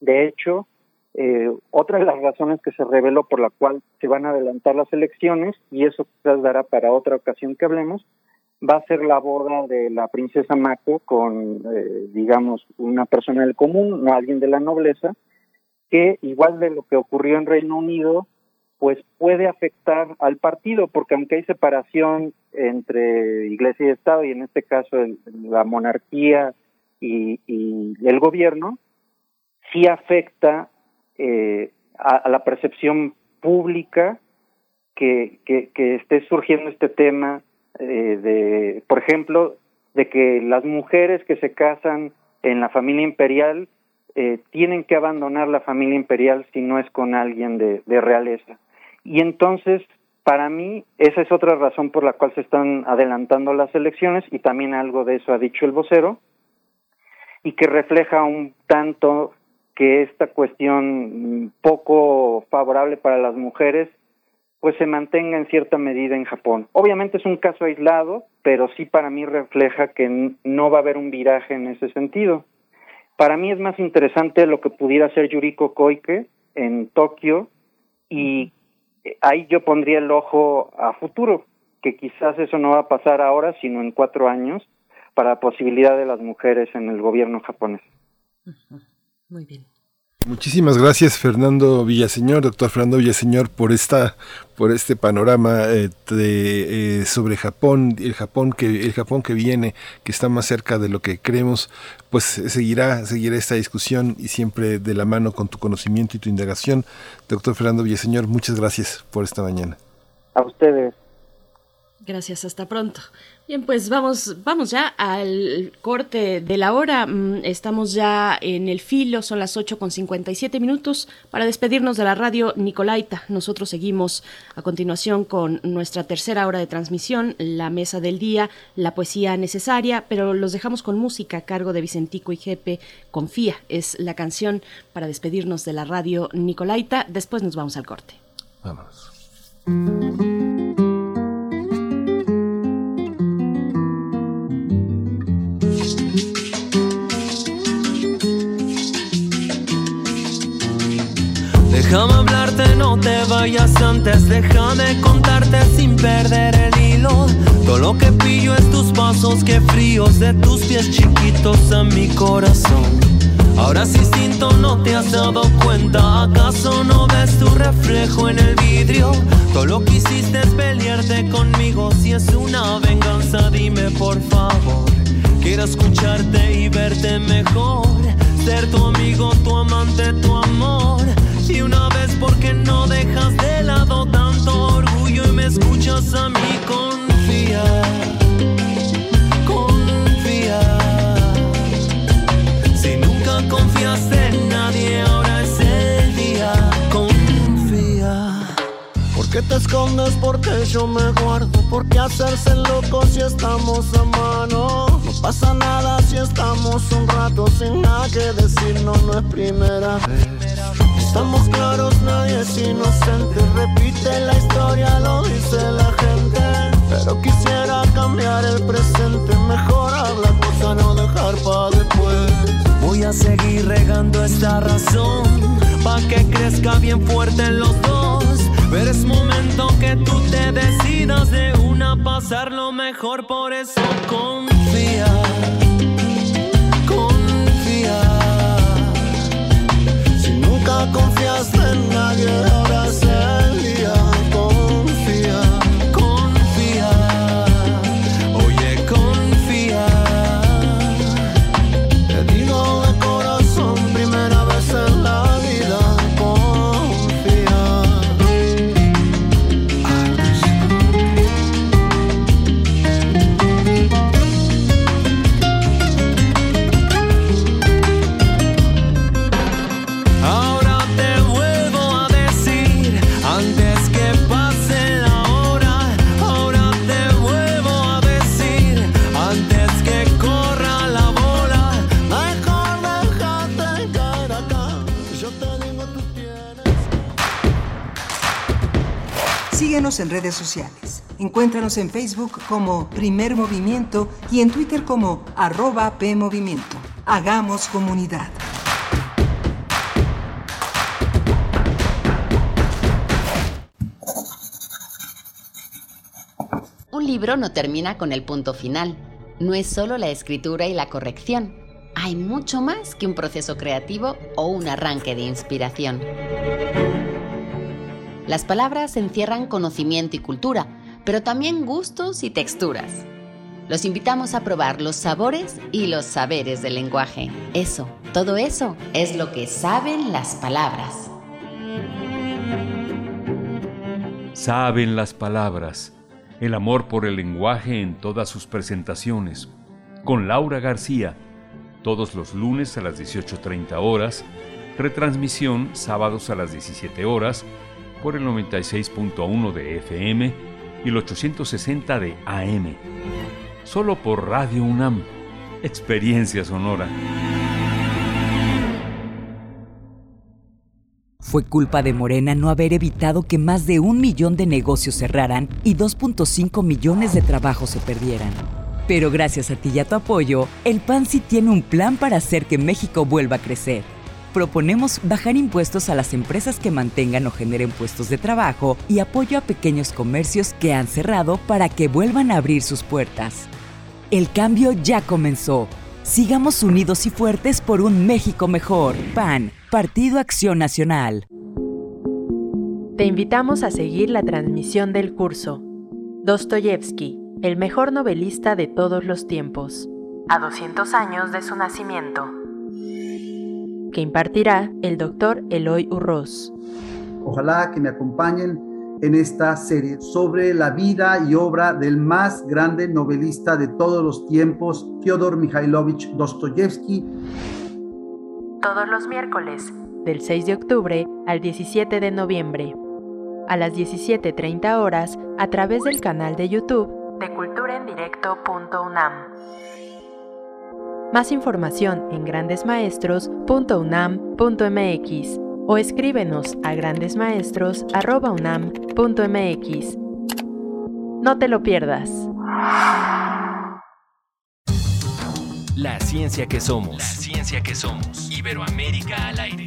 De hecho eh, otra de las razones que se reveló por la cual se van a adelantar las elecciones y eso quizás dará para otra ocasión que hablemos va a ser la boda de la princesa Mako con, eh, digamos, una persona del común, no alguien de la nobleza, que igual de lo que ocurrió en Reino Unido, pues puede afectar al partido, porque aunque hay separación entre iglesia y Estado, y en este caso la monarquía y, el gobierno, sí afecta eh, a, la percepción pública que esté surgiendo este tema eh, de, por ejemplo, de que las mujeres que se casan en la familia imperial eh, tienen que abandonar la familia imperial si no es con alguien de, de realeza. Y entonces, para mí, esa es otra razón por la cual se están adelantando las elecciones y también algo de eso ha dicho el vocero y que refleja un tanto que esta cuestión poco favorable para las mujeres pues se mantenga en cierta medida en Japón. Obviamente es un caso aislado, pero sí para mí refleja que no va a haber un viraje en ese sentido. Para mí es más interesante lo que pudiera hacer Yuriko Koike en Tokio y ahí yo pondría el ojo a futuro, que quizás eso no va a pasar ahora, sino en cuatro años, para la posibilidad de las mujeres en el gobierno japonés. Muy bien. Muchísimas gracias Fernando Villaseñor, doctor Fernando Villaseñor, por esta, por este panorama eh, eh, sobre Japón, el Japón que, el Japón que viene, que está más cerca de lo que creemos, pues seguirá, seguirá esta discusión y siempre de la mano con tu conocimiento y tu indagación. Doctor Fernando Villaseñor, muchas gracias por esta mañana. A ustedes. Gracias, hasta pronto. Bien, pues vamos, vamos ya al corte de la hora. Mm, estamos ya en el filo, son las 8 con 57 minutos para despedirnos de la radio Nicolaita. Nosotros seguimos a continuación con nuestra tercera hora de transmisión, la mesa del día, la poesía necesaria, pero los dejamos con música a cargo de Vicentico y Jepe. Confía es la canción para despedirnos de la radio Nicolaita. Después nos vamos al corte. Vámonos. Déjame hablarte, no te vayas antes. Déjame contarte sin perder el hilo. Todo lo que pillo es tus pasos, que fríos de tus pies chiquitos a mi corazón. Ahora sí siento, no te has dado cuenta. ¿Acaso no ves tu reflejo en el vidrio? Todo lo que hiciste es pelearte conmigo. Si es una venganza, dime por favor. Quiero escucharte y verte mejor. Ser tu amigo, tu amante, tu amor. Y una vez porque no dejas de lado tanto orgullo y me escuchas a mí confía, ¿Por qué te escondes? Porque yo me guardo. ¿Por qué hacerse loco si estamos a mano? No pasa nada si estamos un rato sin nada que decir, no, no es primera vez. Estamos claros, nadie es inocente. Repite la historia, lo dice la gente. Pero quisiera cambiar el presente. Mejorar la cosa, no dejar para después. Voy a seguir regando esta razón. Pa' que crezca bien fuerte en los dos. Pero es momento que tú te decidas de una a pasarlo mejor, por eso confía. Confía. Si nunca confiaste en nadie, ahora es En redes sociales. Encuéntranos en Facebook como Primer Movimiento y en Twitter como arroba PMovimiento. Hagamos comunidad. Un libro no termina con el punto final. No es solo la escritura y la corrección. Hay mucho más que un proceso creativo o un arranque de inspiración. Las palabras encierran conocimiento y cultura, pero también gustos y texturas. Los invitamos a probar los sabores y los saberes del lenguaje. Eso, todo eso es lo que saben las palabras. Saben las palabras, el amor por el lenguaje en todas sus presentaciones. Con Laura García, todos los lunes a las 18.30 horas, retransmisión sábados a las 17 horas por el 96.1 de FM y el 860 de AM. Solo por Radio UNAM. Experiencia sonora. Fue culpa de Morena no haber evitado que más de un millón de negocios cerraran y 2.5 millones de trabajos se perdieran. Pero gracias a ti y a tu apoyo, el PAN sí tiene un plan para hacer que México vuelva a crecer. Proponemos bajar impuestos a las empresas que mantengan o generen puestos de trabajo y apoyo a pequeños comercios que han cerrado para que vuelvan a abrir sus puertas. El cambio ya comenzó. Sigamos unidos y fuertes por un México mejor. PAN, Partido Acción Nacional. Te invitamos a seguir la transmisión del curso Dostoyevsky, el mejor novelista de todos los tiempos, a 200 años de su nacimiento, que impartirá el doctor Eloy Urroz. Ojalá que me acompañen en esta serie sobre la vida y obra del más grande novelista de todos los tiempos, Fyodor Mikhailovich Dostoyevsky. Todos los miércoles, del 6 de octubre al 17 de noviembre, a las 17.30 horas a través del canal de YouTube de culturaendirecto.unam. Más información en grandesmaestros.unam.mx o escríbenos a grandesmaestros.unam.mx. No te lo pierdas. La ciencia que somos. La ciencia que somos. Iberoamérica al aire.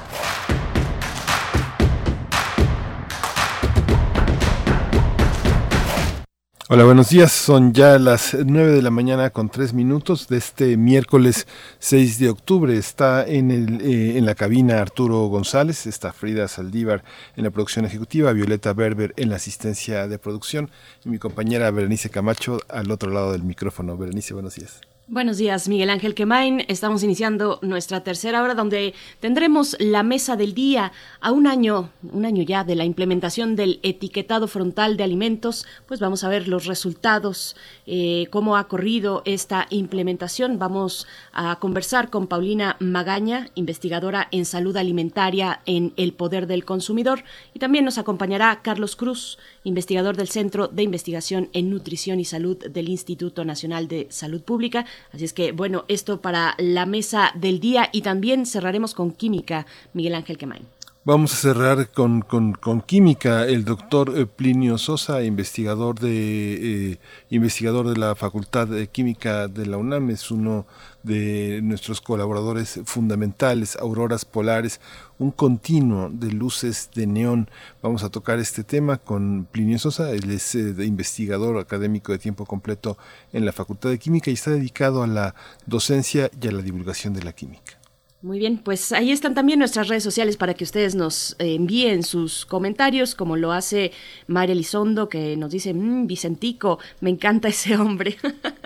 Hola, buenos días. Son ya las 9 de la mañana con 3 minutos de este miércoles 6 de octubre. Está en, el, eh, en la cabina Arturo González, está Frida Saldívar en la producción ejecutiva, Violeta Berber en la asistencia de producción y mi compañera Berenice Camacho al otro lado del micrófono. Berenice, buenos días. Buenos días, Miguel Ángel Quemain. Estamos iniciando nuestra tercera hora donde tendremos la mesa del día a un año, un año ya de la implementación del etiquetado frontal de alimentos. Pues vamos a ver los resultados, eh, cómo ha corrido esta implementación. Vamos a conversar con Paulina Magaña, investigadora en salud alimentaria en el poder del consumidor. Y también nos acompañará Carlos Cruz, investigador del Centro de Investigación en Nutrición y Salud del Instituto Nacional de Salud Pública. Así es que, bueno, esto para la mesa del día y también cerraremos con química, Miguel Ángel Quemain. Vamos a cerrar con, con, química. El doctor eh, Plinio Sosa, investigador de, eh, investigador de la Facultad de Química de la UNAM, es uno de nuestros colaboradores fundamentales, auroras polares, un continuo de luces de neón. Vamos a tocar este tema con Plinio Sosa, él es eh, investigador académico de tiempo completo en la Facultad de Química y está dedicado a la docencia y a la divulgación de la química. Muy bien, pues ahí están también nuestras redes sociales para que ustedes nos eh, envíen sus comentarios, como lo hace María Elizondo, que nos dice, mmm, Vicentico, me encanta ese hombre.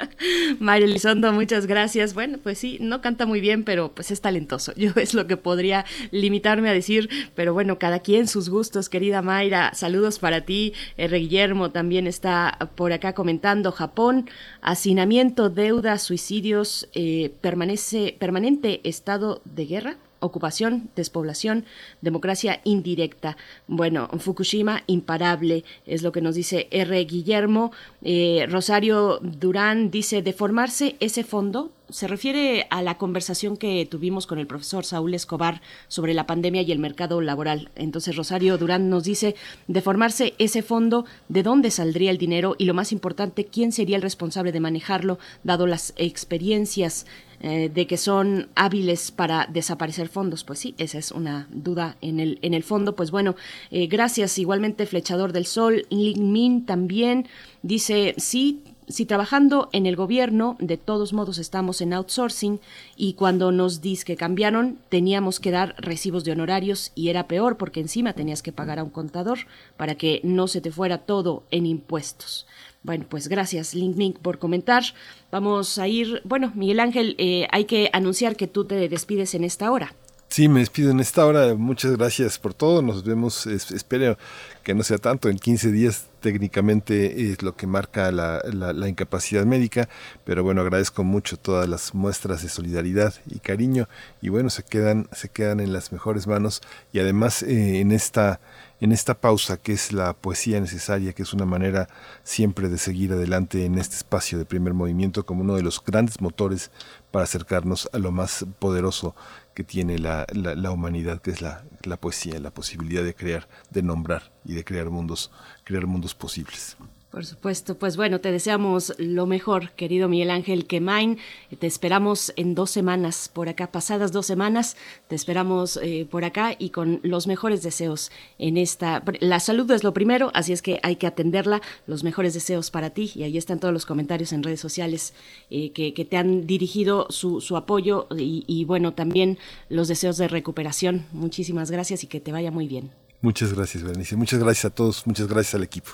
María Elizondo, muchas gracias. Bueno, pues sí, no canta muy bien, pero pues es talentoso. Yo es lo que podría limitarme a decir, pero bueno, cada quien sus gustos, querida Mayra. Saludos para ti. R. Guillermo también está por acá comentando. Japón, hacinamiento, deuda, suicidios, eh, permanece, permanente estado de guerra, ocupación, despoblación, democracia indirecta. Bueno, Fukushima imparable, es lo que nos dice R. Guillermo. Eh, Rosario Durán dice, deformarse ese fondo se refiere a la conversación que tuvimos con el profesor Saúl Escobar sobre la pandemia y el mercado laboral. Entonces Rosario Durán nos dice, de formarse ese fondo, ¿de dónde saldría el dinero? Y lo más importante, ¿quién sería el responsable de manejarlo, dado las experiencias eh, de que son hábiles para desaparecer fondos. Pues sí, esa es una duda en el, en el fondo. Pues bueno, eh, gracias igualmente Flechador del Sol. Lin Min también dice, sí, si trabajando en el gobierno, de todos modos estamos en outsourcing y cuando nos dis que cambiaron, teníamos que dar recibos de honorarios y era peor porque encima tenías que pagar a un contador para que no se te fuera todo en impuestos. Bueno, pues gracias, Link Mink, por comentar. Vamos a ir, bueno, Miguel Ángel, eh, hay que anunciar que tú te despides en esta hora. Sí, me despido en esta hora. Muchas gracias por todo. Nos vemos, espero que no sea tanto, en 15 días técnicamente es lo que marca la, la, incapacidad médica, pero bueno, agradezco mucho todas las muestras de solidaridad y cariño y bueno, se quedan, se quedan en las mejores manos y además eh, en esta en esta pausa que es la poesía necesaria, que es una manera siempre de seguir adelante en este espacio de primer movimiento como uno de los grandes motores para acercarnos a lo más poderoso que tiene la, la, humanidad, que es la, la poesía, la posibilidad de crear, de nombrar y de crear mundos, crear mundos posibles. Por supuesto, pues bueno, te deseamos lo mejor, querido Miguel Ángel Quemain. Te esperamos en dos semanas por acá, pasadas dos semanas, te esperamos eh, por acá y con los mejores deseos en esta. La salud es lo primero, así es que hay que atenderla. Los mejores deseos para ti y ahí están todos los comentarios en redes sociales eh, que, te han dirigido su, su apoyo y, y bueno, también los deseos de recuperación. Muchísimas gracias y que te vaya muy bien. Muchas gracias, Berenice. Muchas gracias a todos, muchas gracias al equipo.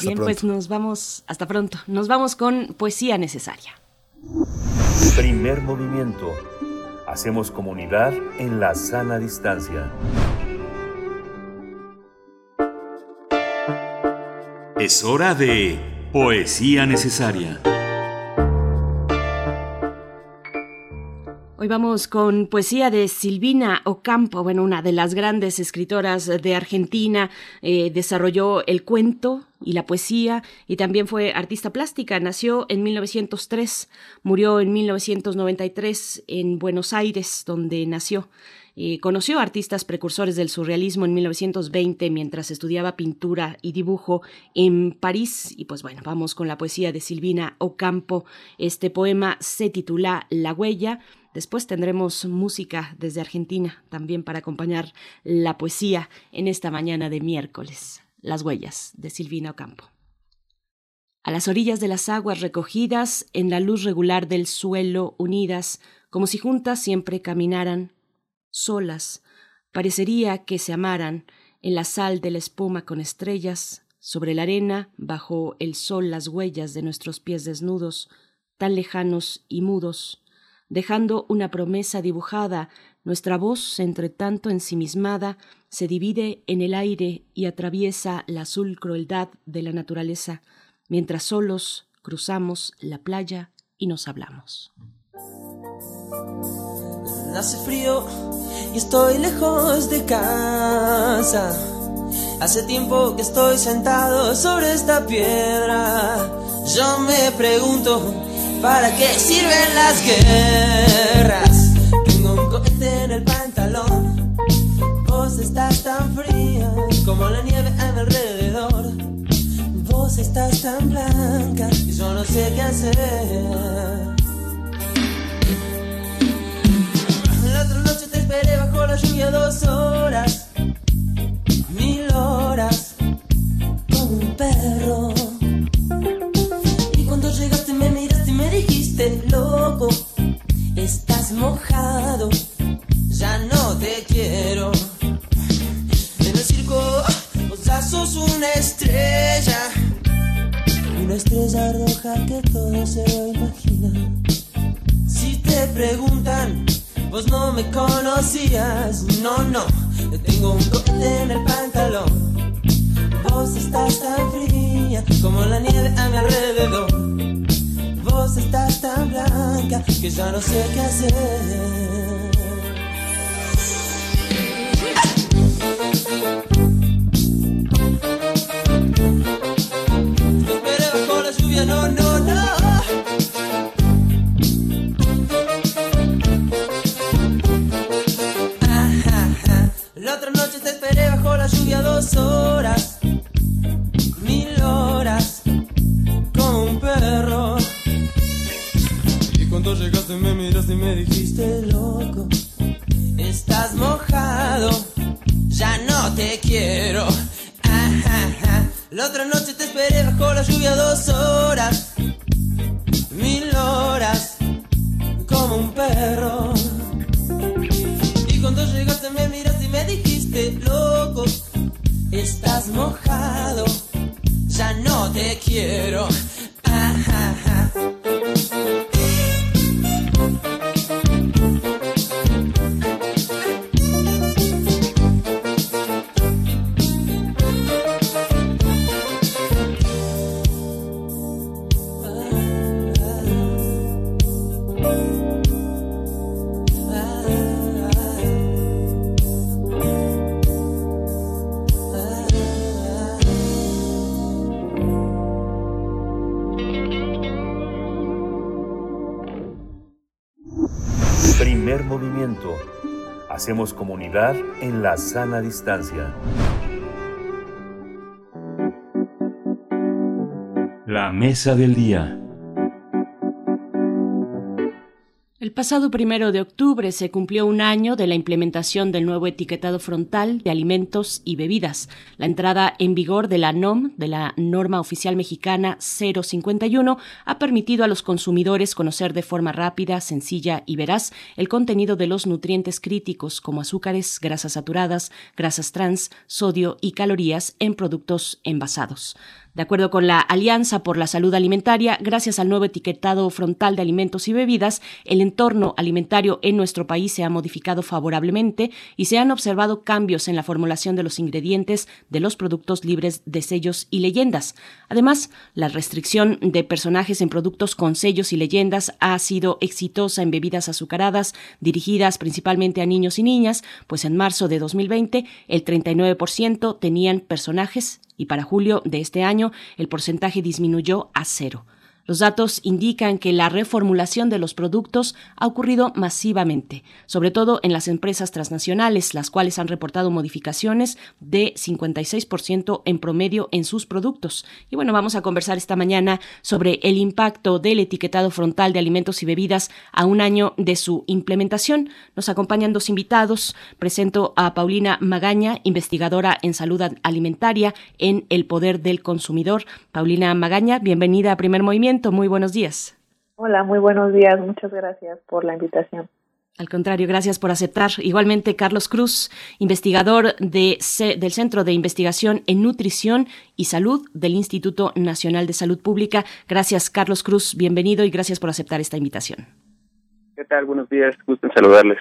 Bien, pues nos vamos, hasta pronto. Nos vamos con poesía necesaria. Primer movimiento. Hacemos comunidad en la sana distancia. Es hora de poesía necesaria. Hoy vamos con poesía de Silvina Ocampo, bueno, una de las grandes escritoras de Argentina, eh, desarrolló el cuento y la poesía y también fue artista plástica. Nació en 1903, murió en 1993 en Buenos Aires, donde nació. Eh, conoció artistas precursores del surrealismo en 1920 mientras estudiaba pintura y dibujo en París. Y pues bueno, vamos con la poesía de Silvina Ocampo. Este poema se titula La huella Después tendremos música desde Argentina también para acompañar la poesía en esta mañana de miércoles. Las huellas de Silvina Ocampo. A las orillas de las aguas recogidas, en la luz regular del suelo, unidas, como si juntas siempre caminaran, solas, parecería que se amaran, en la sal de la espuma con estrellas, sobre la arena, bajo el sol las huellas de nuestros pies desnudos, tan lejanos y mudos, dejando una promesa dibujada, nuestra voz, entre tanto ensimismada, se divide en el aire y atraviesa la azul crueldad de la naturaleza, mientras solos cruzamos la playa y nos hablamos. Hace frío y estoy lejos de casa. Hace tiempo que estoy sentado sobre esta piedra. Yo me pregunto, ¿para qué sirven las guerras? Tengo un cohete en el pantalón. Vos estás tan fría como la nieve a mi alrededor. Vos estás tan blanca y yo no sé qué hacer. La otra noche te esperé bajo la lluvia dos horas, mil horas, como un perro. Estás mojado, ya no te quiero. En el circo, vos ya sos una estrella, una estrella roja que todo se lo imagina. Si te preguntan, vos no me conocías, no, no, tengo un cohete en el pantalón. Vos estás tan fría como la nieve a mi alrededor. Vos estás tan blanca que ya no sé qué hacer. Esperé bajo la lluvia, no, no, no. La otra noche te esperé bajo la lluvia dos horas, la sana distancia. La mesa del día. El pasado primero de octubre se cumplió un año de la implementación del nuevo etiquetado frontal de alimentos y bebidas. La entrada en vigor de la NOM, de la norma oficial mexicana 051, ha permitido a los consumidores conocer de forma rápida, sencilla y veraz el contenido de los nutrientes críticos como azúcares, grasas saturadas, grasas trans, sodio y calorías en productos envasados. De acuerdo con la Alianza por la Salud Alimentaria, gracias al nuevo etiquetado frontal de alimentos y bebidas, el entorno alimentario en nuestro país se ha modificado favorablemente y se han observado cambios en la formulación de los ingredientes de los productos libres de sellos y leyendas. Además, la restricción de personajes en productos con sellos y leyendas ha sido exitosa en bebidas azucaradas dirigidas principalmente a niños y niñas, pues en marzo de 2020 el 39% tenían personajes y para julio de este año el porcentaje disminuyó a cero. Los datos indican que la reformulación de los productos ha ocurrido masivamente, sobre todo en las empresas transnacionales, las cuales han reportado modificaciones de 56% en promedio en sus productos. Y bueno, vamos a conversar esta mañana sobre el impacto del etiquetado frontal de alimentos y bebidas a un año de su implementación. Nos acompañan dos invitados. Presento a Paulina Magaña, investigadora en salud alimentaria en El Poder del Consumidor. Paulina Magaña, bienvenida a Primer Movimiento muy buenos días. Hola, muy buenos días. Muchas gracias por la invitación. Al contrario, gracias por aceptar. Igualmente, Carlos Cruz, investigador de, del Centro de Investigación en Nutrición y Salud del Instituto Nacional de Salud Pública. Gracias, Carlos Cruz. Bienvenido y gracias por aceptar esta invitación. ¿Qué tal? Buenos días. Gusto en saludarles.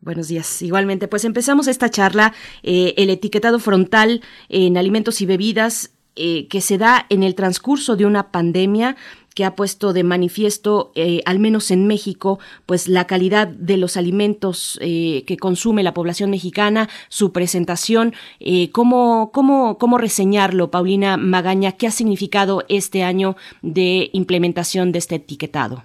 Buenos días. Igualmente, pues empezamos esta charla, eh, el etiquetado frontal en alimentos y bebidas eh, que se da en el transcurso de una pandemia que ha puesto de manifiesto, eh, al menos en México, pues la calidad de los alimentos que consume la población mexicana, su presentación. ¿cómo, cómo, ¿Cómo reseñarlo, Paulina Magaña? ¿Qué ha significado este año de implementación de este etiquetado?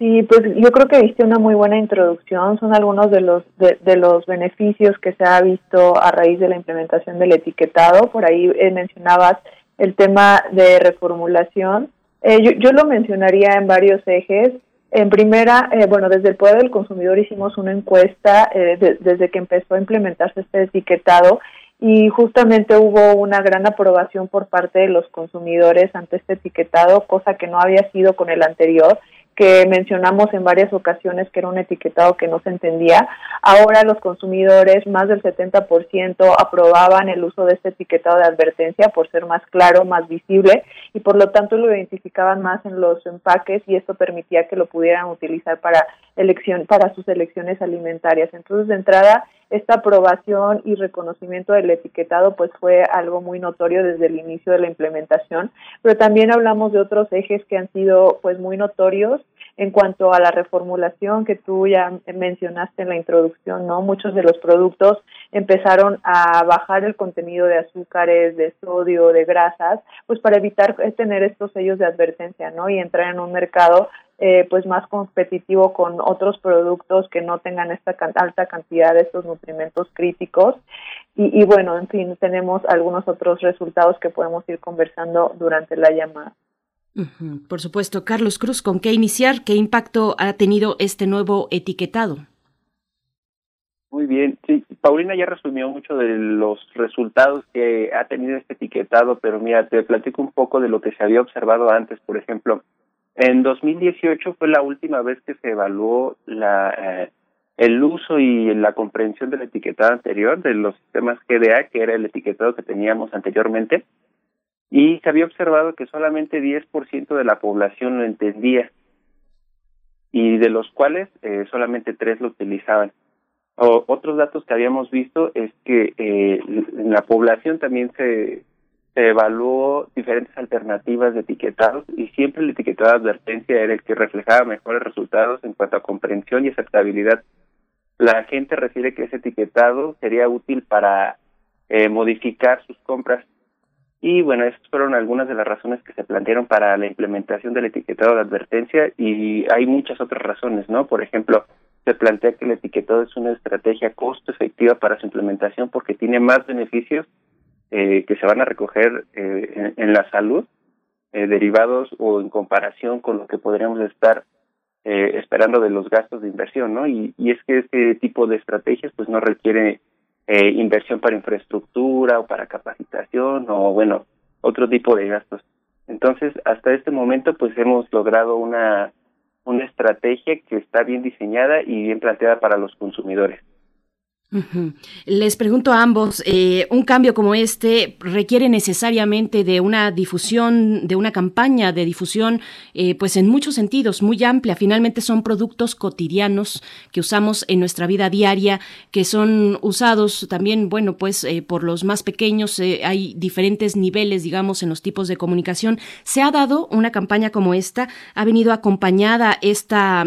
Sí, pues yo creo que viste una muy buena introducción. Son algunos de los de, los beneficios que se ha visto a raíz de la implementación del etiquetado. Por ahí eh, mencionabas el tema de reformulación. Eh, yo, lo mencionaría en varios ejes. En primera, eh, bueno, desde el Poder del Consumidor hicimos una encuesta desde que empezó a implementarse este etiquetado y justamente hubo una gran aprobación por parte de los consumidores ante este etiquetado, cosa que no había sido con el anterior que mencionamos en varias ocasiones que era un etiquetado que no se entendía. Ahora los consumidores, más del 70%, aprobaban el uso de este etiquetado de advertencia por ser más claro, más visible y por lo tanto lo identificaban más en los empaques y esto permitía que lo pudieran utilizar para elección para sus elecciones alimentarias. Entonces, de entrada, esta aprobación y reconocimiento del etiquetado pues fue algo muy notorio desde el inicio de la implementación, pero también hablamos de otros ejes que han sido pues muy notorios en cuanto a la reformulación que tú ya mencionaste en la introducción, ¿no? Muchos de los productos empezaron a bajar el contenido de azúcares, de sodio, de grasas, pues para evitar tener estos sellos de advertencia, ¿no? Y entrar en un mercado eh, pues más competitivo con otros productos que no tengan esta alta cantidad de estos nutrimentos críticos y, bueno en fin tenemos algunos otros resultados que podemos ir conversando durante la llamada por supuesto. Carlos Cruz con qué iniciar qué impacto ha tenido este nuevo etiquetado muy bien, sí, Paulina ya resumió mucho de los resultados que ha tenido este etiquetado, pero mira, te platico un poco de lo que se había observado antes, por ejemplo, en 2018 fue la última vez que se evaluó la, eh, el uso y la comprensión del etiquetado anterior de los sistemas GDA, que era el etiquetado que teníamos anteriormente, y se había observado que solamente 10% de la población lo entendía y de los cuales eh, solamente tres lo utilizaban. O, otros datos que habíamos visto es que eh, en la población también se se evaluó diferentes alternativas de etiquetados y siempre el etiquetado de advertencia era el que reflejaba mejores resultados en cuanto a comprensión y aceptabilidad. La gente refiere que ese etiquetado sería útil para eh, modificar sus compras. Y bueno, esas fueron algunas de las razones que se plantearon para la implementación del etiquetado de advertencia y hay muchas otras razones, ¿no? Por ejemplo, se plantea que el etiquetado es una estrategia costo efectiva para su implementación porque tiene más beneficios eh, que se van a recoger eh, en, la salud, eh, derivados o en comparación con lo que podríamos estar eh, esperando de los gastos de inversión, ¿no? Y, y es que este tipo de estrategias pues no requiere eh, inversión para infraestructura o para capacitación o bueno, otro tipo de gastos. Entonces, hasta este momento pues hemos logrado una una estrategia que está bien diseñada y bien planteada para los consumidores. Les pregunto a ambos, eh, ¿un cambio como este requiere necesariamente de una difusión, de una campaña de difusión, eh, pues en muchos sentidos, muy amplia? Finalmente son productos cotidianos que usamos en nuestra vida diaria, que son usados también, bueno, pues eh, por los más pequeños, hay diferentes niveles, digamos, en los tipos de comunicación. ¿Se ha dado una campaña como esta? ¿Ha venido acompañada esta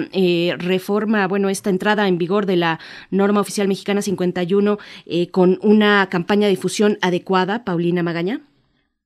reforma, bueno, esta entrada en vigor de la norma oficial mexicana eh, con una campaña de difusión adecuada, Paulina Magaña?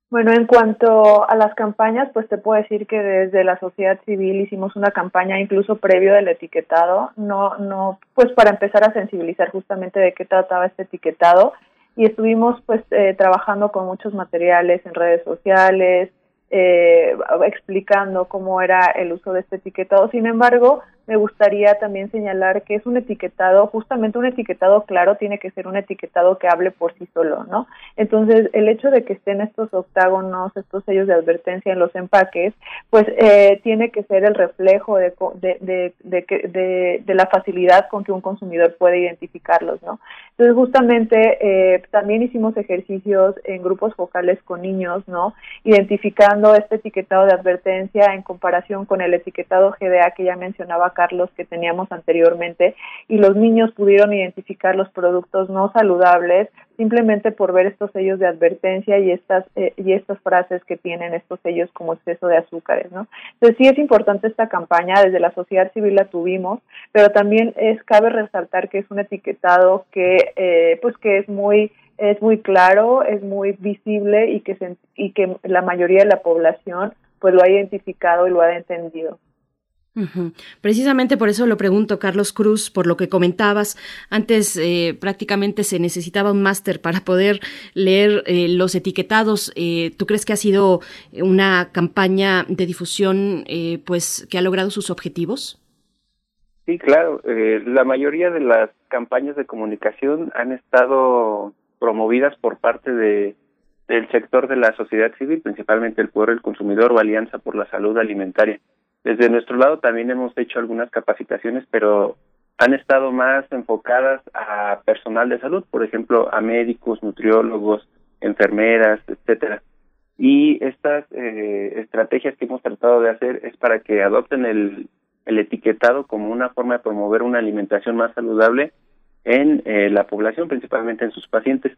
Bueno, en cuanto a las campañas, pues te puedo decir que desde la sociedad civil hicimos una campaña incluso previo del etiquetado, no, no, pues para empezar a sensibilizar justamente de qué trataba este etiquetado y estuvimos pues eh, trabajando con muchos materiales en redes sociales, eh, explicando cómo era el uso de este etiquetado. Sin embargo, me gustaría también señalar que es un etiquetado, justamente un etiquetado claro tiene que ser un etiquetado que hable por sí solo, ¿no? Entonces, el hecho de que estén estos octágonos, estos sellos de advertencia en los empaques, pues eh, tiene que ser el reflejo de, de, de, de, la facilidad con que un consumidor puede identificarlos, ¿no? Entonces, justamente eh, también hicimos ejercicios en grupos focales con niños, ¿no? Identificando este etiquetado de advertencia en comparación con el etiquetado GDA que ya mencionaba Carlos que teníamos anteriormente y los niños pudieron identificar los productos no saludables simplemente por ver estos sellos de advertencia y estas eh, y estas frases que tienen estos sellos como exceso de azúcares, ¿no? Entonces sí es importante esta campaña, desde la sociedad civil la tuvimos, pero también es cabe resaltar que es un etiquetado que eh, pues que es muy es muy claro, es muy visible y que se, y que la mayoría de la población pues lo ha identificado y lo ha entendido. Precisamente por eso lo pregunto, Carlos Cruz, por lo que comentabas. Antes eh, prácticamente se necesitaba un máster para poder leer eh, los etiquetados. Eh, ¿Tú crees que ha sido una campaña de difusión pues que ha logrado sus objetivos? Sí, claro. la mayoría de las campañas de comunicación han estado promovidas por parte de del sector de la sociedad civil, principalmente el Poder del Consumidor o Alianza por la Salud Alimentaria. Desde nuestro lado también hemos hecho algunas capacitaciones, pero han estado más enfocadas a personal de salud, por ejemplo, a médicos, nutriólogos, enfermeras, etcétera. Y estas eh, estrategias que hemos tratado de hacer es para que adopten el, el etiquetado como una forma de promover una alimentación más saludable en eh, la población, principalmente en sus pacientes.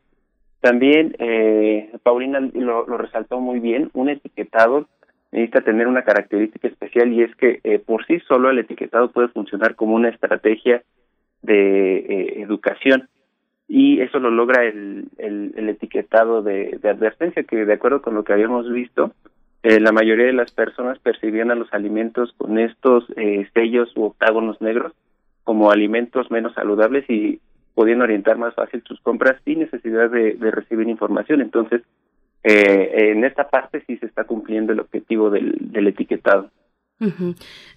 También eh, Paulina lo, lo resaltó muy bien, un etiquetado necesita tener una característica especial y es que eh, por sí solo el etiquetado puede funcionar como una estrategia de eh, educación y eso lo logra el, el, etiquetado de, advertencia que de acuerdo con lo que habíamos visto eh, la mayoría de las personas percibían a los alimentos con estos sellos u octágonos negros como alimentos menos saludables y podían orientar más fácil sus compras sin necesidad de recibir información. Entonces eh, en esta parte sí se está cumpliendo el objetivo del, etiquetado.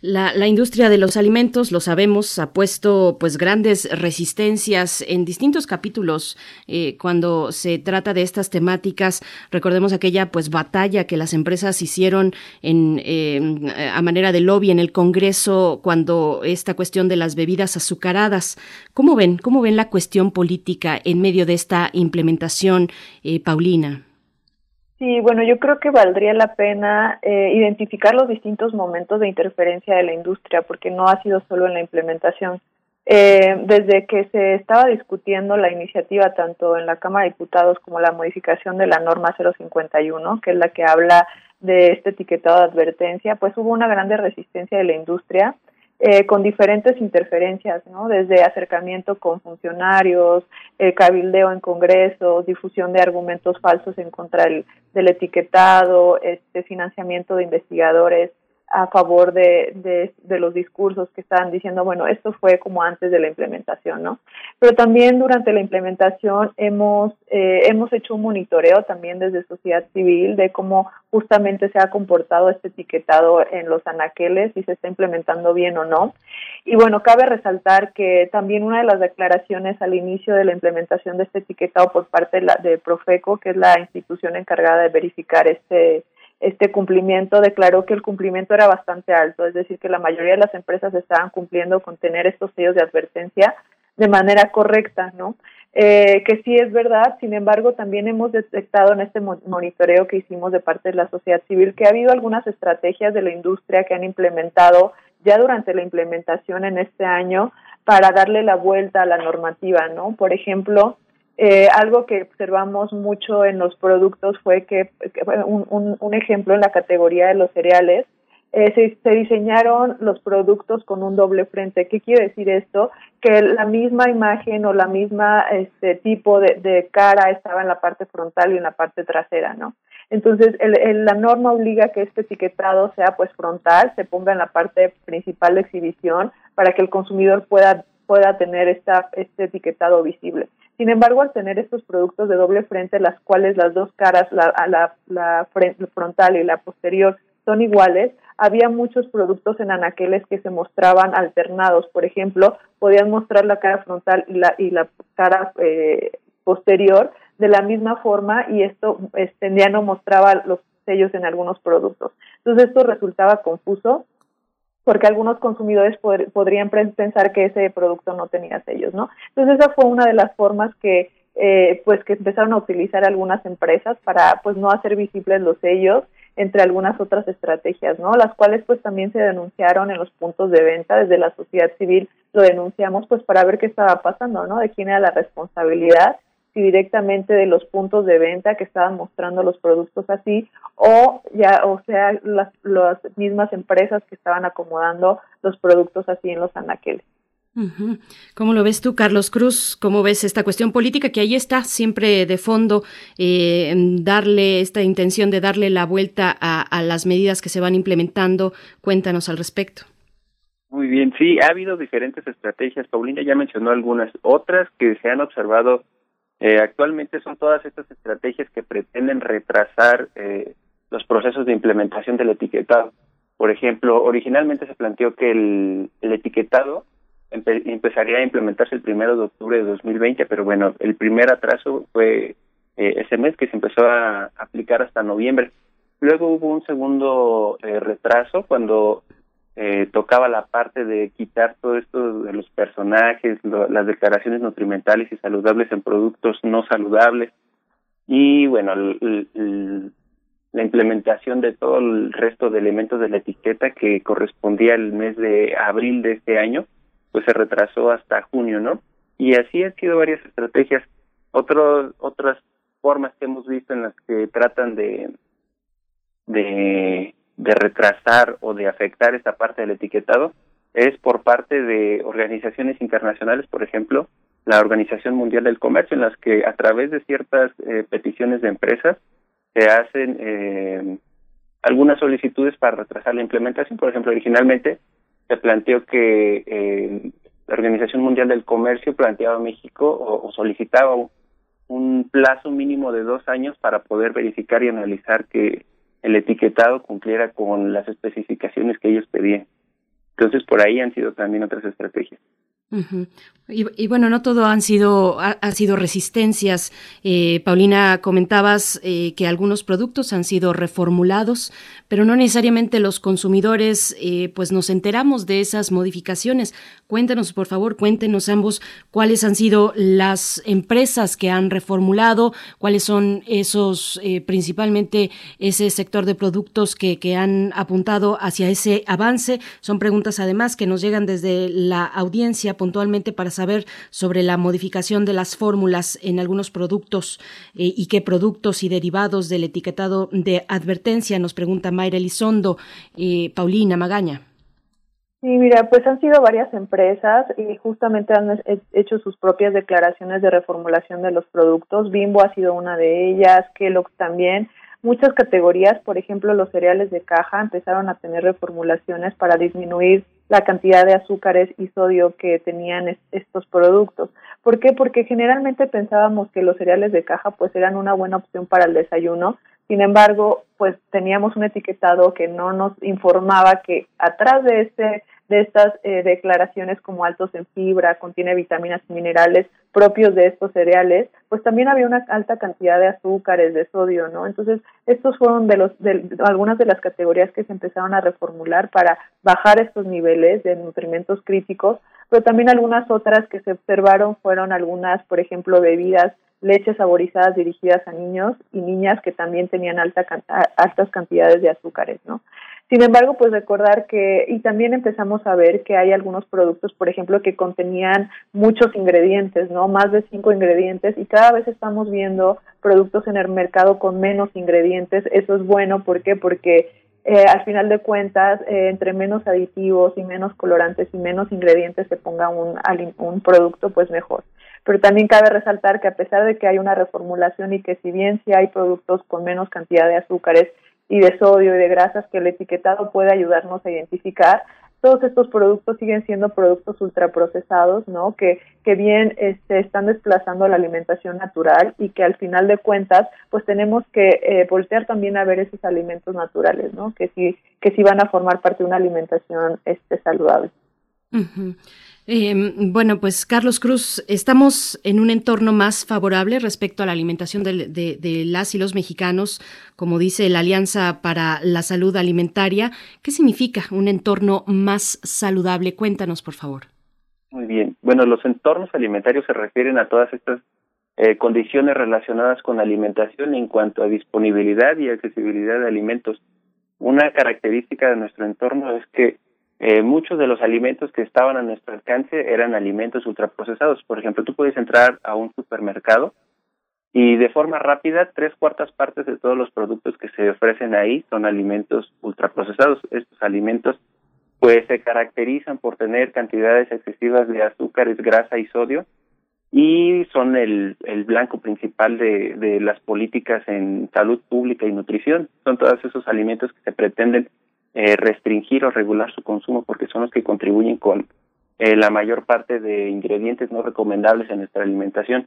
la, industria de los alimentos, lo sabemos, ha puesto pues grandes resistencias en distintos capítulos eh, cuando se trata de estas temáticas. Recordemos aquella pues batalla que las empresas hicieron en, em, a manera de lobby en el Congreso cuando esta cuestión de las bebidas azucaradas. ¿Cómo ven, cómo ven la cuestión política en medio de esta implementación, eh, Paulina? Sí, bueno, yo creo que valdría la pena eh, identificar los distintos momentos de interferencia de la industria, porque no ha sido solo en la implementación. Eh, desde que se estaba discutiendo la iniciativa tanto en la Cámara de Diputados como la modificación de la norma 051, que es la que habla de este etiquetado de advertencia, pues hubo una grande resistencia de la industria eh, con diferentes interferencias, ¿no? Desde acercamiento con funcionarios, eh, cabildeo en congresos, difusión de argumentos falsos en contra del, del etiquetado, este financiamiento de investigadores a favor de, de, los discursos que estaban diciendo, bueno, esto fue como antes de la implementación, ¿no? Pero también durante la implementación hemos, eh, hemos hecho un monitoreo también desde sociedad civil de cómo justamente se ha comportado este etiquetado en los anaqueles, si se está implementando bien o no. Y bueno, cabe resaltar que también una de las declaraciones al inicio de la implementación de este etiquetado por parte de, la, de Profeco, que es la institución encargada de verificar este este cumplimiento declaró que el cumplimiento era bastante alto, es decir, que la mayoría de las empresas estaban cumpliendo con tener estos sellos de advertencia de manera correcta, ¿no? Eh, que sí es verdad, sin embargo, también hemos detectado en este monitoreo que hicimos de parte de la sociedad civil que ha habido algunas estrategias de la industria que han implementado ya durante la implementación en este año para darle la vuelta a la normativa, ¿no? Por ejemplo, eh, algo que observamos mucho en los productos fue que, un, un, ejemplo en la categoría de los cereales, eh, se, se, diseñaron los productos con un doble frente. ¿Qué quiere decir esto? Que la misma imagen o la misma este tipo de, cara estaba en la parte frontal y en la parte trasera, ¿no? Entonces, el, la norma obliga que este etiquetado sea pues frontal, se ponga en la parte principal de exhibición para que el consumidor pueda pueda tener esta, este etiquetado visible. Sin embargo, al tener estos productos de doble frente, las cuales las dos caras, la, la, la frontal y la posterior, son iguales, había muchos productos en anaqueles que se mostraban alternados. Por ejemplo, podían mostrar la cara frontal y la, y la cara eh, posterior de la misma forma y esto este, ya no mostraba los sellos en algunos productos. Entonces esto resultaba confuso porque algunos consumidores podrían pensar que ese producto no tenía sellos, ¿no? Entonces esa fue una de las formas que eh, pues que empezaron a utilizar algunas empresas para pues no hacer visibles los sellos entre algunas otras estrategias, ¿no? Las cuales pues también se denunciaron en los puntos de venta desde la sociedad civil lo denunciamos pues para ver qué estaba pasando, ¿no? De quién era la responsabilidad directamente de los puntos de venta que estaban mostrando los productos así o ya o sea las, las mismas empresas que estaban acomodando los productos así en los anaqueles. ¿Cómo lo ves tú, Carlos Cruz? ¿Cómo ves esta cuestión política que ahí está siempre de fondo, eh, darle esta intención de darle la vuelta a, a las medidas que se van implementando? Cuéntanos al respecto. Muy bien, sí, ha habido diferentes estrategias. Paulina ya mencionó algunas. Otras que se han observado eh, actualmente son todas estas estrategias que pretenden retrasar eh, los procesos de implementación del etiquetado. Por ejemplo, originalmente se planteó que el, etiquetado empezaría a implementarse el primero de octubre de 2020, pero bueno, el primer atraso fue eh, ese mes que se empezó a aplicar hasta noviembre. Luego hubo un segundo retraso cuando eh, tocaba la parte de quitar todo esto de los personajes, las declaraciones nutrimentales y saludables en productos no saludables y bueno, la implementación de todo el resto de elementos de la etiqueta que correspondía al mes de abril de este año, pues se retrasó hasta junio, ¿no? Y así han sido varias estrategias. Otros, otras formas que hemos visto en las que tratan de, de de retrasar o de afectar esta parte del etiquetado es por parte de organizaciones internacionales, por ejemplo, la Organización Mundial del Comercio, en las que a través de ciertas eh, peticiones de empresas se hacen eh, algunas solicitudes para retrasar la implementación. Por ejemplo, originalmente se planteó que eh, la Organización Mundial del Comercio planteaba a México o, o solicitaba un plazo mínimo de dos años para poder verificar y analizar que el etiquetado cumpliera con las especificaciones que ellos pedían. Entonces, por ahí han sido también otras estrategias y, bueno, no todo han sido, ha, sido resistencias. Eh, Paulina, comentabas eh, que algunos productos han sido reformulados, pero no necesariamente los consumidores, eh, pues nos enteramos de esas modificaciones. Cuéntenos, por favor, cuéntenos ambos cuáles han sido las empresas que han reformulado, cuáles son esos, principalmente ese sector de productos que, que han apuntado hacia ese avance. Son preguntas además que nos llegan desde la audiencia puntualmente para saber sobre la modificación de las fórmulas en algunos productos eh, y qué productos y derivados del etiquetado de advertencia, nos pregunta Mayra Elizondo. Eh, Paulina Magaña. Sí, mira, pues han sido varias empresas y justamente han hecho sus propias declaraciones de reformulación de los productos. Bimbo ha sido una de ellas, Kellogg también. Muchas categorías, por ejemplo, los cereales de caja empezaron a tener reformulaciones para disminuir la cantidad de azúcares y sodio que tenían estos productos. ¿Por qué? Porque generalmente pensábamos que los cereales de caja pues eran una buena opción para el desayuno. Sin embargo, pues teníamos un etiquetado que no nos informaba que atrás de este de estas eh, declaraciones como altos en fibra, contiene vitaminas y minerales propios de estos cereales, pues también había una alta cantidad de azúcares, de sodio, ¿no? Entonces, estos fueron de los de, algunas de las categorías que se empezaron a reformular para bajar estos niveles de nutrimentos críticos, pero también algunas otras que se observaron fueron algunas, por ejemplo, bebidas leches saborizadas dirigidas a niños y niñas que también tenían alta, altas cantidades de azúcares, ¿no? Sin embargo, pues recordar que, y también empezamos a ver que hay algunos productos, por ejemplo, que contenían muchos ingredientes, ¿no? Más de cinco ingredientes, y cada vez estamos viendo productos en el mercado con menos ingredientes. Eso es bueno, ¿por qué? Porque eh, al final de cuentas, eh, entre menos aditivos y menos colorantes y menos ingredientes se ponga un, un producto, pues mejor. Pero también cabe resaltar que a pesar de que hay una reformulación y que si bien sí hay productos con menos cantidad de azúcares, y de sodio y de grasas que el etiquetado puede ayudarnos a identificar, todos estos productos siguen siendo productos ultraprocesados, ¿no? Que, que bien este, están desplazando la alimentación natural y que al final de cuentas, pues tenemos que eh, voltear también a ver esos alimentos naturales, ¿no? Que sí, que sí van a formar parte de una alimentación este, saludable. Eh, bueno, pues Carlos Cruz, estamos en un entorno más favorable respecto a la alimentación de, de, las y los mexicanos, como dice la Alianza para la Salud Alimentaria. ¿Qué significa un entorno más saludable? Cuéntanos, por favor. Muy bien. Bueno, los entornos alimentarios se refieren a todas estas eh, condiciones relacionadas con alimentación en cuanto a disponibilidad y accesibilidad de alimentos. Una característica de nuestro entorno es que eh, muchos de los alimentos que estaban a nuestro alcance eran alimentos ultraprocesados. Por ejemplo, tú puedes entrar a un supermercado y de forma rápida, tres cuartas partes de todos los productos que se ofrecen ahí son alimentos ultraprocesados. Estos alimentos pues se caracterizan por tener cantidades excesivas de azúcares, grasa y sodio y son el, el blanco principal de, de las políticas en salud pública y nutrición. Son todos esos alimentos que se pretenden eh, restringir o regular su consumo porque son los que contribuyen con eh, la mayor parte de ingredientes no recomendables en nuestra alimentación.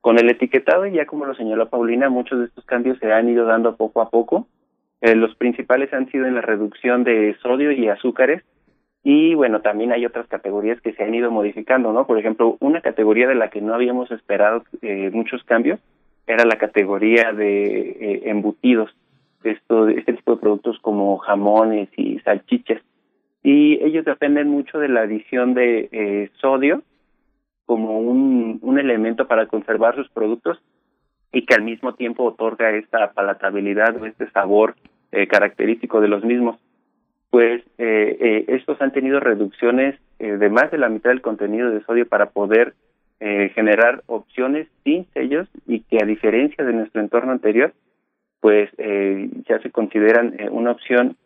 Con el etiquetado, ya como lo señaló Paulina, muchos de estos cambios se han ido dando poco a poco. Eh, los principales han sido en la reducción de sodio y azúcares y bueno, también hay otras categorías que se han ido modificando, ¿no? Por ejemplo, una categoría de la que no habíamos esperado eh, muchos cambios era la categoría de embutidos esto, este tipo de productos como jamones y salchichas. Y ellos dependen mucho de la adición de eh, sodio como un, un elemento para conservar sus productos y que al mismo tiempo otorga esta palatabilidad o este sabor eh, característico de los mismos. Pues eh, eh, estos han tenido reducciones eh, de más de la mitad del contenido de sodio para poder generar opciones sin sellos y que a diferencia de nuestro entorno anterior pues eh, ya se consideran eh, una opción,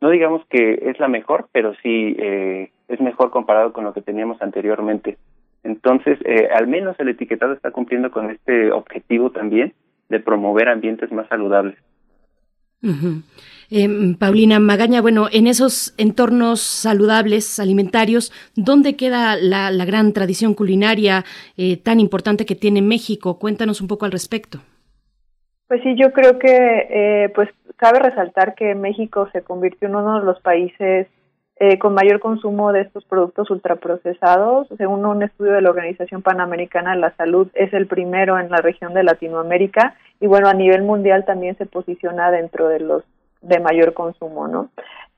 no digamos que es la mejor, pero sí eh, es mejor comparado con lo que teníamos anteriormente. Entonces, eh, al menos el etiquetado está cumpliendo con este objetivo también de promover ambientes más saludables. eh, Paulina Magaña, bueno, en esos entornos saludables, alimentarios, ¿dónde queda la, la gran tradición culinaria eh, tan importante que tiene México? Cuéntanos un poco al respecto. Pues sí, yo creo que eh, pues cabe resaltar que México se convirtió en uno de los países eh, con mayor consumo de estos productos ultraprocesados. Según un estudio de la Organización Panamericana de la Salud, es el primero en la región de Latinoamérica y bueno, a nivel mundial también se posiciona dentro de los de mayor consumo, ¿no?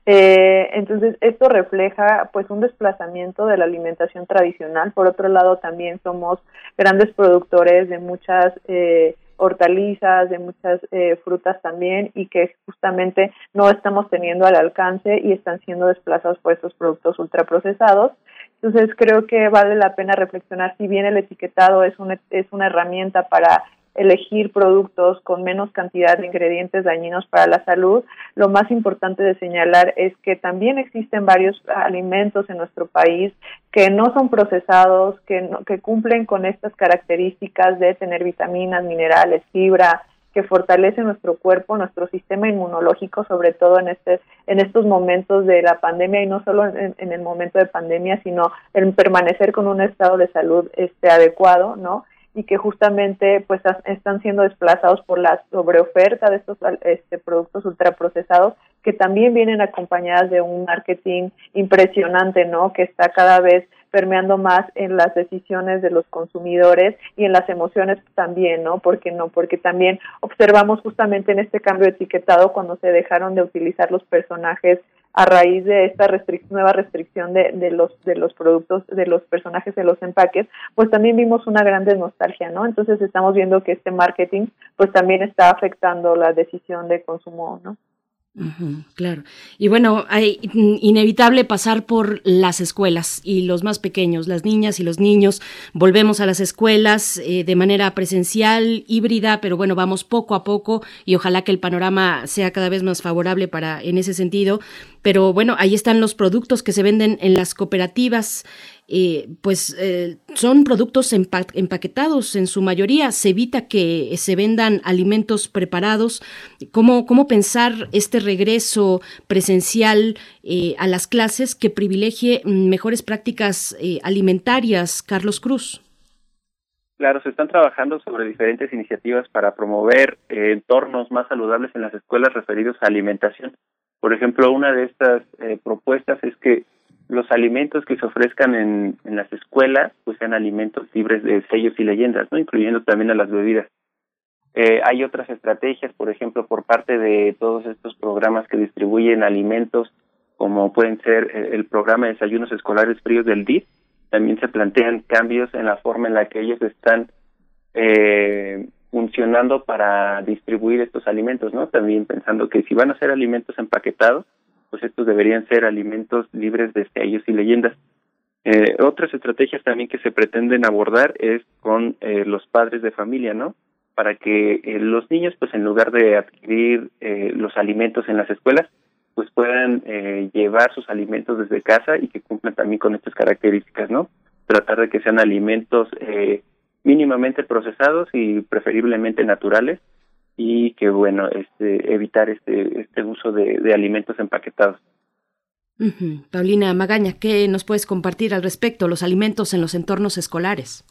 Eh, entonces, esto refleja pues un desplazamiento de la alimentación tradicional. Por otro lado, también somos grandes productores de muchas eh, hortalizas, de muchas eh, frutas también y que justamente no estamos teniendo al alcance y están siendo desplazados por estos productos ultraprocesados. Entonces creo que vale la pena reflexionar si bien el etiquetado es una, es una herramienta para elegir productos con menos cantidad de ingredientes dañinos para la salud, lo más importante de señalar es que también existen varios alimentos en nuestro país que no son procesados, que, no, que cumplen con estas características de tener vitaminas, minerales, fibra, que fortalece nuestro cuerpo, nuestro sistema inmunológico, sobre todo en este, en estos momentos de la pandemia y no solo en, el momento de pandemia, sino en permanecer con un estado de salud este adecuado, ¿no? Y que justamente pues están siendo desplazados por la sobreoferta de estos este, productos ultraprocesados que también vienen acompañadas de un marketing impresionante, ¿no? Que está cada vez permeando más en las decisiones de los consumidores y en las emociones también, ¿no? Porque no, porque también observamos justamente en este cambio etiquetado cuando se dejaron de utilizar los personajes a raíz de esta restric nueva restricción de, de, los de los productos de los personajes de los empaques pues también vimos una gran nostalgia no entonces estamos viendo que este marketing pues también está afectando la decisión de consumo no Claro. Y bueno, hay inevitable pasar por las escuelas y los más pequeños, las niñas y los niños. Volvemos a las escuelas eh, de manera presencial, híbrida, pero bueno, vamos poco a poco y ojalá que el panorama sea cada vez más favorable para en ese sentido. pero bueno, ahí están los productos que se venden en las cooperativas. Eh, pues eh, son productos empaquetados en su mayoría. Se evita que se vendan alimentos preparados. ¿Cómo, cómo pensar este regreso presencial eh, a las clases que privilegie mejores prácticas alimentarias, Carlos Cruz? Claro, se están trabajando sobre diferentes iniciativas para promover entornos más saludables en las escuelas referidos a alimentación. Por ejemplo, una de estas propuestas es que los alimentos que se ofrezcan en, en las escuelas pues sean alimentos libres de sellos y leyendas, no incluyendo también a las bebidas. Eh, hay otras estrategias, por ejemplo, por parte de todos estos programas que distribuyen alimentos, como pueden ser eh, el programa de desayunos escolares fríos del DIF, también se plantean cambios en la forma en la que ellos están eh, funcionando para distribuir estos alimentos, ¿no? También pensando que si van a ser alimentos empaquetados, pues estos deberían ser alimentos libres de sellos y leyendas. Eh, otras estrategias también que se pretenden abordar es con eh, los padres de familia, ¿no? Para que eh, los niños, pues en lugar de adquirir eh, los alimentos en las escuelas, pues puedan eh, llevar sus alimentos desde casa y que cumplan también con estas características, ¿no? Tratar de que sean alimentos mínimamente procesados y preferiblemente naturales y que bueno este evitar este este uso de, de alimentos empaquetados Paulina Magaña qué nos puedes compartir al respecto los alimentos en los entornos escolares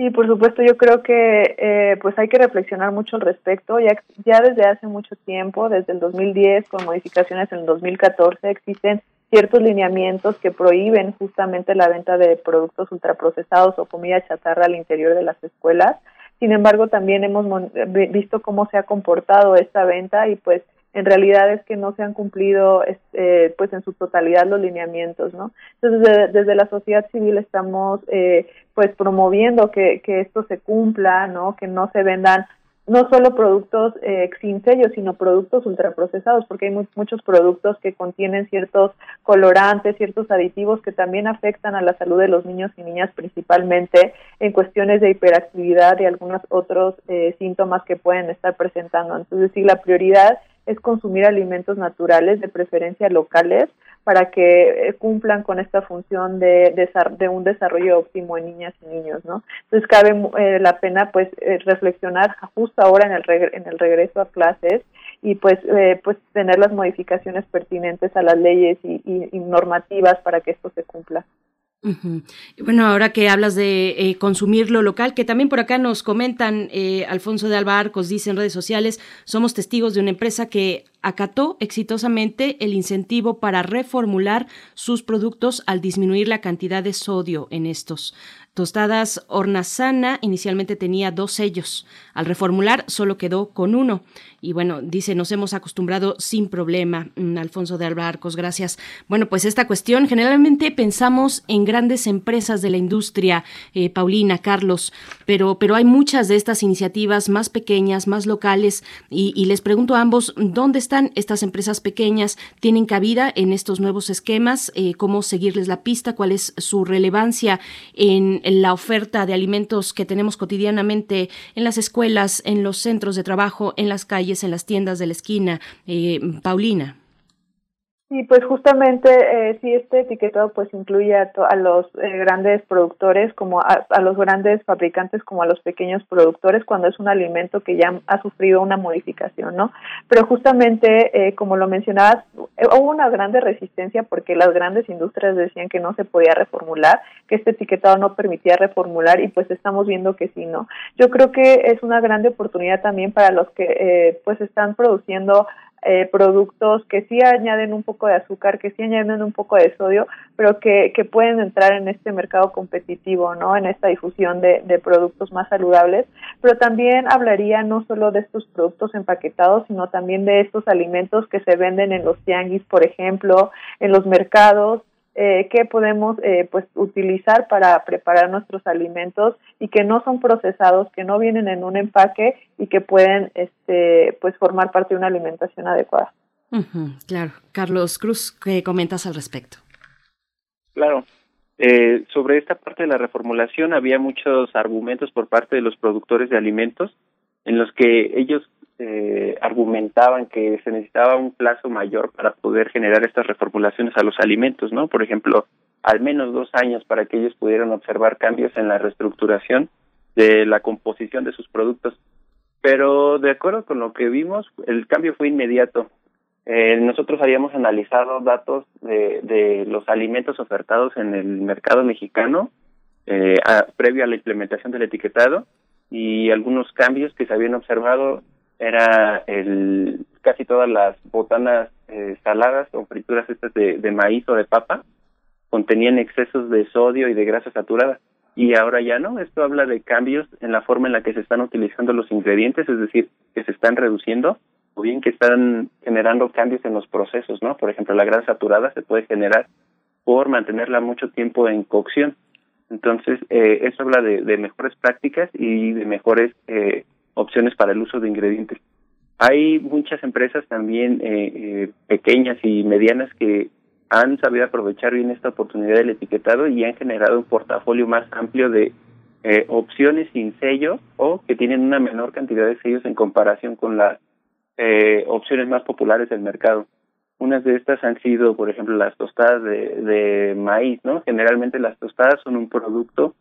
Sí, por supuesto, yo creo que eh, pues hay que reflexionar mucho al respecto. Ya, ya desde hace mucho tiempo, desde el 2010, con modificaciones en el 2014, existen ciertos lineamientos que prohíben justamente la venta de productos ultraprocesados o comida chatarra al interior de las escuelas. Sin embargo, también hemos visto cómo se ha comportado esta venta y pues en realidad es que no se han cumplido eh, pues en su totalidad los lineamientos, ¿no? Entonces desde, la sociedad civil estamos eh, pues promoviendo que, que esto se cumpla, ¿no? Que no se vendan no solo productos eh, sin sello, sino productos ultraprocesados, porque hay muchos productos que contienen ciertos colorantes, ciertos aditivos que también afectan a la salud de los niños y niñas, principalmente en cuestiones de hiperactividad y algunos otros eh, síntomas que pueden estar presentando. Entonces, sí, la prioridad es consumir alimentos naturales, de preferencia locales, para que eh, cumplan con esta función de, de, un desarrollo óptimo en niñas y niños, ¿no? Entonces cabe eh, la pena pues eh, reflexionar justo ahora en el en el regreso a clases y pues pues tener las modificaciones pertinentes a las leyes y, y normativas para que esto se cumpla. Bueno, ahora que hablas de eh, consumir lo local, que también por acá nos comentan, eh, Alfonso de Alba Arcos dice en redes sociales, somos testigos de una empresa que acató exitosamente el incentivo para reformular sus productos al disminuir la cantidad de sodio en estos. Tostadas Hornazana inicialmente tenía dos sellos. Al reformular solo quedó con uno. Y bueno, dice, nos hemos acostumbrado sin problema. Mm, Alfonso de Arcos, gracias. Bueno, pues esta cuestión, generalmente pensamos en grandes empresas de la industria, eh, Paulina, Carlos, pero, pero hay muchas de estas iniciativas más pequeñas, más locales, y, les pregunto a ambos, ¿dónde están estas empresas pequeñas? ¿Tienen cabida en estos nuevos esquemas? Eh, ¿Cómo seguirles la pista? ¿Cuál es su relevancia en la oferta de alimentos que tenemos cotidianamente en las escuelas, en los centros de trabajo, en las calles, en las tiendas de la esquina. Eh, Paulina. Sí, pues justamente eh, sí este etiquetado pues incluye a, a los eh, grandes productores como a, los grandes fabricantes como a los pequeños productores cuando es un alimento que ya ha sufrido una modificación, ¿no? Pero justamente eh, como lo mencionabas eh, hubo una grande resistencia porque las grandes industrias decían que no se podía reformular, que este etiquetado no permitía reformular y pues estamos viendo que sí, ¿no? Yo creo que es una grande oportunidad también para los que eh, pues están produciendo eh, productos que sí añaden un poco de azúcar, que sí añaden un poco de sodio, pero que, que pueden entrar en este mercado competitivo, ¿no? En esta difusión de, de productos más saludables. Pero también hablaría no solo de estos productos empaquetados, sino también de estos alimentos que se venden en los tianguis, por ejemplo, en los mercados, eh, que podemos eh, pues utilizar para preparar nuestros alimentos y que no son procesados, que no vienen en un empaque y que pueden este pues formar parte de una alimentación adecuada. claro, Carlos Cruz, ¿qué comentas al respecto? Claro, eh, sobre esta parte de la reformulación había muchos argumentos por parte de los productores de alimentos en los que ellos eh, argumentaban que se necesitaba un plazo mayor para poder generar estas reformulaciones a los alimentos, ¿no? Por ejemplo, al menos dos años para que ellos pudieran observar cambios en la reestructuración de la composición de sus productos. Pero de acuerdo con lo que vimos, el cambio fue inmediato. Eh, nosotros habíamos analizado datos de, de los alimentos ofertados en el mercado mexicano eh, previo a la implementación del etiquetado y algunos cambios que se habían observado era el casi todas las botanas eh, saladas o frituras estas de, de maíz o de papa contenían excesos de sodio y de grasa saturada y ahora ya no. Esto habla de cambios en la forma en la que se están utilizando los ingredientes, es decir, que se están reduciendo o bien que están generando cambios en los procesos, ¿no? Por ejemplo, la grasa saturada se puede generar por mantenerla mucho tiempo en cocción. Entonces, eh, eso habla de, de, mejores prácticas y de mejores eh, opciones para el uso de ingredientes. Hay muchas empresas también eh, eh, pequeñas y medianas que han sabido aprovechar bien esta oportunidad del etiquetado y han generado un portafolio más amplio de eh, opciones sin sello o que tienen una menor cantidad de sellos en comparación con las eh, opciones más populares del mercado. Unas de estas han sido, por ejemplo, las tostadas de, maíz, ¿no? Generalmente las tostadas son un producto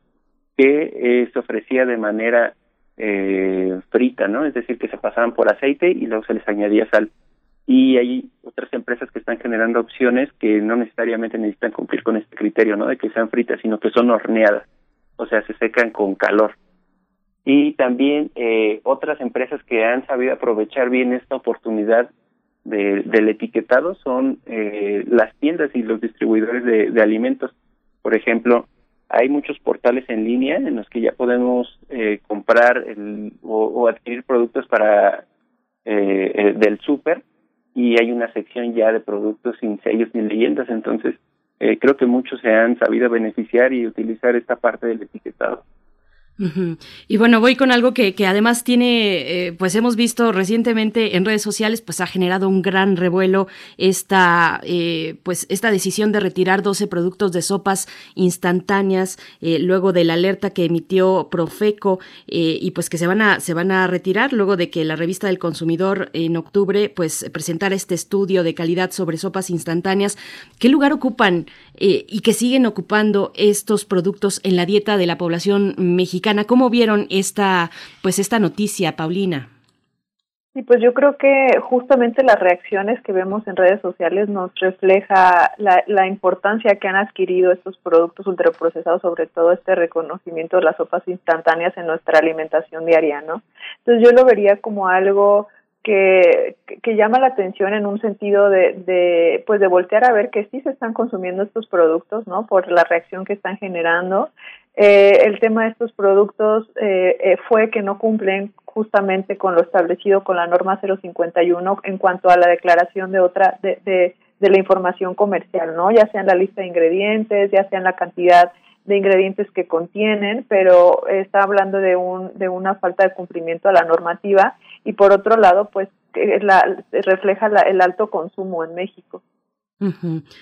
que se ofrecía de manera eh, frita, ¿no? Es decir, que se pasaban por aceite y luego se les añadía sal y hay otras empresas que están generando opciones que no necesariamente necesitan cumplir con este criterio, ¿no? De que sean fritas, sino que son horneadas, o sea, se secan con calor. Y también eh, otras empresas que han sabido aprovechar bien esta oportunidad de, del etiquetado son eh, las tiendas y los distribuidores de, de, alimentos. Por ejemplo, hay muchos portales en línea en los que ya podemos eh, comprar el, o, adquirir productos para eh, del súper y hay una sección ya de productos sin sellos ni leyendas, entonces eh, creo que muchos se han sabido beneficiar y utilizar esta parte del etiquetado. Y bueno, voy con algo que, además tiene, eh, pues hemos visto recientemente en redes sociales, pues ha generado un gran revuelo esta, eh, pues esta decisión de retirar 12 productos de sopas instantáneas eh, luego de la alerta que emitió Profeco y pues que se van a se van a retirar luego de que la revista del consumidor en octubre pues presentara este estudio de calidad sobre sopas instantáneas. ¿Qué lugar ocupan y que siguen ocupando estos productos en la dieta de la población mexicana? ¿Cómo vieron esta, pues esta noticia, Paulina? Sí, pues yo creo que justamente las reacciones que vemos en redes sociales nos refleja la, la importancia que han adquirido estos productos ultraprocesados, sobre todo este reconocimiento de las sopas instantáneas en nuestra alimentación diaria, ¿no? Entonces yo lo vería como algo que, que llama la atención en un sentido de, de, pues de voltear a ver que sí se están consumiendo estos productos, ¿no? Por la reacción que están generando. Eh, el tema de estos productos eh, eh, fue que no cumplen justamente con lo establecido con la norma 051 en cuanto a la declaración de otra de, de, la información comercial, ¿no? Ya sea en la lista de ingredientes, ya sea en la cantidad de ingredientes que contienen, pero está hablando de un de una falta de cumplimiento a la normativa y por otro lado, pues la, refleja el alto consumo en México.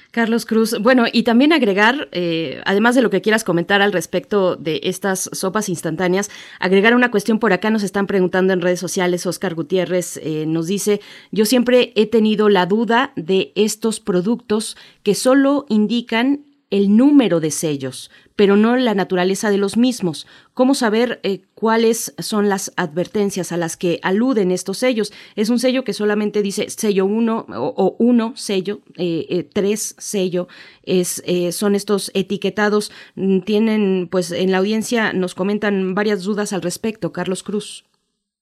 Carlos Cruz, bueno, y también agregar, eh, además de lo que quieras comentar al respecto de estas sopas instantáneas, agregar una cuestión por acá, nos están preguntando en redes sociales, Oscar Gutiérrez eh, nos dice, yo siempre he tenido la duda de estos productos que solo indican el número de sellos, pero no la naturaleza de los mismos. ¿Cómo saber eh, cuáles son las advertencias a las que aluden estos sellos? Es un sello que solamente dice sello 1 o 1 sello, 3 eh, eh, sello, es, eh, son estos etiquetados. Mm, tienen, pues en la audiencia nos comentan varias dudas al respecto. Carlos Cruz.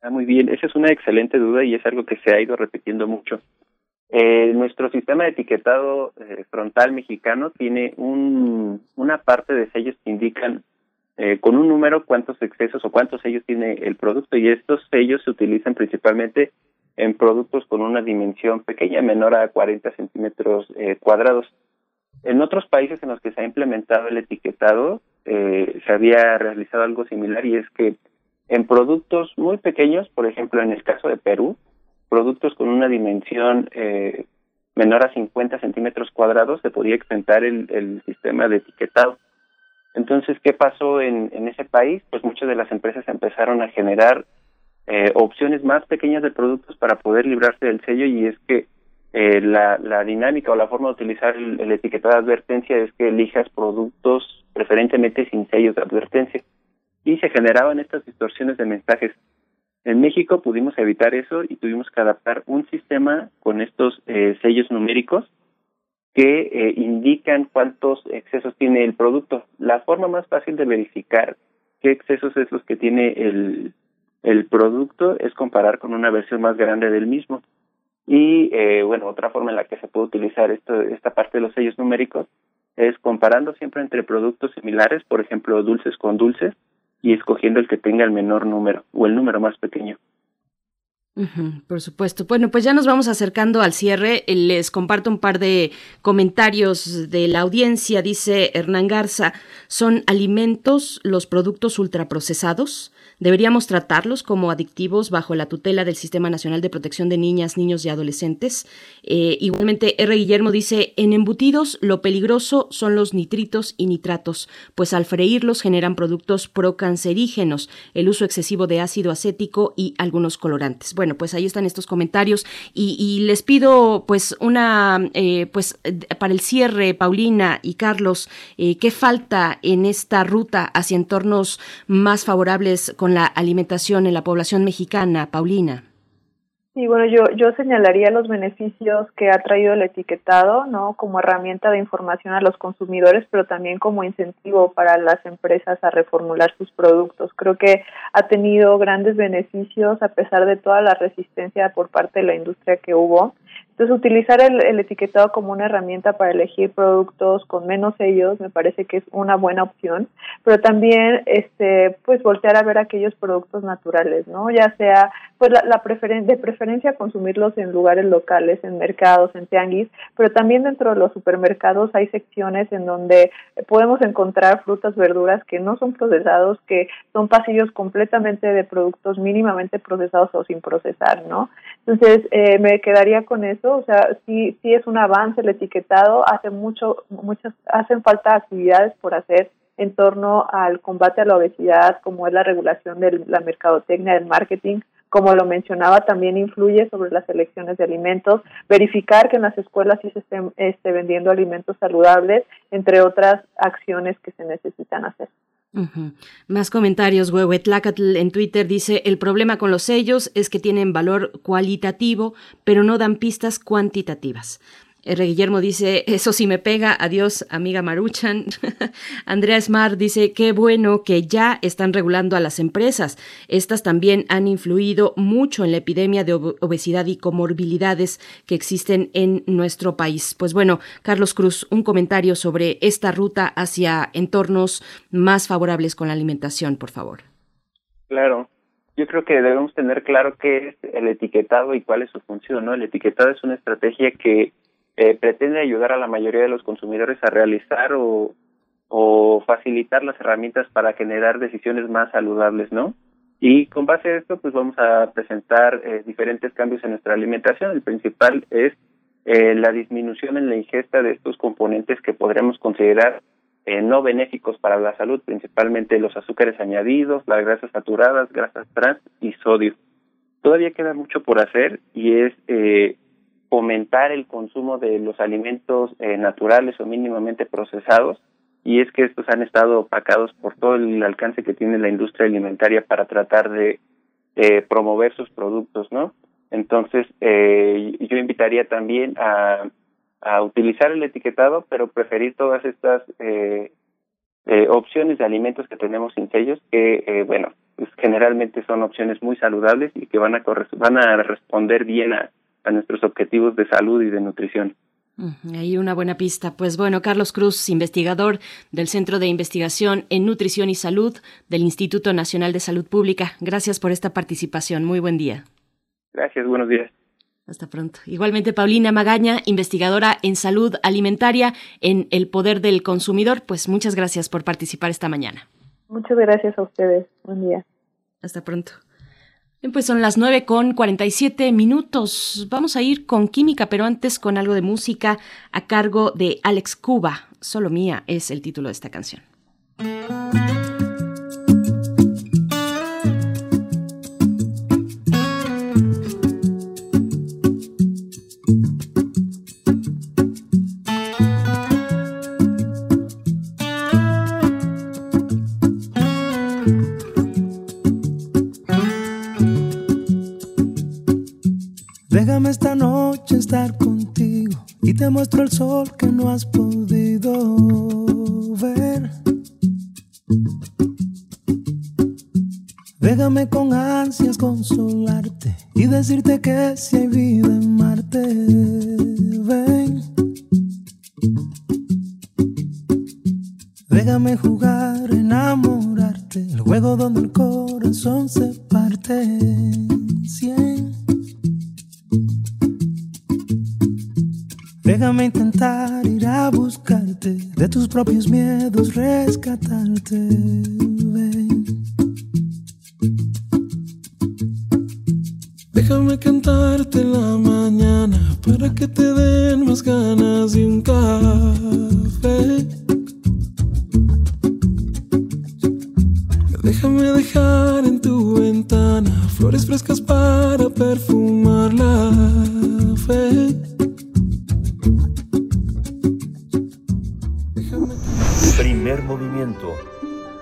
Ah, muy bien, esa es una excelente duda y es algo que se ha ido repitiendo mucho. Eh, nuestro sistema de etiquetado eh, frontal mexicano tiene un, una parte de sellos que indican eh, con un número cuántos excesos o cuántos sellos tiene el producto y estos sellos se utilizan principalmente en productos con una dimensión pequeña, menor a 40 centímetros eh, cuadrados. En otros países en los que se ha implementado el etiquetado eh, se había realizado algo similar y es que en productos muy pequeños, por ejemplo en el caso de Perú, productos con una dimensión eh, menor a 50 centímetros cuadrados se podía extentar el, el sistema de etiquetado. Entonces, ¿qué pasó en, en ese país? Pues muchas de las empresas empezaron a generar eh, opciones más pequeñas de productos para poder librarse del sello y es que eh, la, la dinámica o la forma de utilizar el, el etiquetado de advertencia es que elijas productos preferentemente sin sellos de advertencia y se generaban estas distorsiones de mensajes. En México pudimos evitar eso y tuvimos que adaptar un sistema con estos eh, sellos numéricos que eh, indican cuántos excesos tiene el producto. La forma más fácil de verificar qué excesos es los que tiene el, el producto es comparar con una versión más grande del mismo. Y eh, bueno, otra forma en la que se puede utilizar esto, esta parte de los sellos numéricos es comparando siempre entre productos similares, por ejemplo, dulces con dulces, y escogiendo el que tenga el menor número o el número más pequeño. Por supuesto. Bueno, pues ya nos vamos acercando al cierre. Eh, Les comparto un par de comentarios de la audiencia. Dice Hernán Garza, ¿son alimentos los productos ultraprocesados? ¿Deberíamos tratarlos como adictivos bajo la tutela del Sistema Nacional de Protección de Niñas, Niños y Adolescentes? Eh, igualmente, R. Guillermo dice, en embutidos lo peligroso son los nitritos y nitratos, pues al freírlos generan productos procancerígenos, el uso excesivo de ácido acético y algunos colorantes. Bueno, pues ahí están estos comentarios y, les pido pues una, eh, pues para el cierre, Paulina y Carlos, eh, ¿qué falta en esta ruta hacia entornos más favorables con la alimentación en la población mexicana, Paulina? Sí, bueno, yo, yo señalaría los beneficios que ha traído el etiquetado, ¿no? Como herramienta de información a los consumidores, pero también como incentivo para las empresas a reformular sus productos. Creo que ha tenido grandes beneficios a pesar de toda la resistencia por parte de la industria que hubo. Entonces, utilizar el, el etiquetado como una herramienta para elegir productos con menos sellos me parece que es una buena opción, pero también, este, pues, voltear a ver aquellos productos naturales, ¿no? Ya sea, pues, la, preferen de preferencia consumirlos en lugares locales, en mercados, en tianguis, pero también dentro de los supermercados hay secciones en donde podemos encontrar frutas, verduras que no son procesados, que son pasillos completamente de productos mínimamente procesados o sin procesar, ¿no? Entonces, eh, me quedaría con eso, o sea, sí, sí es un avance el etiquetado, hace mucho, muchas, hacen falta actividades por hacer en torno al combate a la obesidad, como es la regulación de la mercadotecnia, del marketing, como lo mencionaba, también influye sobre las elecciones de alimentos, verificar que en las escuelas sí se estén este, vendiendo alimentos saludables, entre otras acciones que se necesitan hacer. Más comentarios. Huehuetlacatl en Twitter dice: El problema con los sellos es que tienen valor cualitativo, pero no dan pistas cuantitativas. R. Guillermo dice, eso sí me pega, adiós amiga Maruchan. Andrea Smart dice, qué bueno que ya están regulando a las empresas. Estas también han influido mucho en la epidemia de ob- obesidad y comorbilidades que existen en nuestro país. Pues bueno, Carlos Cruz, un comentario sobre esta ruta hacia entornos más favorables con la alimentación, por favor. Claro. Yo creo que debemos tener claro qué es el etiquetado y cuál es su función, ¿no? El etiquetado es una estrategia que eh, pretende ayudar a la mayoría de los consumidores a realizar o, o facilitar las herramientas para generar decisiones más saludables, ¿no? Y con base a esto, pues vamos a presentar eh, diferentes cambios en nuestra alimentación. El principal es eh, la disminución en la ingesta de estos componentes que podríamos considerar eh, no benéficos para la salud, principalmente los azúcares añadidos, las grasas saturadas, grasas trans y sodio. Todavía queda mucho por hacer y es eh, fomentar el consumo de los alimentos eh, naturales o mínimamente procesados y es que estos han estado opacados por todo el alcance que tiene la industria alimentaria para tratar de eh, promover sus productos, ¿no? Entonces, eh, yo invitaría también a, utilizar el etiquetado, pero preferir todas estas eh, eh, opciones de alimentos que tenemos sin sellos, que, eh, bueno, pues generalmente son opciones muy saludables y que van a, van a responder bien a, a nuestros objetivos de salud y de nutrición. Ahí una buena pista. Pues bueno, Carlos Cruz, investigador del Centro de Investigación en Nutrición y Salud del Instituto Nacional de Salud Pública. Gracias por esta participación. Muy buen día. Gracias, buenos días. Hasta pronto. Igualmente, Paulina Magaña, investigadora en salud alimentaria en el poder del consumidor. Pues muchas gracias por participar esta mañana. Muchas gracias a ustedes. Buen día. Hasta pronto. Pues son las 9 con 47 minutos. Vamos a ir con química, pero antes con algo de música a cargo de Alex Cuba. Solo mía es el título de esta canción. Sol que no has podido ver. Déjame con ansias consolarte y decirte que si hay vida en Marte, ven. Déjame jugar, enamorarte, el juego donde el corazón se parte. Déjame intentar ir a buscarte, de tus propios miedos rescatarte. Déjame cantarte la mañana para que te den más ganas de un café. Déjame dejar en tu ventana flores frescas para perfumar la fe. Primer movimiento.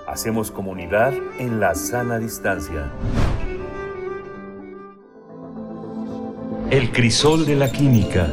Hacemos comunidad en la sana distancia. El crisol de la química.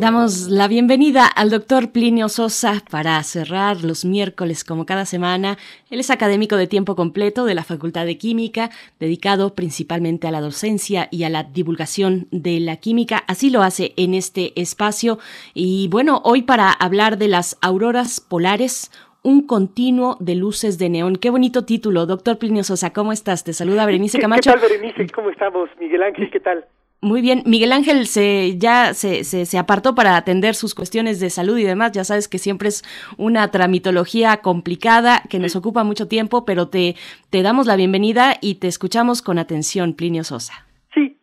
Damos la bienvenida al doctor Plinio Sosa para cerrar los miércoles como cada semana. Él es académico de tiempo completo de la Facultad de Química, dedicado principalmente a la docencia y a la divulgación de la química. Así lo hace en este espacio. Y bueno, hoy para hablar de las auroras polares, un continuo de luces de neón. Qué bonito título, doctor Plinio Sosa. ¿Cómo estás? Te saluda Berenice Camacho. ¿Qué tal, Berenice? ¿Cómo estamos? Miguel Ángel, ¿qué tal? Muy bien, Miguel Ángel se ya se, se, se, apartó para atender sus cuestiones de salud y demás. Ya sabes que siempre es una tramitología complicada que nos ocupa mucho tiempo, pero te, te damos la bienvenida y te escuchamos con atención, Plinio Sosa. Sí,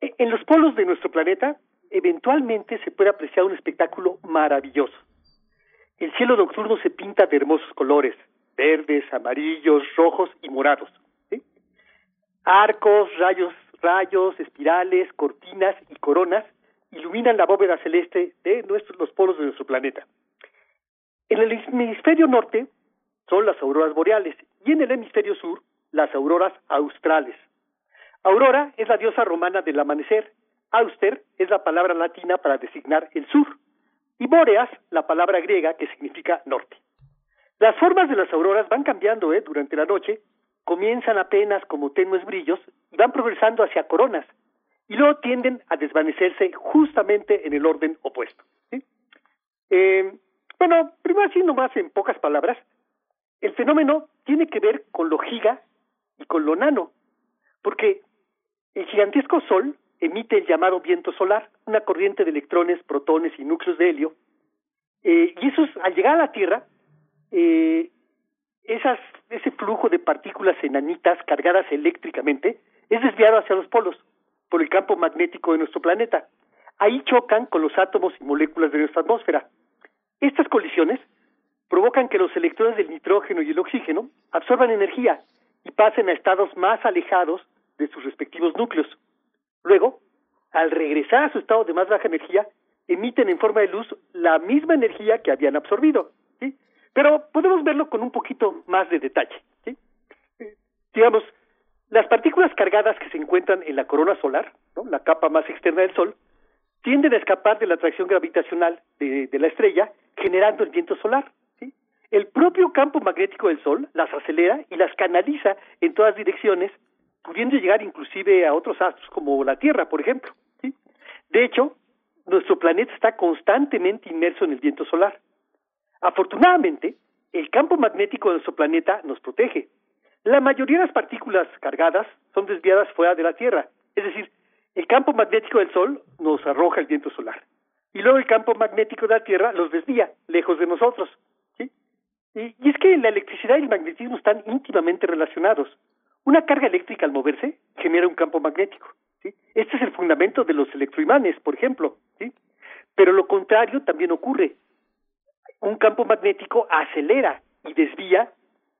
e, en los polos de nuestro planeta eventualmente se puede apreciar un espectáculo maravilloso. El cielo nocturno se pinta de hermosos colores, verdes, amarillos, rojos y morados. ¿sí? Arcos, rayos rayos, espirales, cortinas y coronas iluminan la bóveda celeste de nuestros, los polos de nuestro planeta. En el hemisferio norte son las auroras boreales y en el hemisferio sur las auroras australes. Aurora es la diosa romana del amanecer, auster es la palabra latina para designar el sur y boreas la palabra griega que significa norte. Las formas de las auroras van cambiando ¿eh? durante la noche comienzan apenas como tenues brillos y van progresando hacia coronas y luego tienden a desvanecerse justamente en el orden opuesto. ¿sí? Eh, bueno, primero así nomás en pocas palabras, el fenómeno tiene que ver con lo giga y con lo nano, porque el gigantesco Sol emite el llamado viento solar, una corriente de electrones, protones y núcleos de helio, eh, y esos al llegar a la Tierra eh, esas, ese flujo de partículas enanitas cargadas eléctricamente es desviado hacia los polos por el campo magnético de nuestro planeta. Ahí chocan con los átomos y moléculas de nuestra atmósfera. Estas colisiones provocan que los electrones del nitrógeno y el oxígeno absorban energía y pasen a estados más alejados de sus respectivos núcleos. Luego, al regresar a su estado de más baja energía, emiten en forma de luz la misma energía que habían absorbido. ¿sí? Pero podemos verlo con un poquito más de detalle. Eh, digamos, las partículas cargadas que se encuentran en la corona solar, la capa más externa del Sol, tienden a escapar de la atracción gravitacional de, la estrella, generando el viento solar. El propio campo magnético del Sol las acelera y las canaliza en todas direcciones, pudiendo llegar inclusive a otros astros como la Tierra, por ejemplo. De hecho, nuestro planeta está constantemente inmerso en el viento solar. Afortunadamente, el campo magnético de nuestro planeta nos protege. La mayoría de las partículas cargadas son desviadas fuera de la Tierra, es decir, el campo magnético del Sol nos arroja el viento solar y luego el campo magnético de la Tierra los desvía lejos de nosotros. ¿sí? Y, y es que la electricidad y el magnetismo están íntimamente relacionados. Una carga eléctrica al moverse genera un campo magnético. Este es el fundamento de los electroimanes, por ejemplo. Pero lo contrario también ocurre un campo magnético acelera y desvía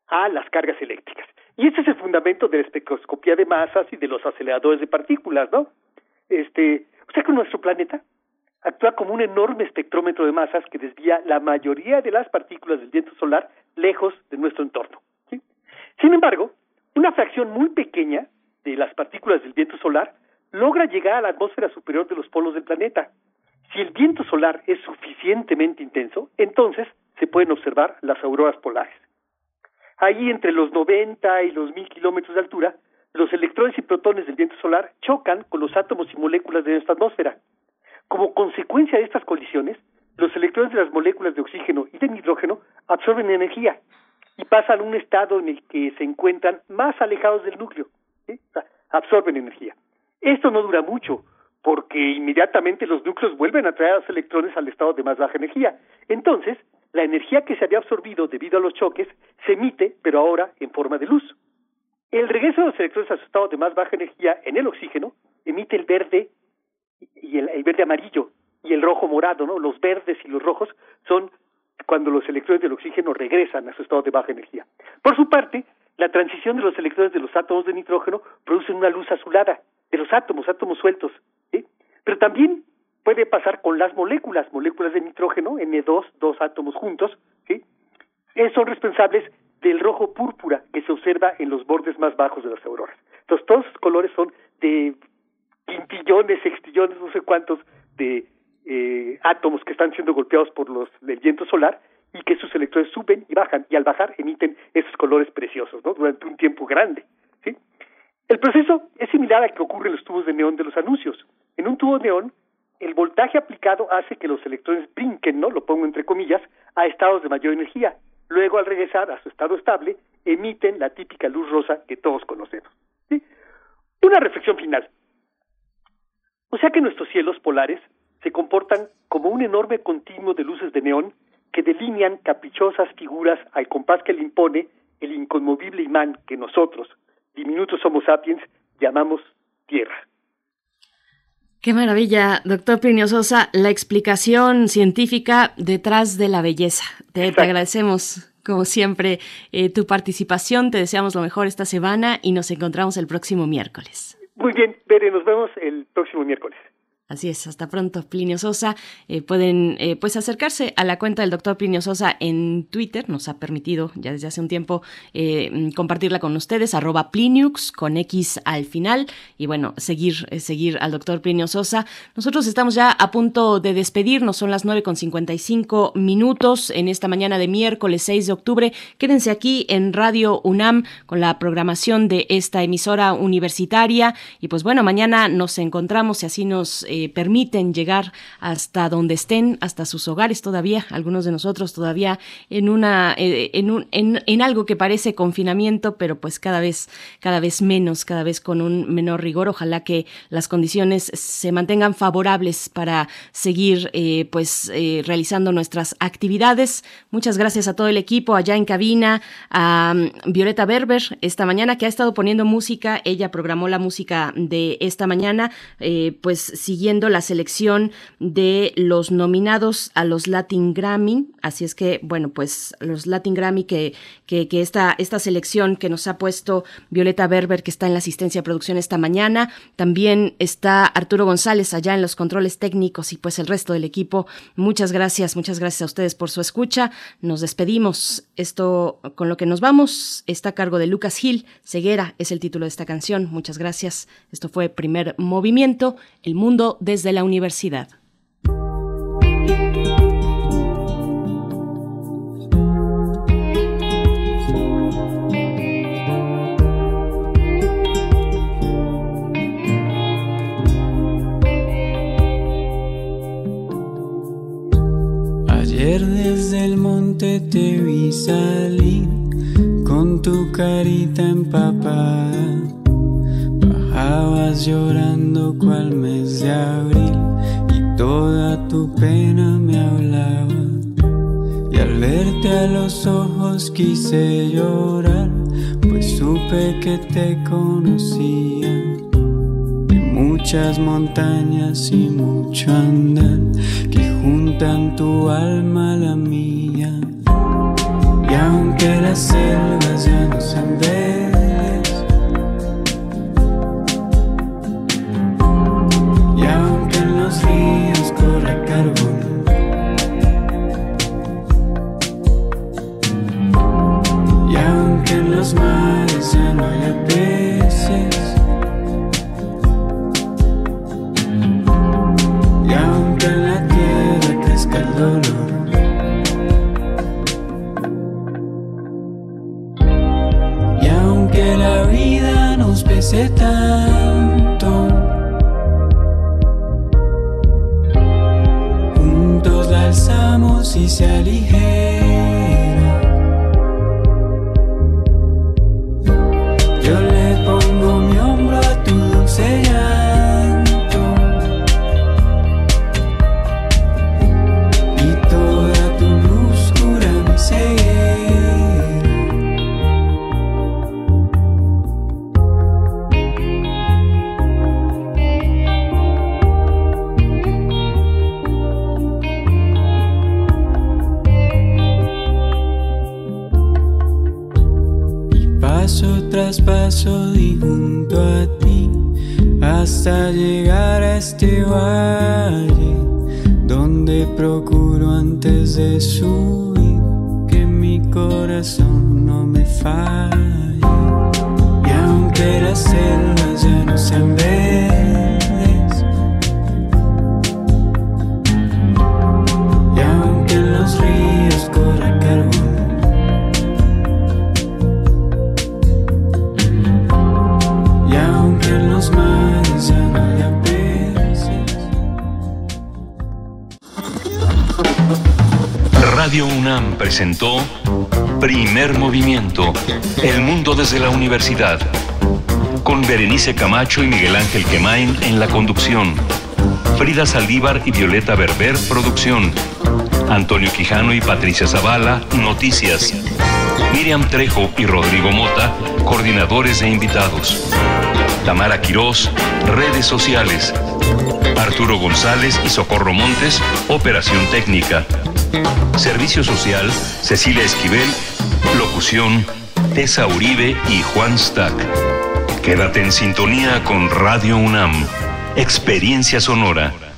a las cargas eléctricas. Y ese es el fundamento de la espectroscopía de masas y de los aceleradores de partículas, ¿no? Este, o sea que nuestro planeta actúa como un enorme espectrómetro de masas que desvía la mayoría de las partículas del viento solar lejos de nuestro entorno. ¿sí? Sin embargo, una fracción muy pequeña de las partículas del viento solar logra llegar a la atmósfera superior de los polos del planeta. Si el viento solar es suficientemente intenso, entonces se pueden observar las auroras polares. Ahí entre los 90 y los 1000 kilómetros de altura, los electrones y protones del viento solar chocan con los átomos y moléculas de nuestra atmósfera. Como consecuencia de estas colisiones, los electrones de las moléculas de oxígeno y de nitrógeno absorben energía y pasan a un estado en el que se encuentran más alejados del núcleo. absorben energía. Esto no dura mucho, porque inmediatamente los núcleos vuelven a traer a los electrones al estado de más baja energía. Entonces, la energía que se había absorbido debido a los choques se emite, pero ahora en forma de luz. El regreso de los electrones a su estado de más baja energía en el oxígeno emite el verde y el, el verde amarillo y el rojo morado, ¿no? Los verdes y los rojos son cuando los electrones del oxígeno regresan a su estado de baja energía. Por su parte, la transición de los electrones de los átomos de nitrógeno produce una luz azulada de los átomos, átomos sueltos. Pero también puede pasar con las moléculas, moléculas de nitrógeno, N2, dos átomos juntos, ¿sí? Eh, son responsables del rojo púrpura que se observa en los bordes más bajos de las auroras. Entonces, todos los colores son de quintillones, sextillones, no sé cuántos de eh, átomos que están siendo golpeados por los del viento solar y que sus electrones suben y bajan y al bajar emiten esos colores preciosos, ¿no? Durante un tiempo grande, ¿sí? El proceso es similar al que ocurre en los tubos de neón de los anuncios. En un tubo de neón, el voltaje aplicado hace que los electrones brinquen, ¿no? Lo pongo entre comillas, a estados de mayor energía. Luego, al regresar a su estado estable, emiten la típica luz rosa que todos conocemos. Una reflexión final. O sea que nuestros cielos polares se comportan como un enorme continuo de luces de neón que delinean caprichosas figuras al compás que le impone el inconmovible imán que nosotros, diminutos Homo sapiens, llamamos Tierra. Qué maravilla, doctor Plinio Sosa, la explicación científica detrás de la belleza. Te, te agradecemos, como siempre, eh, tu participación. Te deseamos lo mejor esta semana y nos encontramos el próximo miércoles. Muy bien, Bere, nos vemos el próximo miércoles. Así es, hasta pronto, Plinio Sosa. Eh, pueden eh, pues acercarse a la cuenta del doctor Plinio Sosa en Twitter, nos ha permitido ya desde hace un tiempo eh, compartirla con ustedes, arroba Pliniux con X al final, y bueno, seguir, seguir al doctor Plinio Sosa. Nosotros estamos ya a punto de despedirnos, son las 9 con 55 minutos en esta mañana de miércoles 6 de octubre. Quédense aquí en Radio UNAM con la programación de esta emisora universitaria, y pues bueno, mañana nos encontramos y así nos eh, permiten llegar hasta donde estén, hasta sus hogares todavía, algunos de nosotros todavía en una, eh, en, un, en, en, algo que parece confinamiento, pero pues cada vez, cada vez menos, cada vez con un menor rigor. Ojalá que las condiciones se mantengan favorables para seguir eh, pues realizando nuestras actividades. Muchas gracias a todo el equipo allá en cabina, a um, Violeta Berber esta mañana que ha estado poniendo música. Ella programó la música de esta mañana, pues siguiendo la selección de los nominados a los Latin Grammy. Así es que, bueno, pues los Latin Grammy que, que, esta, esta selección que nos ha puesto Violeta Berber, que está en la asistencia de producción esta mañana. También está Arturo González allá en los controles técnicos y pues el resto del equipo. Muchas gracias, muchas gracias a ustedes por su escucha. Nos despedimos. Esto con lo que nos vamos está a cargo de Lucas Gil. Ceguera es el título de esta canción. Muchas gracias. Esto fue Primer Movimiento, El Mundo desde la universidad. Ayer desde el monte te vi salir con tu carita empapada Bajabas llorando cual mes de abril y toda tu pena me hablaba. Y al verte a los ojos quise llorar, pues supe que te conocía. De muchas montañas y mucho andar que juntan tu alma a la mía. Y aunque las selvas ya no son los ríos corre carbono. Y aunque en los mares ya no haya peces, y aunque en la tierra crezca el dolor. Y aunque la vida nos pese amo si se alije. Hasta llegar a este valle donde procuro antes de subir que mi corazón no me falle. Y aunque las selvas ya no sean verdes, Radio UNAM presentó Primer Movimiento, El Mundo desde la Universidad, con Berenice Camacho y Miguel Ángel Quemain en la conducción, Frida Saldívar y Violeta Berber, producción, Antonio Quijano y Patricia Zavala, noticias, Miriam Trejo y Rodrigo Mota, coordinadores e invitados, Tamara Quirós, redes sociales, Arturo González y Socorro Montes, operación técnica. Servicio Social, Cecilia Esquivel, locución, Tessa Uribe y Juan Stack. Quédate en sintonía con Radio UNAM, Experiencia Sonora.